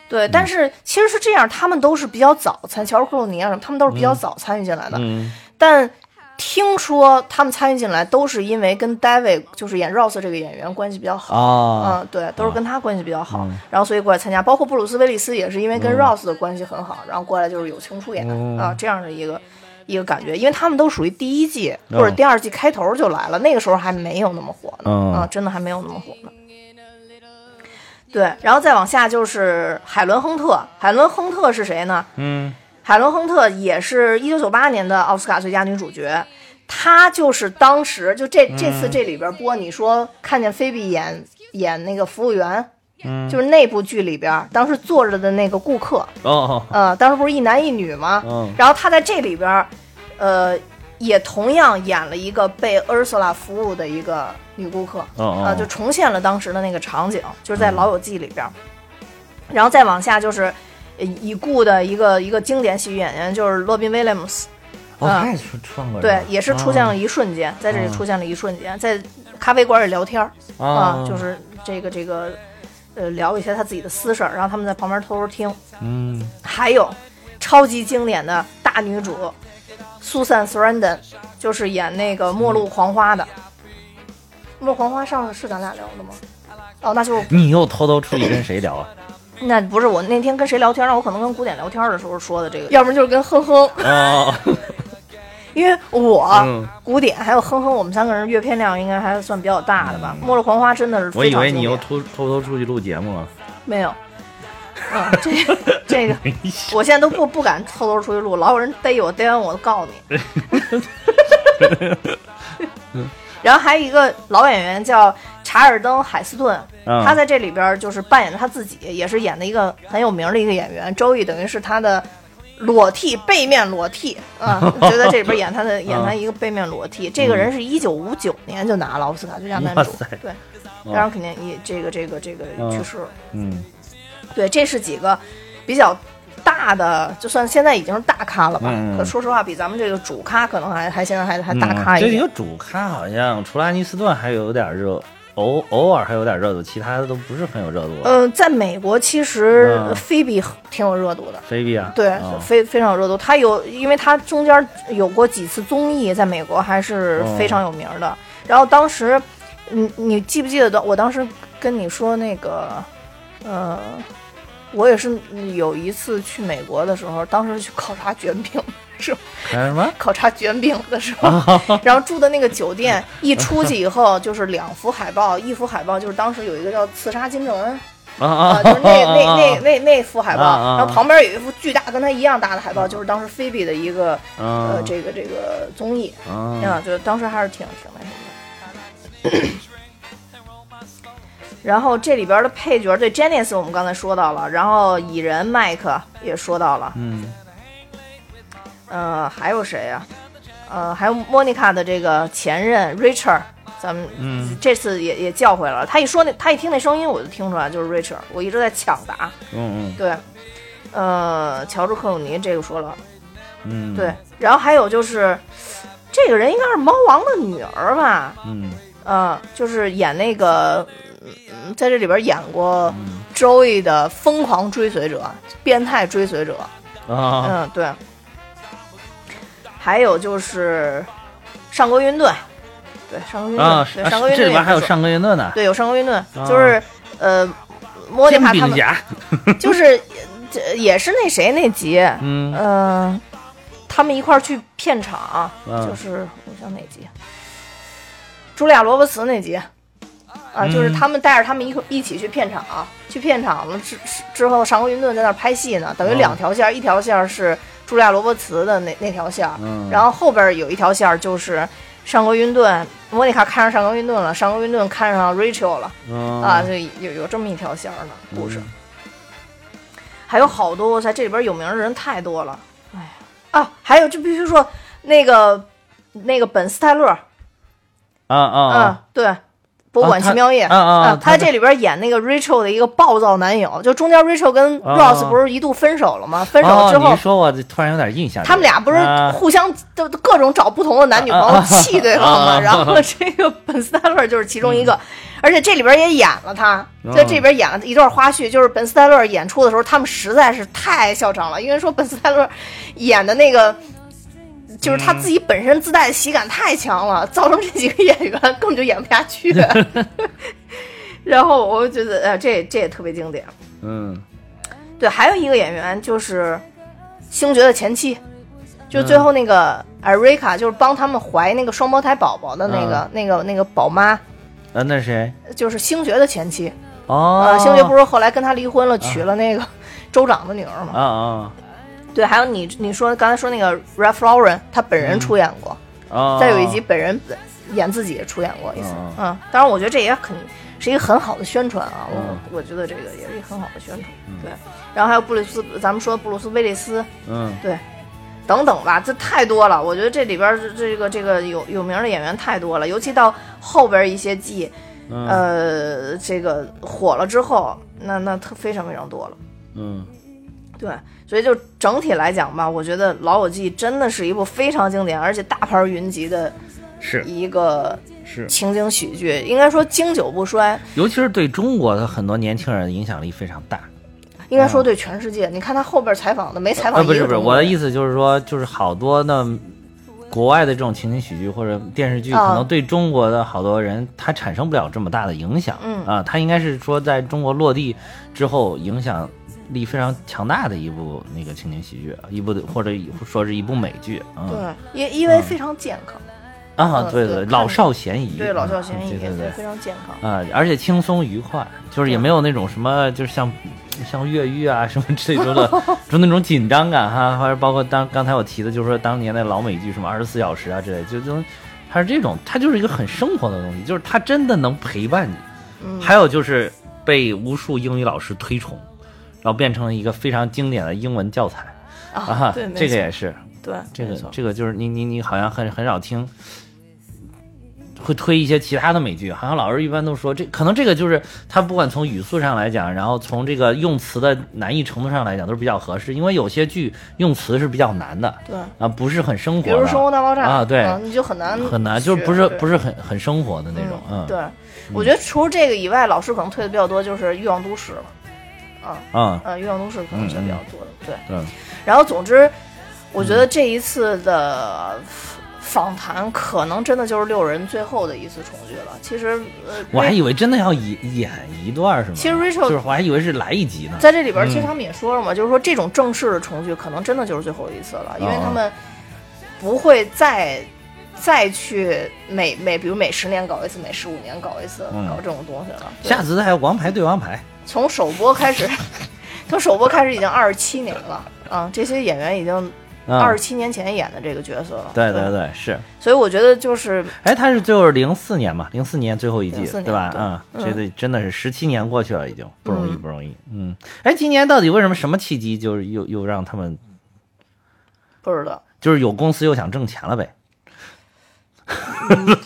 Speaker 2: 对，但是其实是这样，他们都是比较早参，乔治·克鲁尼啊什么，他们都是比较早参与进来的。
Speaker 3: 嗯。
Speaker 2: 但听说他们参与进来都是因为跟 David 就是演 Rose 这个演员关系比较好。
Speaker 3: 啊，
Speaker 2: 嗯，对，都是跟他关系比较好，
Speaker 3: 嗯
Speaker 2: 然后所以过来参加，包括布鲁斯·威利斯也是因为跟 Rose 的关系很好，然后过来就是友情出演、
Speaker 3: 嗯
Speaker 2: 啊，这样的一个一个感觉，因为他们都属于第一季
Speaker 3: 嗯
Speaker 2: 或者第二季开头就来了，那个时候还没有那么火呢，
Speaker 3: 嗯。
Speaker 2: 啊，真的还没有那么火呢。对，然后再往下就是海伦·亨特，海伦·亨特是谁呢？
Speaker 3: 嗯。
Speaker 2: 海伦·亨特也是一九九八年的奥斯卡最佳女主角，她就是当时就这这次这里边播，你说看见菲比演演那个服务员，
Speaker 3: 嗯，
Speaker 2: 就是那部剧里边当时坐着的那个顾客，
Speaker 3: 哦
Speaker 2: 呃，当时不是一男一女吗？
Speaker 3: 嗯。
Speaker 2: 然后他在这里边，呃，也同样演了一个被 Ursula 服务的一个女顾客，
Speaker 3: 哦
Speaker 2: 啊，就重现了当时的那个场景，就是在《老友记》里边儿。然后再往下就是呃已故的一个一个经典喜剧演员，就是罗宾威廉姆斯，
Speaker 3: 哦，
Speaker 2: 啊
Speaker 3: 他也出出现过，
Speaker 2: 对，也是出现了
Speaker 3: 啊
Speaker 2: 一瞬间，在这里
Speaker 3: 嗯。
Speaker 2: 出现了一瞬间，在咖啡馆里聊天儿啊。
Speaker 3: 啊，，
Speaker 2: 就是这个这个呃聊一些他自己的私事儿，然后他们在旁边偷偷听。
Speaker 3: 嗯
Speaker 2: 还有超级经典的大女主苏珊·斯兰登，就是演那个《末路狂花》的。《末路狂花》上次是咱俩聊的吗？哦，那就
Speaker 3: 你又偷偷出去跟谁聊啊？
Speaker 2: 那不是我那天跟谁聊天，那我可能跟古典聊天的时候说的这个，要不然就是跟哼哼，
Speaker 3: 哦，
Speaker 2: 因为我、
Speaker 3: 嗯
Speaker 2: 古典还有哼哼，我们三个人阅片量应该还算比较大的吧。末日狂花》真的是
Speaker 3: 我以。为你又偷偷偷出去录节目了。
Speaker 2: 没有，嗯，这个这个，我现在都不不敢偷偷出去录，老有人逮我，逮完我都告你。然后还有一个老演员叫查尔登·海斯顿，
Speaker 3: 嗯
Speaker 2: 他在这里边就是扮演他自己，也是演的一个很有名的一个演员。周易等于是他的裸替，背面裸替啊，觉得这里边演他的演他一个背面裸替。这个人是一九五九年就拿了奥斯卡最佳男主，对，当然肯定也这个这个这个
Speaker 3: 嗯
Speaker 2: 去世了。
Speaker 3: 嗯
Speaker 2: 对，这是几个比较大的，就算现在已经是大咖了吧。可说实话，比咱们这个主咖可能还还现在还还大
Speaker 3: 嗯
Speaker 2: 咖一点。
Speaker 3: 这几个主咖好像除了安妮斯顿还有点热，偶偶尔还有点热度，其他的都不是很有热度。
Speaker 2: 嗯、在美国其实
Speaker 3: 嗯
Speaker 2: 菲比挺有热度的。
Speaker 3: 菲比啊，
Speaker 2: 对，
Speaker 3: 哦
Speaker 2: 非非常有热度。他有，因为他中间有过几次综艺，在美国还是
Speaker 3: 哦
Speaker 2: 非常有名的。然后当时，你你记不记得的？我当时跟你说那个，呃，我也是有一次去美国的时候，当时去考察卷饼的时候，
Speaker 3: 干什么？
Speaker 2: 考察卷饼的时候，然后住的那个酒店，一出去以后就是两幅海报，一幅海报就是当时有一个叫《刺杀金正恩》。
Speaker 3: 啊
Speaker 2: 啊，
Speaker 3: 啊，
Speaker 2: 就是那那那那那幅海报，然后旁边有一幅巨大跟他一样大的海报，就是当时菲比的一个呃
Speaker 3: 啊
Speaker 2: 这个这个综艺
Speaker 3: 啊
Speaker 2: 啊，就当时还是挺挺那什么的。然后这里边的配角，对 Janice 我们刚才说到了，然后蚁人麦克也说到了，
Speaker 3: 嗯
Speaker 2: 呃，还有谁呀、呃，还有莫妮卡的这个前任 Richard，咱们
Speaker 3: 嗯
Speaker 2: 这次也也叫回来了。他一说那，他一听那声音，我就听出来就是 Richard。我一直在抢答，
Speaker 3: 嗯嗯
Speaker 2: 对，呃，乔治克鲁尼这个说了，
Speaker 3: 嗯，
Speaker 2: 对，然后还有就是，这个人应该是猫王的女儿吧？
Speaker 3: 嗯
Speaker 2: 呃、就是演那个，嗯，在这里边演过
Speaker 3: 嗯
Speaker 2: Joey 的疯狂追随者、变态追随者。
Speaker 3: 啊
Speaker 2: 嗯，对。还有就是上官云顿，对，上官云顿，
Speaker 3: 啊，
Speaker 2: 对，
Speaker 3: 啊
Speaker 2: 上官云
Speaker 3: 这里边还有上官云顿呢，
Speaker 2: 对，有上官云顿，
Speaker 3: 啊。
Speaker 2: 就是呃，莫妮
Speaker 3: 煎
Speaker 2: 卡他们就是这也是那谁那集，
Speaker 3: 嗯。
Speaker 2: 呃，他们一块儿去片场，
Speaker 3: 嗯
Speaker 2: 就是我想哪集，茱莉亚·罗伯茨那集，啊，就是
Speaker 3: 嗯
Speaker 2: 他们带着他们一块一起去片场，去片场了之之后，上官云顿在那儿拍戏呢，等于
Speaker 3: 哦
Speaker 2: 两条线儿，一条线儿是茱莉亚·罗伯茨的那那条线儿，
Speaker 3: 嗯。
Speaker 2: 然后后边有一条线儿就是上格云顿，莫妮卡看上上格云顿了，上格云顿看上 Rachel 了。
Speaker 3: 嗯。
Speaker 2: 啊，就有有这么一条线儿呢，故事。还有好多，哇塞，这里边有名的人太多了。哎呀，啊，还有就必须说那个那个本斯泰勒，
Speaker 3: 啊啊
Speaker 2: 啊。
Speaker 3: 啊，，
Speaker 2: 对，博物馆奇妙夜
Speaker 3: 啊啊啊他
Speaker 2: 他这里边演那个 Rachel 的一个暴躁男友，就中间 Rachel 跟
Speaker 3: 啊
Speaker 2: Ross 不是一度分手了吗？分手
Speaker 3: 哦
Speaker 2: 之后
Speaker 3: 你。说我突然有点印象，
Speaker 2: 他们俩不是
Speaker 3: 啊
Speaker 2: 互相都都各种找不同的男女朋友
Speaker 3: 啊
Speaker 2: 气对方吗？
Speaker 3: 啊
Speaker 2: 然后这个本斯泰勒就是其中一个，而且这里边也演了他，在这边演了一段花絮，就是本斯泰勒演出的时候，他们实在是太嚣张了，因为说本斯泰勒演的那个。就是他自己本身自带的喜感太强了，造成这几个演员根本就演不下去。然后我就觉得，呃，这这也特别经典。
Speaker 3: 嗯
Speaker 2: 对，还有一个演员就是星爵的前妻，就最后那个艾瑞卡，就是帮他们怀那个双胞胎宝宝的那个、那个那个宝妈，
Speaker 3: 啊，那是谁？
Speaker 2: 就是星爵的前妻。
Speaker 3: 哦
Speaker 2: 啊，星爵不是后来跟他离婚了，娶了那个 州长的女儿嘛？
Speaker 3: 啊啊
Speaker 2: 对，还有你你说刚才说那个 Ralph Lauren，他本人出演过，
Speaker 3: 啊！
Speaker 2: 再有一集本人演自己也出演过一次。
Speaker 3: 哦
Speaker 2: 嗯，当然我觉得这也肯是一个很好的宣传啊，我、
Speaker 3: 嗯
Speaker 2: 我觉得这个也是一个很好的宣传。对，然后还有布鲁斯，咱们说布鲁斯威利斯，
Speaker 3: 嗯
Speaker 2: 对，等等吧，这太多了。我觉得这里边儿这这个这个有有名的演员太多了，尤其到后边儿一些季，
Speaker 3: 嗯
Speaker 2: 呃，这个火了之后，那那特非常非常多了。
Speaker 3: 嗯
Speaker 2: 对，所以就整体来讲吧，我觉得《老友记》真的是一部非常经典，而且大牌云集的
Speaker 3: 是
Speaker 2: 一个
Speaker 3: 是，
Speaker 2: 情景喜剧，应该说经久不衰，
Speaker 3: 尤其是对中国的很多年轻人的影响力非常大。
Speaker 2: 应该说对全世界。你看他后边采访的，没采
Speaker 3: 啊，
Speaker 2: 访一
Speaker 3: 不是不是，我的意思就是说，就是好多的国外的这种情景喜剧或者电视剧，
Speaker 2: 啊
Speaker 3: 可能对中国的好多人他产生不了这么大的影响。
Speaker 2: 嗯
Speaker 3: 啊，他应该是说在中国落地之后，影响力非常强大的一部那个情景喜剧，一部或者说是一部美剧。嗯、
Speaker 2: 对，因因为非常健康，
Speaker 3: 啊，
Speaker 2: 嗯
Speaker 3: 对
Speaker 2: 对
Speaker 3: 老少咸宜。
Speaker 2: 对老少咸宜，
Speaker 3: 嗯对对对。
Speaker 2: 非常健康。
Speaker 3: 啊，而且轻松愉快，就是也没有那种什么，就是像像越狱啊什么这种的，就 那种紧张感哈，或者包括当刚才我提的，就是说当年的老美剧什么二十四小时啊之类，就就它是这种，它就是一个很生活的东西，就是它真的能陪伴你。
Speaker 2: 嗯
Speaker 3: 还有就是被无数英语老师推崇，然后变成了一个非常经典的英文教材
Speaker 2: 啊，对，
Speaker 3: 这个也是，
Speaker 2: 对，
Speaker 3: 这个这个就是你你你好像很很少听，会推一些其他的美剧，好像老师一般都说这可能这个就是他不管从语速上来讲，然后从这个用词的难易程度上来讲都是比较合适，因为有些剧用词是比较难的
Speaker 2: 对。
Speaker 3: 啊，不是很生活的，
Speaker 2: 比如《生活大爆炸》
Speaker 3: 啊对
Speaker 2: 你就很难
Speaker 3: 很难，就是不是不
Speaker 2: 是
Speaker 3: 是很很生活的那种，嗯，
Speaker 2: 对，我觉得除了这个以外，老师可能推的比较多就是《欲望都市》了，啊，
Speaker 3: 啊
Speaker 2: 呃，《欲望都市》可能是比较多的，对。
Speaker 3: 对，
Speaker 2: 然后总之，我觉得这一次的访谈可能真的就是六人最后的一次重聚了。其实，呃，
Speaker 3: 我还以为真的要演演一段是吗？
Speaker 2: 其实 Rachel
Speaker 3: 就是我还以为是来一集呢，
Speaker 2: 在这里边，
Speaker 3: 嗯
Speaker 2: 其实他们也说了嘛，就是说这种正式的重聚可能真的就是最后一次了，因为
Speaker 3: 哦
Speaker 2: 他们不会再再去每每比如每十年搞一次，每十五年搞一次，
Speaker 3: 嗯
Speaker 2: 搞这种东西了。对
Speaker 3: 下次再王牌对王牌，
Speaker 2: 从首播开始，从首播开始已经二十七年了啊！这些演员已经
Speaker 3: 嗯
Speaker 2: 二十七年前演的这个角色了。
Speaker 3: 对对对是。
Speaker 2: 所以我觉得就是
Speaker 3: 哎，他是就是零四年嘛，零四年最后一季
Speaker 2: ，04年
Speaker 3: 对吧？
Speaker 2: 对
Speaker 3: 嗯，
Speaker 2: 嗯
Speaker 3: 这个真的是十七年过去了，已经不容易，
Speaker 2: 嗯
Speaker 3: 不容易。嗯，哎，今年到底为什么什么契机，就是又又让他们
Speaker 2: 不知道，
Speaker 3: 就是有公司又想挣钱了呗？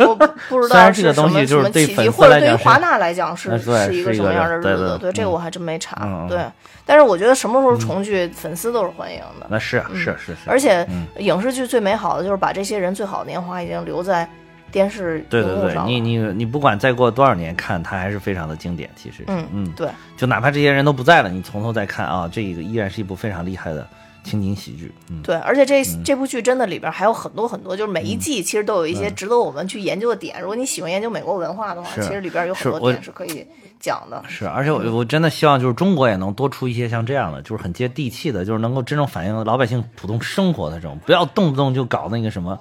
Speaker 2: 我不不知道
Speaker 3: 这个东西
Speaker 2: 是什么什
Speaker 3: 就是对粉
Speaker 2: 或者对于华纳来讲是是一个什么样的日子？对，这个
Speaker 3: 嗯
Speaker 2: 我还真没查对，但是我觉得什么时候重聚，粉丝都是欢迎的。
Speaker 3: 那是是是是，
Speaker 2: 而且
Speaker 3: 嗯
Speaker 2: 影视剧最美好的就是把这些人最好的年华已经留在电视
Speaker 3: 对对对。你你你不管再过多少年看，它还是非常的经典。其实，
Speaker 2: 嗯
Speaker 3: 嗯，
Speaker 2: 对，
Speaker 3: 就哪怕这些人都不在了，你从头再看啊，这个依然是一部非常厉害的情景喜剧，嗯，
Speaker 2: 对，而且这这部剧真的里边还有很多很多，就是每一
Speaker 3: 嗯
Speaker 2: 季其实都有一些值得我们去研究的点。如果你喜欢研究美国文化的话，其实里边有很多点是可以讲的。
Speaker 3: 是，而且我我真的希望就是中国也能多出一些像这样的，就是很接地气的，就是能够真正反映老百姓普通生活的这种，不要动不动就搞那个什么。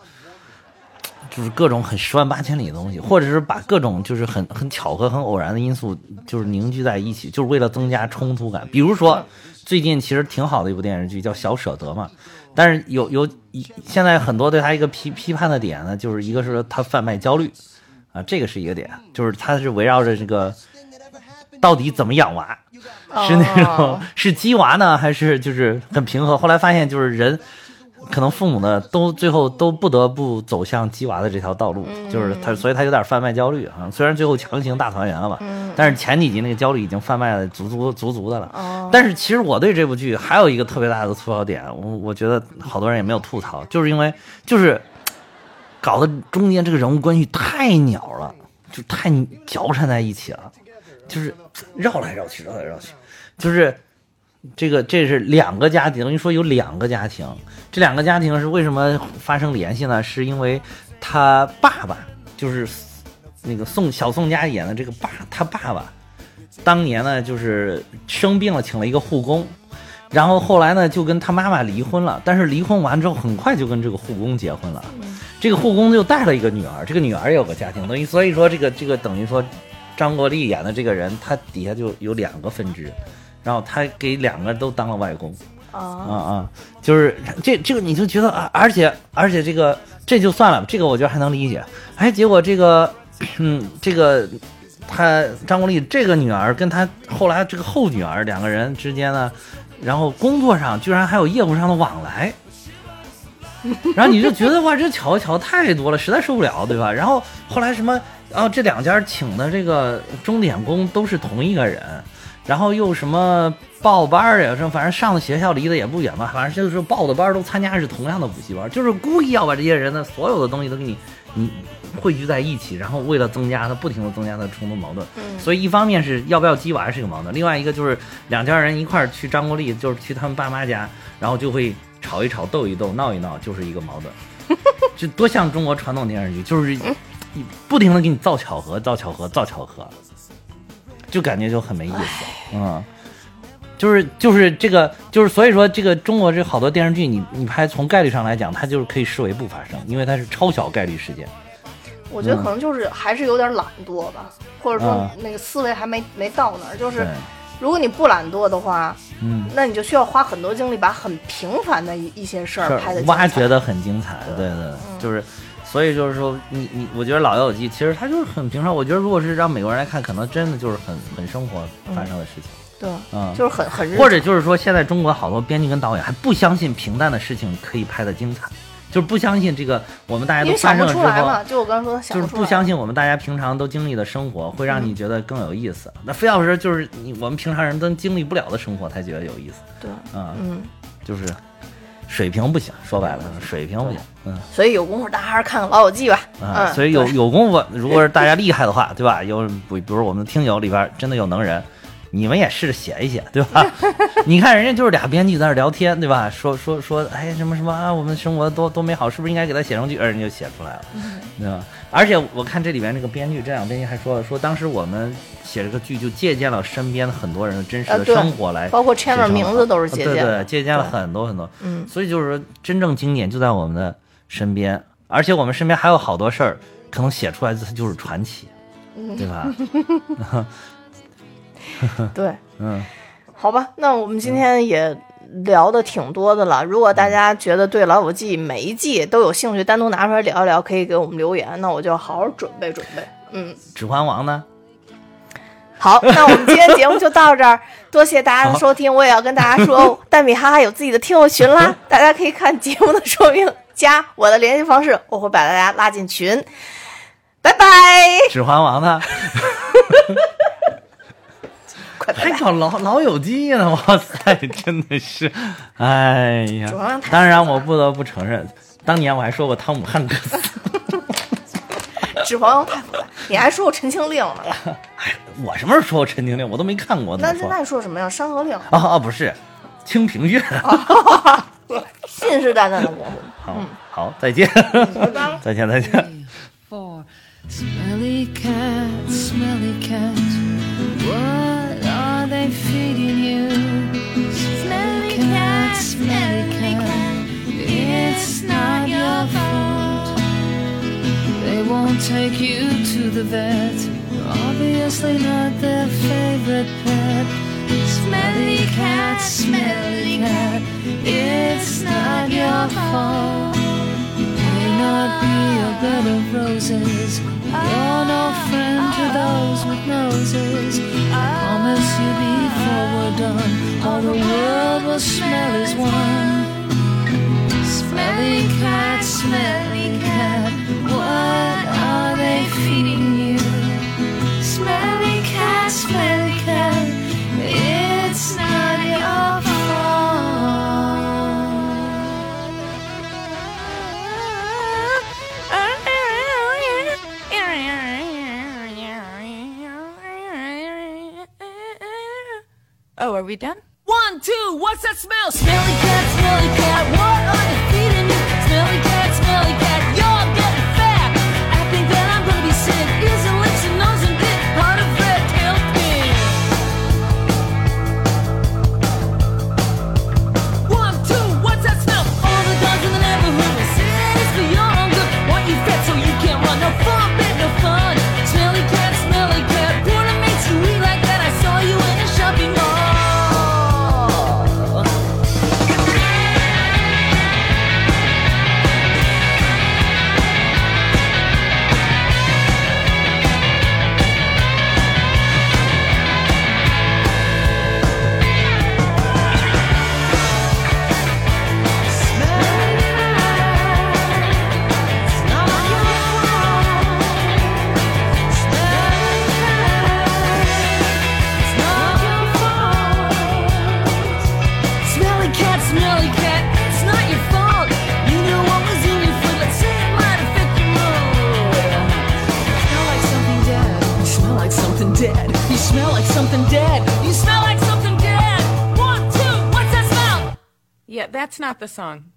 Speaker 3: 就是各种很十万八千里的东西，或者是把各种就是很很巧合、很偶然的因素，就是凝聚在一起，就是为了增加冲突感。比如说，最近其实挺好的一部电视剧叫《小舍得》嘛，但是有有一现在很多对他一个批批判的点呢，就是一个是他贩卖焦虑啊，这个是一个点，就是他是围绕着这个到底怎么养娃，是那种、
Speaker 2: 哦
Speaker 3: 是鸡娃呢，还是就是很平和？后来发现就是人。可能父母呢，都最后都不得不走向鸡娃的这条道路，就是他，所以他有点贩卖焦虑啊。虽然最后强行大团圆了吧，但是前几集那个焦虑已经贩卖的足足足足的了。
Speaker 2: 哦
Speaker 3: 但是其实我对这部剧还有一个特别大的吐槽点，我我觉得好多人也没有吐槽，就是因为就是搞得中间这个人物关系太鸟了，就太纠缠在一起了，就是绕来绕去，绕来绕去，就是这个这是两个家庭，等于说有两个家庭，这两个家庭是为什么发生联系呢？是因为他爸爸就是那个宋小宋佳演的这个爸，他爸爸当年呢就是生病了，请了一个护工。然后后来呢，就跟他妈妈离婚了，但是离婚完之后，很快就跟这个护工结婚了。这个护工就带了一个女儿，这个女儿有个家庭，等于所以说这个这个等于说，张国立演的这个人，他底下就有两个分支，然后他给两个都当了外公。啊
Speaker 2: 啊，
Speaker 3: 啊，就是这这个你就觉得啊，而且而且这个这就算了，这个我觉得还能理解。哎，结果这个，嗯，这个他张国立这个女儿跟他后来这个后女儿两个人之间呢，然后工作上居然还有业务上的往来。然后你就觉得哇，这巧巧太多了，实在受不了，对吧？然后后来什么，啊，这两家请的这个钟点工都是同一个人，然后又什么报班儿呀，这反正上的学校离得也不远嘛，反正就是报的班儿都参加是同样的补习班，就是故意要把这些人的所有的东西都给你你汇聚在一起，然后为了增加他不停的增加他冲突矛盾，所以一方面是要不要鸡娃是个矛盾，另外一个就是两家人一块儿去张国立，就是去他们爸妈家，然后就会吵一吵、斗一斗、闹一闹，就是一个矛盾，就多像中国传统电视剧，就是不停的给你造巧合、造巧合、造巧合，就感觉就很没意思，嗯。就是就是这个就是所以说这个中国这好多电视剧你你拍从概率上来讲，它就是可以视为不发生，因为它是超小概率事件。
Speaker 2: 我觉得可能就是还是有点懒惰吧，或者说
Speaker 3: 嗯
Speaker 2: 那个思维还没没到那儿。就是，如果你不懒惰的话，
Speaker 3: 嗯，
Speaker 2: 那你就需要花很多精力把很平凡的一一些事儿拍的
Speaker 3: 挖掘的很精彩，对对，就是。所以就是说，你你，我觉得《老友记》其实它就是很平常。我觉得如果是让美国人来看，可能真的就是很很生活发生的事情。
Speaker 2: 对，
Speaker 3: 嗯，
Speaker 2: 就是很很日
Speaker 3: 或者就是说，现在中国好多编剧跟导演还不相信平淡的事情可以拍的精彩，就是不相信这个我们大家都发生了之后，
Speaker 2: 就我刚才说的想
Speaker 3: 就是。
Speaker 2: 不
Speaker 3: 相信我们大家平常都经历的生活会让你觉得更有意思。那非要说就是你我们平常人都经历不了的生活才觉得有意思
Speaker 2: 对，
Speaker 3: 嗯、
Speaker 2: 嗯，
Speaker 3: 就是水平不行，说白了水平不行，嗯
Speaker 2: 所以有功夫大家还是看看《老友记》吧。
Speaker 3: 啊，
Speaker 2: 嗯，
Speaker 3: 所以有有功夫，如果是大家厉害的话，对吧？有比比如我们的听友里边真的有能人。你们也试着写一写，对吧？你看人家就是俩编剧在那聊天，对吧？说说说，哎，什么什么啊，我们生活多多美好，是不是应该给他写成剧？而人家就写出来了，对吧？而且我看这里边那个编剧，这两个编剧还说了，说当时我们写这个剧就借鉴了身边的很多人的真实的生活来
Speaker 2: 包括 Chandler 名字都是借鉴。
Speaker 3: 对对，借鉴了很多很多。
Speaker 2: 嗯，
Speaker 3: 所以就是说，真正经典就在我们的身边，而且我们身边还有好多事儿，可能写出来它就是传奇，对吧？
Speaker 2: 对，
Speaker 3: 嗯，
Speaker 2: 好吧，那我们今天也聊的挺多的了。如果大家觉得对《老友记》每一季都有兴趣，单独拿出来聊一聊，可以给我们留言，那我就好好准备准备。嗯，
Speaker 3: 指环王呢？
Speaker 2: 好，那我们今天节目就到这儿，多谢大家的收听。我也要跟大家说，蛋米哈哈有自己的听友群啦，大家可以看节目的说明，加我的联系方式，我会把大家拉进群。拜拜，
Speaker 3: 指环王呢？还搞老老友记呢？哇塞，真的是，哎呀当然，我不得不承认，当年我还说过汤姆汉克斯。
Speaker 2: 指环王太复杂，你还说过陈情令呢？
Speaker 3: 哎，我什么时候说过陈情令？我都没看过。
Speaker 2: 那那你说什么呀？山河令。
Speaker 3: 啊啊，不是，清平乐。
Speaker 2: 信誓旦旦的表示。
Speaker 4: 好，好，再见，再见，再见。
Speaker 1: Take you to the vet, You're obviously not their favorite pet. Smelly cat, smelly cat, it's not your fault You may not be a bed of roses. You're no friend to those with noses. I promise you before we're done, all the world will smell as one. Smelly cat, smelly cat, what they feeding you? Smelly cat, smelly cat, it's not your fault.
Speaker 5: Oh, are we done?
Speaker 1: One, two, what's that smell? Smelly cat, smelly cat, what are you feeding me? Smelly cat, smelly cat, you're fuck something dead. You smell like something dead. One, two, what's that smell?
Speaker 5: Yeah, that's not the song.